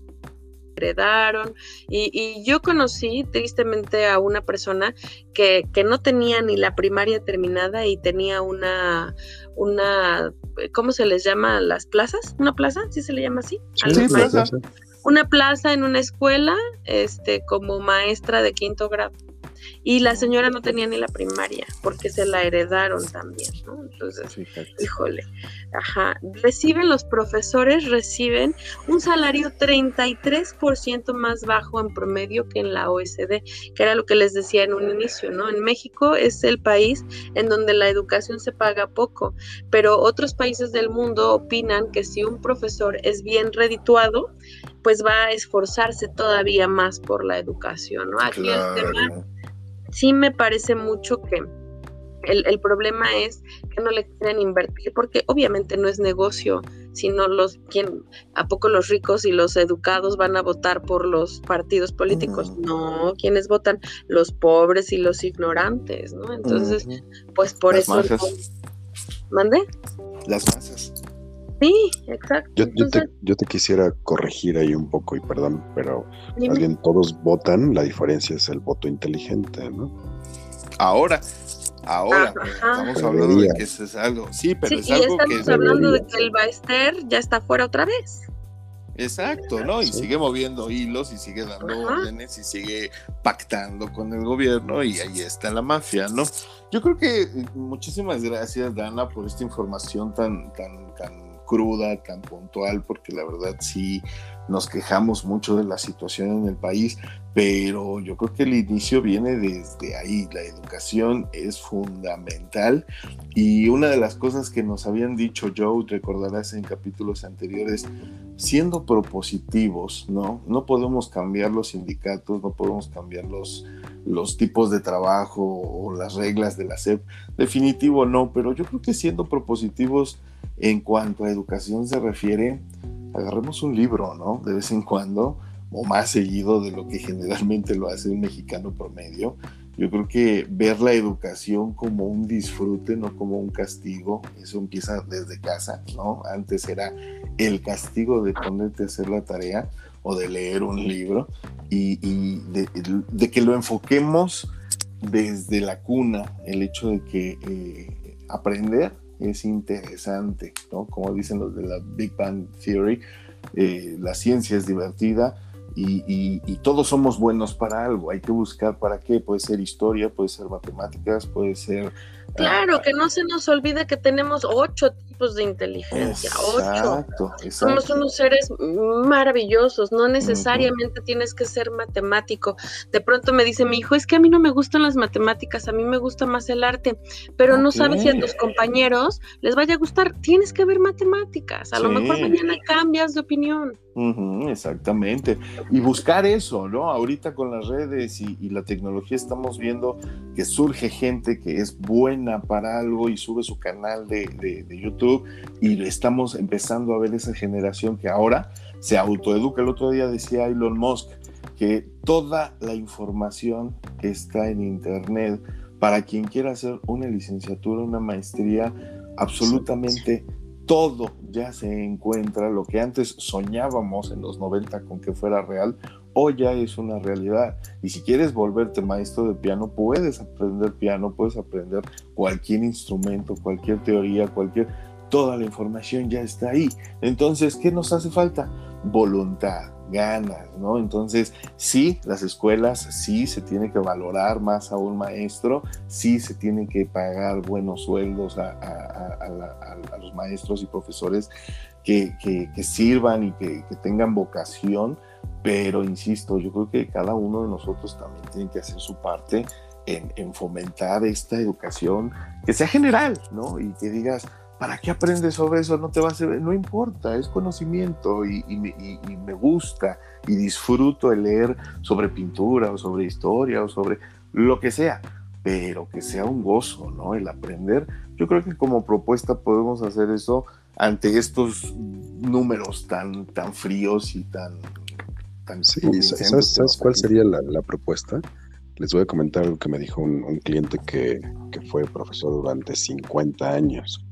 heredaron. Y, yo conocí tristemente a una persona que, no tenía ni la primaria terminada y tenía una, una, ¿cómo se les llama? ¿Las plazas? ¿Una plaza? ¿Sí se le llama así? Una plaza en una escuela, este, como maestra de quinto grado. Y la señora no tenía ni la primaria, porque se la heredaron también, ¿no? Entonces, híjole, ajá, reciben los profesores, reciben un salario 33% más bajo en promedio que en la OSD, que era lo que les decía en un inicio, ¿no? En México es el país en donde la educación se paga poco, pero otros países del mundo opinan que si un profesor es bien redituado, pues va a esforzarse todavía más por la educación, ¿no? Aquí el tema sí me parece mucho que el, problema es que no le quieren invertir porque obviamente no es negocio, sino los quien a poco los ricos y los educados van a votar por los partidos políticos, no, quienes votan los pobres y los ignorantes, ¿no? Entonces, pues por eso ¿Mande? Las masas. Sí, exacto. Yo, te, yo, te, quisiera corregir ahí un poco y perdón, pero alguien todos votan, la diferencia es el voto inteligente, ¿no? Ahora, ahora, estamos hablando de que eso es algo, sí, pero es algo que... estamos hablando de que el Baester ya está fuera otra vez. Exacto, ¿no? Y sigue moviendo hilos y sigue dando órdenes y sigue pactando con el gobierno y ahí está la mafia, ¿no? Yo creo que eh, muchísimas gracias, Dana, por esta información tan, tan, tan cruda, tan puntual, porque la verdad sí nos quejamos mucho de la situación en el país, pero yo creo que el inicio viene desde ahí. La educación es fundamental y una de las cosas que nos habían dicho Joe, recordarás en capítulos anteriores, siendo propositivos, ¿no? No podemos cambiar los sindicatos, no podemos cambiar los, los tipos de trabajo o las reglas de la SEP, definitivo no, pero yo creo que siendo propositivos en cuanto a educación se refiere, agarremos un libro, ¿no? De vez en cuando, o más seguido de lo que generalmente lo hace un mexicano promedio. Yo creo que ver la educación como un disfrute, no como un castigo, eso empieza desde casa, ¿no? Antes era el castigo de ponerte a hacer la tarea o de leer un libro y, de, que lo enfoquemos desde la cuna el hecho de que eh, aprender es interesante, ¿no? Como dicen los de la Big Bang Theory, eh, la ciencia es divertida y, todos somos buenos para algo. Hay que buscar para qué. Puede ser historia, puede ser matemáticas, puede ser... Claro, que no se nos olvide que tenemos ocho de inteligencia, ocho. Somos unos seres maravillosos, no necesariamente tienes que ser matemático. De pronto me dice mi hijo, es que a mí no me gustan las matemáticas, a mí me gusta más el arte, pero no sabes si a tus compañeros les vaya a gustar, tienes que ver matemáticas, a lo mejor mañana cambias de opinión. Exactamente. Y buscar eso, ¿no? Ahorita con las redes y, la tecnología estamos viendo que surge gente que es buena para algo y sube su canal de, de YouTube y estamos empezando a ver esa generación que ahora se autoeduca. El otro día decía Elon Musk que toda la información está en Internet para quien quiera hacer una licenciatura, una maestría, absolutamente todo ya se encuentra. Lo que antes soñábamos en los 90 con que fuera real, hoy ya es una realidad. Y si quieres volverte maestro de piano, puedes aprender piano, puedes aprender cualquier instrumento, cualquier teoría, cualquier toda la información ya está ahí. Entonces, ¿qué nos hace falta? Voluntad, ganas, ¿no? Entonces, sí, las escuelas, sí se tiene que valorar más a un maestro, sí se tiene que pagar buenos sueldos a, los maestros y profesores que, sirvan y que, tengan vocación, pero insisto, yo creo que cada uno de nosotros también tiene que hacer su parte en, en fomentar esta educación que sea general, ¿no? Y que digas, ¿para qué aprendes sobre eso? No te va a servir, no importa, es conocimiento y, me gusta y disfruto de leer sobre pintura o sobre historia o sobre lo que sea, pero que sea un gozo, ¿no? El aprender. Yo creo que como propuesta podemos hacer eso ante estos números tan, tan fríos y tan... tan sí, ¿sabes, cuál sería la, propuesta? Les voy a comentar algo que me dijo un, cliente que, que fue profesor durante 50 años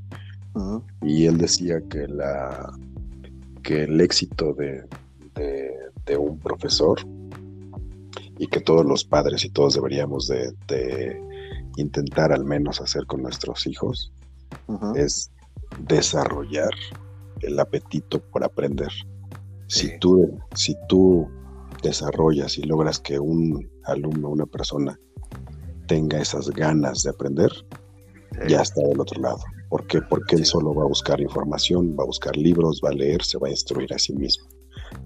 y él decía que, la, que el éxito de, un profesor y que todos los padres y todos deberíamos de, intentar al menos hacer con nuestros hijos es desarrollar el apetito por aprender. Si, tú, si tú desarrollas y logras que un alumno, una persona, tenga esas ganas de aprender, ya está del otro lado. ¿Por qué? Porque él solo va a buscar información, va a buscar libros, va a leer, se va a instruir a sí mismo.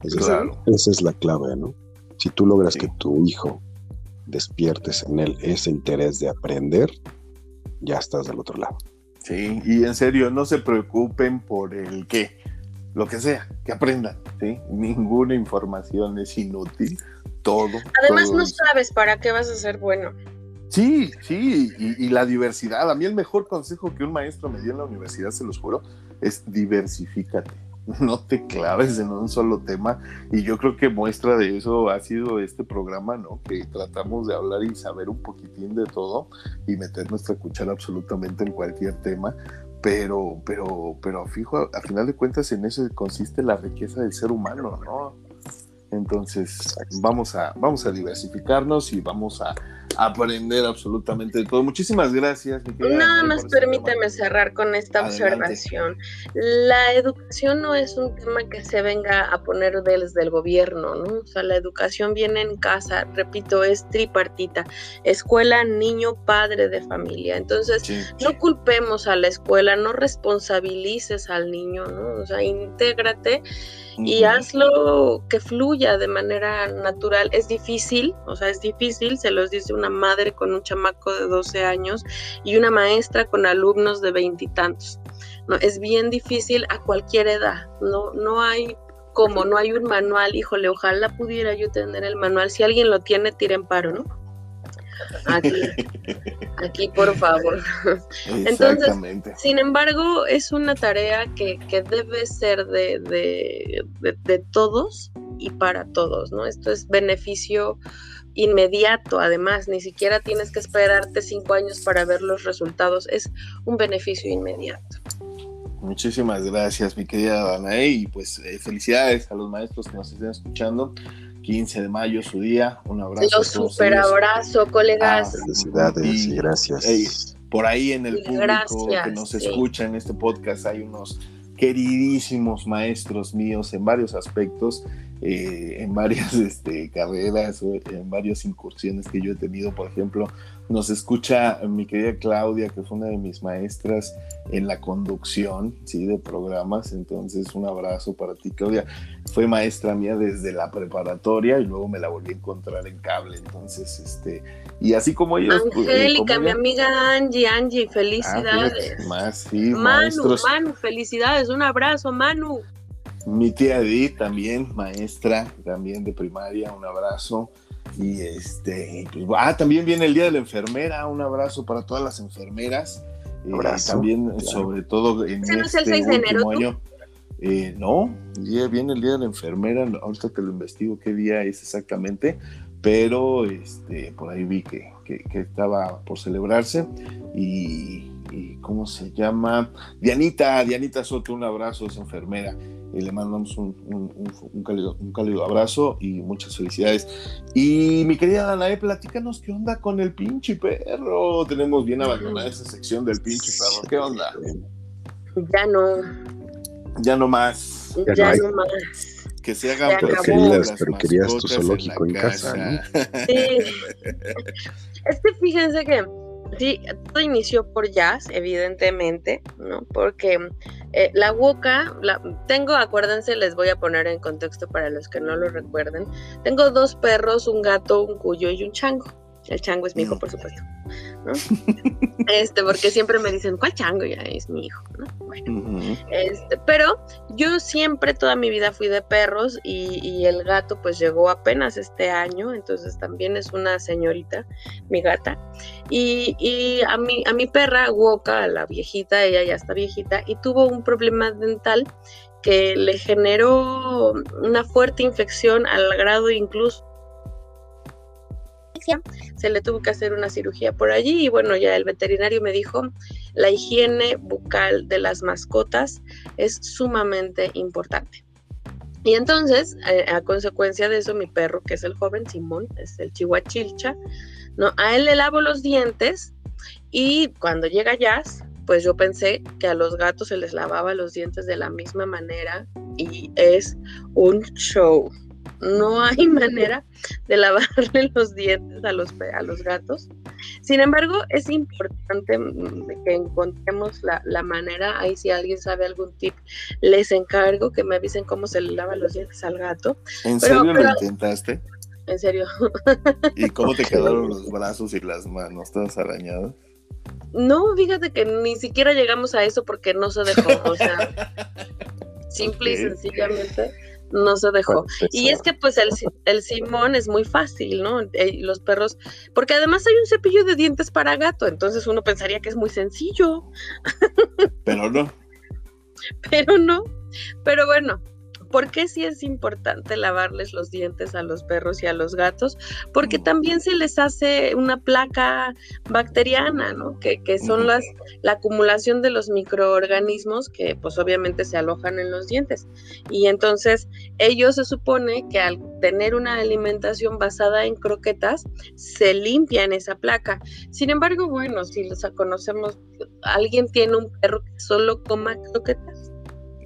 Esa es la clave, ¿no? Si tú logras que tu hijo despiertes en él ese interés de aprender, ya estás del otro lado. Sí, y en serio, no se preocupen por el qué, lo que sea, que aprendan, ¿sí? Ninguna información es inútil, todo. Además, no sabes para qué vas a ser bueno. Sí, sí, y, la diversidad. A mí el mejor consejo que un maestro me dio en la universidad, se los juro, es diversifícate. No te claves en un solo tema. Y yo creo que muestra de eso ha sido este programa, ¿no? Que tratamos de hablar y saber un poquitín de todo y meter nuestra cuchara absolutamente en cualquier tema. Pero, pero, pero fijo, a final de cuentas en eso consiste la riqueza del ser humano, ¿no? Entonces, vamos a, vamos a diversificarnos y vamos a aprender absolutamente de todo. Muchísimas gracias. Nada más permíteme cerrar con esta observación. La educación no es un tema que se venga a poner desde el gobierno, ¿no? O sea, la educación viene en casa, repito, es tripartita. Escuela, niño, padre de familia. Entonces, no culpemos a la escuela, no responsabilices al niño, ¿no? O sea, intégrate y hazlo que fluya de manera natural. Es difícil, o sea, es difícil, se los dice una madre con un chamaco de 12 años y una maestra con alumnos de veintitantos. No, es bien difícil a cualquier edad, no, no hay como, no hay un manual, híjole, ojalá pudiera yo tener el manual, si alguien lo tiene, tiren paro, ¿no? Aquí, aquí por favor. Entonces, sin embargo, es una tarea que, debe ser de, de, todos y para todos, ¿no? Esto es beneficio inmediato, además, ni siquiera tienes que esperarte cinco años para ver los resultados, es un beneficio inmediato. Muchísimas gracias, mi querida Danae, y pues eh, felicidades a los maestros que nos estén escuchando 15 de mayo, su día. Un abrazo. Los super abrazo, colegas. Ah, felicidades y, gracias. por ahí en el público que nos escucha en este podcast hay unos queridísimos maestros míos en varios aspectos, eh, en varias este, carreras, en varias incursiones que yo he tenido. Por ejemplo, nos escucha mi querida Claudia, que fue una de mis maestras en la conducción ¿sí? de programas. Entonces, un abrazo para ti, Claudia. Fue maestra mía desde la preparatoria y luego me la volví a encontrar en cable. Entonces, este, y así como ellos. Pues, Angélica, mi amiga Angie, Angie, ah, felicidades. más, sí, Manu, Manu, felicidades, un abrazo, Manu. Mi tía Edith también, maestra también de primaria, un abrazo. Y este, pues, ah, también viene el Día de la Enfermera, un abrazo para todas las enfermeras. Eh, también, sobre todo en este no es el 6 este de enero, año. Eh, no, viene el Día de la Enfermera, ahorita te lo investigo qué día es exactamente, pero este, por ahí vi que, estaba por celebrarse y, ¿cómo se llama? Dianita, Dianita Soto, un abrazo, es enfermera. Y le mandamos un, un, cálido, abrazo y muchas felicidades. Y mi querida Danae, platícanos qué onda con el pinche perro. Tenemos bien abandonada esa sección del pinche perro. ¿Qué onda? Ya no. Ya no más. Ya, no más que se hagan pero querías, pero querías tu zoológico en, casa, ¿no? Sí. es que fíjense que sí, todo inició por jazz, evidentemente, ¿no? Porque eh, la Woka, la, tengo, acuérdense, les voy a poner en contexto para los que no lo recuerden. Tengo dos perros, un gato, un cuyo y un chango. El chango es mi hijo, por supuesto. Este, porque siempre me dicen, ¿cuál chango? Ya es mi hijo, ¿no? Bueno, este, pero yo siempre, toda mi vida fui de perros y, el gato pues llegó apenas este año, entonces también es una señorita, mi gata. Y, a, mi, a mi perra, Woka, la viejita, ella ya está viejita, y tuvo un problema dental que le generó una fuerte infección al grado incluso se le tuvo que hacer una cirugía por allí y bueno, ya el veterinario me dijo, la higiene bucal de las mascotas es sumamente importante. Y entonces, eh, a, consecuencia de eso, mi perro, que es el joven Simón, es el chihuachilcha, ¿no? A él le lavo los dientes y cuando llega Jazz, pues yo pensé que a los gatos se les lavaba los dientes de la misma manera y es un show no hay manera de lavarle los dientes a los, a los gatos. Sin embargo, es importante mm, que encontremos la, manera. Ahí si alguien sabe algún tip, les encargo que me avisen cómo se le lava los dientes al gato. ¿En serio lo intentaste? En serio. ¿Y cómo te quedaron los brazos y las manos? ¿Todas arañadas? No, fíjate que ni siquiera llegamos a eso porque no se dejó. O sea, simple y sencillamente no se dejó. Y es que pues el, el, Simón es muy fácil, ¿no? Eh, los perros, porque además hay un cepillo de dientes para gato, entonces uno pensaría que es muy sencillo. Pero no. Pero no. Pero bueno, ¿Por qué sí es importante lavarles los dientes a los perros y a los gatos? Porque también se les hace una placa bacteriana, ¿no? Que, son las, la acumulación de los microorganismos que pues obviamente se alojan en los dientes. Y entonces ellos se supone que al tener una alimentación basada en croquetas, se limpian esa placa. Sin embargo, bueno, si los conocemos, alguien tiene un perro que solo coma croquetas.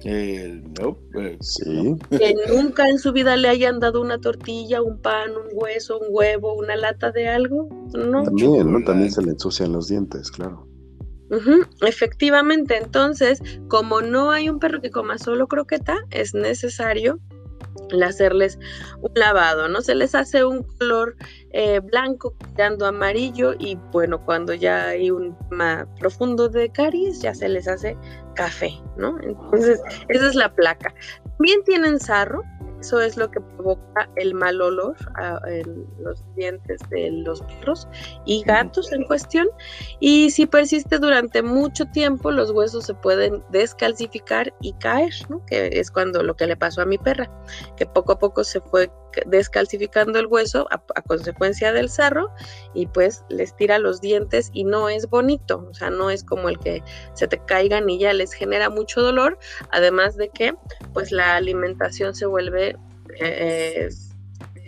Eh, no, pues, Que nunca en su vida le hayan dado una tortilla, un pan, un hueso, un huevo, una lata de algo. No. También, ¿no? También se le ensucian los dientes, claro. Efectivamente, entonces, como no hay un perro que coma solo croqueta, es necesario hacerles un lavado, ¿no? Se les hace un color eh, blanco quedando amarillo y bueno, cuando ya hay un tema profundo de caries, ya se les hace café, ¿no? Entonces, esa es la placa. También tienen sarro, eso es lo que provoca el mal olor en los dientes de los perros y gatos en cuestión. Y si persiste durante mucho tiempo, los huesos se pueden descalcificar y caer, ¿no? que es cuando lo que le pasó a mi perra, que poco a poco se fue descalcificando el hueso a, consecuencia del sarro y pues les tira los dientes y no es bonito, o sea, no es como el que se te caigan y ya les genera mucho dolor, además de que pues la alimentación se vuelve eh,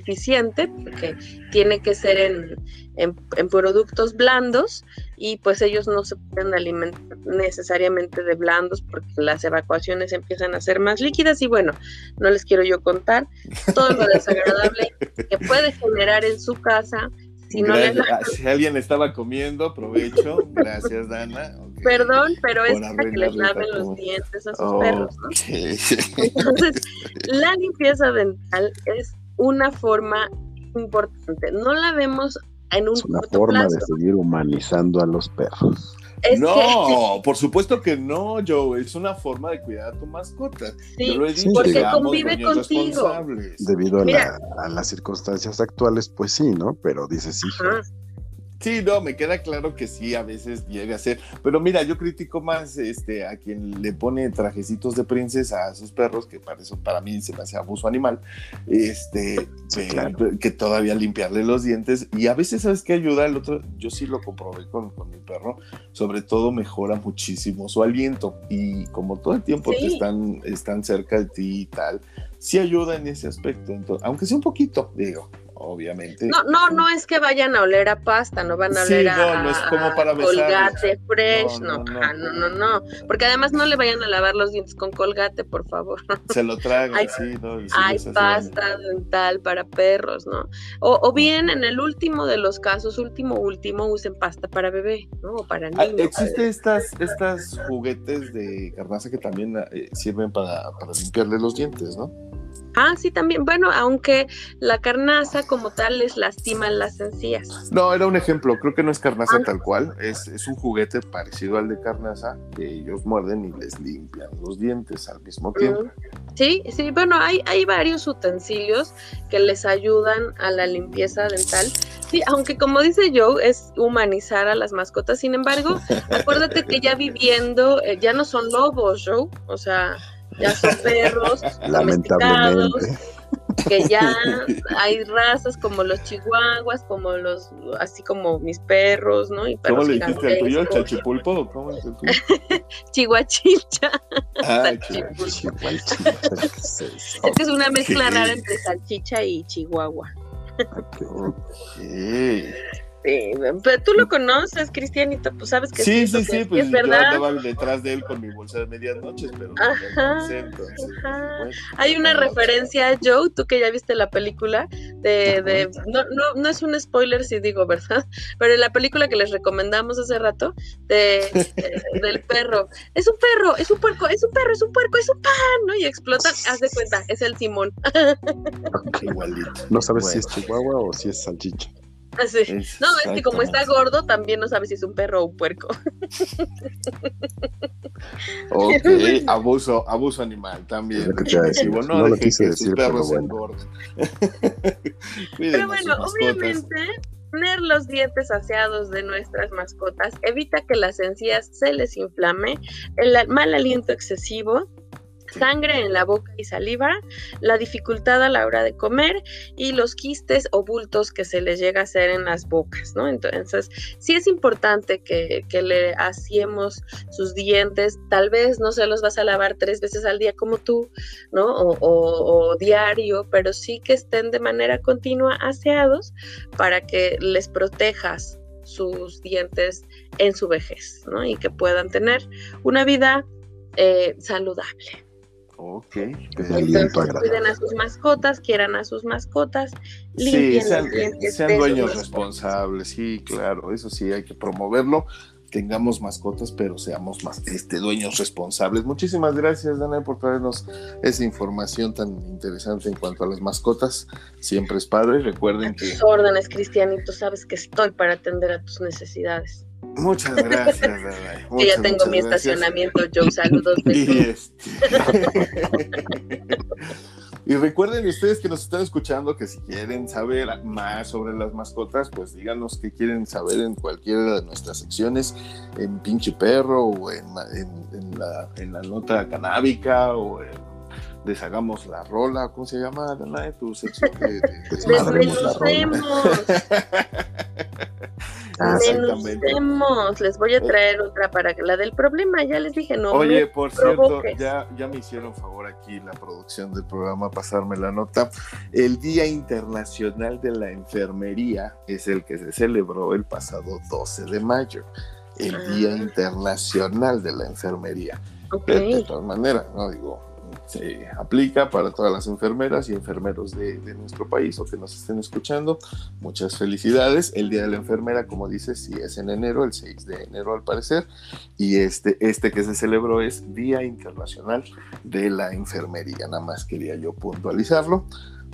deficiente, porque tiene que ser en, en, productos blandos y pues ellos no se pueden alimentar necesariamente de blandos porque las evacuaciones empiezan a ser más líquidas y bueno, no les quiero yo contar todo lo desagradable que puede generar en su casa si, no ah, si alguien estaba comiendo, provecho. Gracias, Dana. Perdón, pero es para que les laven los dientes a sus perros, ¿no? Entonces, la limpieza dental es una forma importante. No la vemos en un es una forma de seguir humanizando a los perros no, por supuesto que no, Joe. Es una forma de cuidar a tu mascota. Sí, Yo lo he dicho, porque convive contigo. Debido a, las circunstancias actuales, pues sí, ¿no? Pero dices, sí. Sí, no, me queda claro que sí, a veces llega a ser. Pero mira, yo critico más este, a quien le pone trajecitos de princesa a sus perros, que para eso para mí se me hace abuso animal, este, que todavía limpiarle los dientes. Y a veces, ¿sabes qué ayuda? El otro, yo sí lo comprobé con, con mi perro, sobre todo mejora muchísimo su aliento. Y como todo el tiempo te están, están cerca de ti y tal, sí ayuda en ese aspecto. Entonces, aunque sea un poquito, digo obviamente. No, no, no es que vayan a oler a pasta, no van a oler a, no es como para colgate fresh, no no no, no, porque además no le vayan a lavar los dientes con colgate, por favor. Se lo tragan, hay, sí, no, hay pasta dental para perros, ¿no? O, bien en el último de los casos, último, último, usen pasta para bebé, ¿no? O para ah, niños. Existe estas, estas juguetes de carnaza que también eh, sirven para, para limpiarle los dientes, ¿no? Ah, sí, también. Bueno, aunque la carnaza como tal les lastima las encías. No, era un ejemplo. Creo que no es carnaza ah. tal cual. Es, es, un juguete parecido al de carnaza que ellos muerden y les limpian los dientes al mismo tiempo. Sí, sí. Bueno, hay, hay varios utensilios que les ayudan a la limpieza dental. Sí, aunque como dice Joe, es humanizar a las mascotas. Sin embargo, acuérdate que ya viviendo, eh, ya no son lobos, Joe. O sea, ya son perros lamentablemente que ya hay razas como los chihuahuas, como los, así como mis perros, ¿no? Y ¿Cómo le dijiste al tuyo? ¿Chachipulpo? ¿Cómo es el tuyo? Chihuachicha. Ah, chihuachicha. es, que es una mezcla rara entre salchicha y chihuahua. Okay. Sí, pero tú lo conoces, Cristianito, pues sabes que sí, sí, sí, pues es verdad. yo andaba detrás de él con mi bolsa de medias noches, pero ajá, hay una referencia, Joe, tú que ya viste la película de, de no, no, no es un spoiler si digo, ¿verdad? Pero la película que les recomendamos hace rato de, del perro, es un perro, es un puerco, es un perro, es un puerco, es un pan, ¿no? Y explota, haz de cuenta, es el Simón. Igualito. No sabes si es chihuahua o si es salchicha. No, es que como está gordo, también no sabe si es un perro o un puerco. ok, abuso, abuso animal también. no, no lo quise decir, pero bueno. pero bueno, obviamente tener los dientes aseados de nuestras mascotas evita que las encías se les inflame, el mal aliento excesivo sangre en la boca y saliva, la dificultad a la hora de comer y los quistes o bultos que se les llega a hacer en las bocas, ¿no? Entonces, sí es importante que, le hacemos sus dientes, tal vez no se los vas a lavar tres veces al día como tú, ¿no? O, diario, pero sí que estén de manera continua aseados para que les protejas sus dientes en su vejez, ¿no? Y que puedan tener una vida eh, saludable. Ok. cuiden a sus mascotas, quieran a sus mascotas, sí, sean, sean dueños responsables, sí, claro, eso sí, hay que promoverlo. Tengamos mascotas, pero seamos más este, dueños responsables. Muchísimas gracias, Dana, por traernos esa información tan interesante en cuanto a las mascotas. Siempre es padre. Recuerden que. Tus órdenes, Cristianito, sabes que estoy para atender a tus necesidades. Muchas gracias, Que ya tengo mi estacionamiento, Joe. Saludos. Y, este... y recuerden ustedes que nos están escuchando que si quieren saber más sobre las mascotas, pues díganos que quieren saber en cualquiera de nuestras secciones, en Pinche Perro o en, la, en la, nota canábica o en deshagamos la rola, ¿cómo se llama, Tu sección de, de, la rola. Desmenuzemos. Les voy a traer otra para que la del problema, ya les dije, no. Oye, por cierto, ya, ya me hicieron favor aquí la producción del programa, pasarme la nota. El Día Internacional de la Enfermería es el que se celebró el pasado 12 de mayo. El Día ah. Internacional de la Enfermería. De, todas maneras, no digo, se aplica para todas las enfermeras y enfermeros de, nuestro país o que nos estén escuchando. Muchas felicidades. El Día de la Enfermera, como dices, sí es en enero, el 6 de enero al parecer. Y este, este que se celebró es Día Internacional de la Enfermería. Nada más quería yo puntualizarlo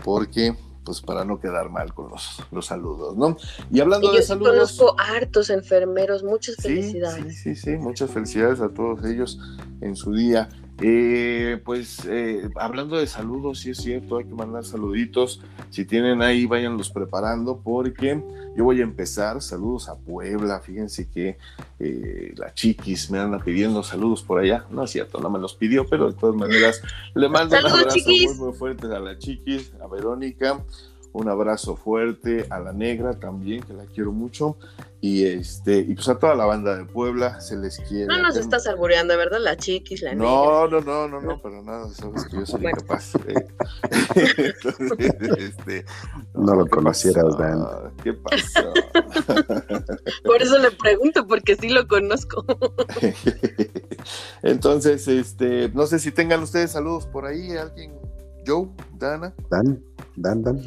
porque pues para no quedar mal con los, los saludos, ¿no? Y hablando de saludos. Conozco hartos enfermeros, muchas felicidades. Sí, sí, sí, muchas felicidades a todos ellos en su día. Eh, pues eh, hablando de saludos, sí es cierto, hay que mandar saluditos. Si tienen ahí, váyanlos preparando porque yo voy a empezar. Saludos a Puebla. Fíjense que eh, la Chiquis me anda pidiendo saludos por allá. No es cierto, no me los pidió, pero de todas maneras le mando un abrazo muy, muy fuerte a la Chiquis, a Verónica un abrazo fuerte a la negra también, que la quiero mucho. Y este, y pues a toda la banda de Puebla se les quiere. No nos estás albureando, ¿verdad? La chiquis, la negra. No, no, no, no, no, pero nada, sabes que yo soy incapaz. este, no, lo conocieras, Dan. ¿Qué pasó? Por eso le pregunto, porque sí lo conozco. Entonces, este, no sé si tengan ustedes saludos por ahí, alguien, Joe, Dana. Dan. Dan, Dan.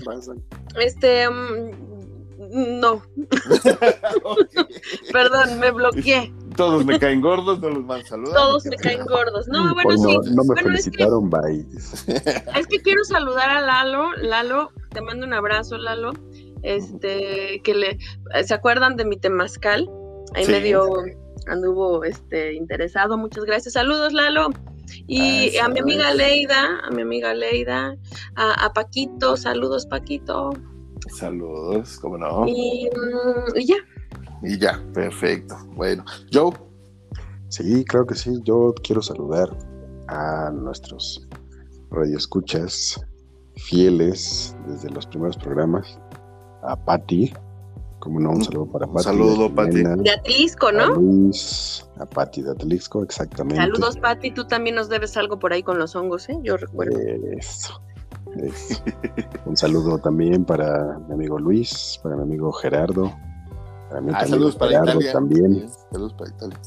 Este, mm, no. Perdón, me bloqueé. Todos me caen gordos, no los van a saludar. Todos me caen gordos. No, bueno, sí. No me felicitaron, bye. Es que quiero saludar a Lalo. Lalo, te mando un abrazo, Lalo. Este, que le, ¿se acuerdan de mi temazcal? Ahí medio anduvo este interesado. Muchas gracias. Saludos, Lalo. Y a mi amiga Leida, a mi amiga Leida, a, Paquito, saludos Paquito. Saludos, ¿cómo no? Mm, y, ya. Y ya, perfecto. Bueno, Joe. Sí, claro que sí. Yo quiero saludar a nuestros radioescuchas fieles desde los primeros programas, a Patti, como no, un saludo para Pati. saludo, Pati. De Atlisco, ¿no? A Luis, a Pati de Atlisco, exactamente. Saludos, Pati. Tú también nos debes algo por ahí con los hongos, ¿eh? Yo recuerdo. Eso. un saludo también para mi amigo Luis, para mi amigo Gerardo. Para mí ah, saludos para Italia. También. Saludos para Italia.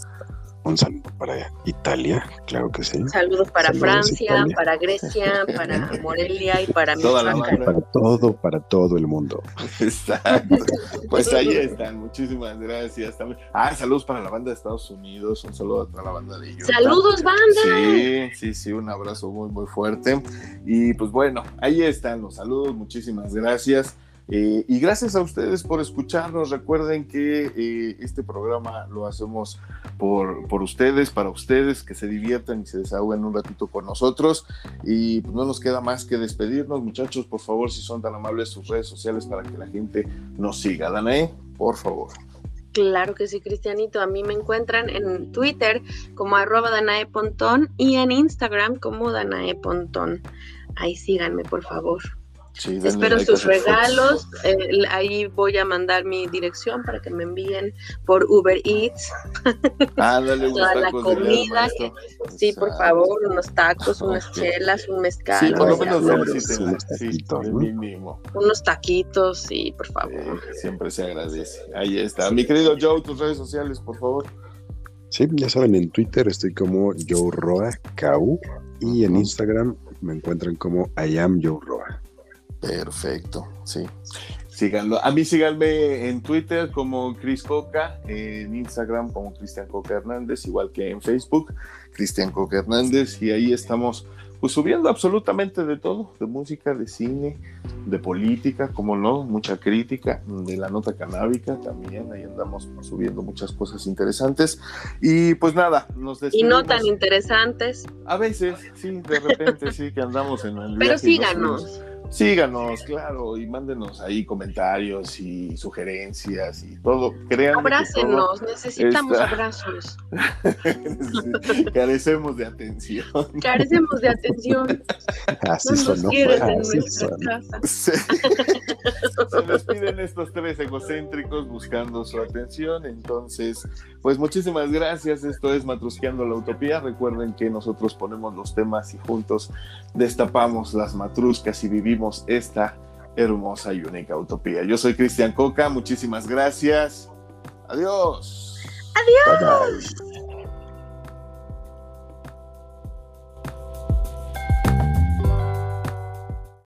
Un saludo para Italia, claro que sí. Saludos para Francia, para Grecia, para Morelia y para Para todo, para todo el mundo. Exacto. Pues ahí están, muchísimas gracias también. Ah, saludos para la banda de Estados Unidos, un saludo a la banda de ellos. Saludos, banda. Sí, sí, sí, un abrazo muy, muy fuerte. Y pues bueno, ahí están los saludos, muchísimas gracias. Eh, y gracias a ustedes por escucharnos. Recuerden que eh, este programa lo hacemos por, por, ustedes, para ustedes, que se diviertan y se desahoguen un ratito con nosotros. Y pues, no nos queda más que despedirnos, muchachos. Por favor, si son tan amables, sus redes sociales para que la gente nos siga. Danae, por favor. Claro que sí, Cristianito. A mí me encuentran en Twitter como arroba Danae Pontón y en Instagram como Danae Pontón. Ahí síganme, por favor. Espero sus regalos. Eh, ahí voy a mandar mi dirección para que me envíen por Uber Eats. Ah, dale, Toda la comida. sí, por favor, unos tacos, unas chelas, un mezcal. Sí, por lo menos unos taquitos, Unos taquitos, sí, por favor. siempre se agradece. Ahí está. Mi querido Joe, tus redes sociales, por favor. Sí, ya saben, en Twitter estoy como Joe Roa y en Instagram me encuentran como I am Joe Roa. Perfecto, sí. Síganlo. A mí síganme en Twitter como Chris Coca, en Instagram como Cristian Coca Hernández, igual que en Facebook, Cristian Coca Hernández, y ahí estamos pues subiendo absolutamente de todo, de música, de cine, de política, como no, mucha crítica, de la nota canábica también, ahí andamos subiendo muchas cosas interesantes. Y pues nada, nos despedimos. Y no tan interesantes. A veces, sí, de repente sí que andamos en el Pero síganos Síganos, claro, y mándenos ahí comentarios y sugerencias y todo. Créanme Abrácenos, necesitamos abrazos. Carecemos de atención. Carecemos de atención. Así no nos quieres en nuestra casa. Se, nos piden estos tres egocéntricos buscando su atención. Entonces, pues muchísimas gracias. Esto es Matrusqueando la Utopía. Recuerden que nosotros ponemos los temas y juntos destapamos las matruscas y vivimos esta hermosa y única utopía. Yo soy Cristian Coca, muchísimas gracias. Adiós. Adiós.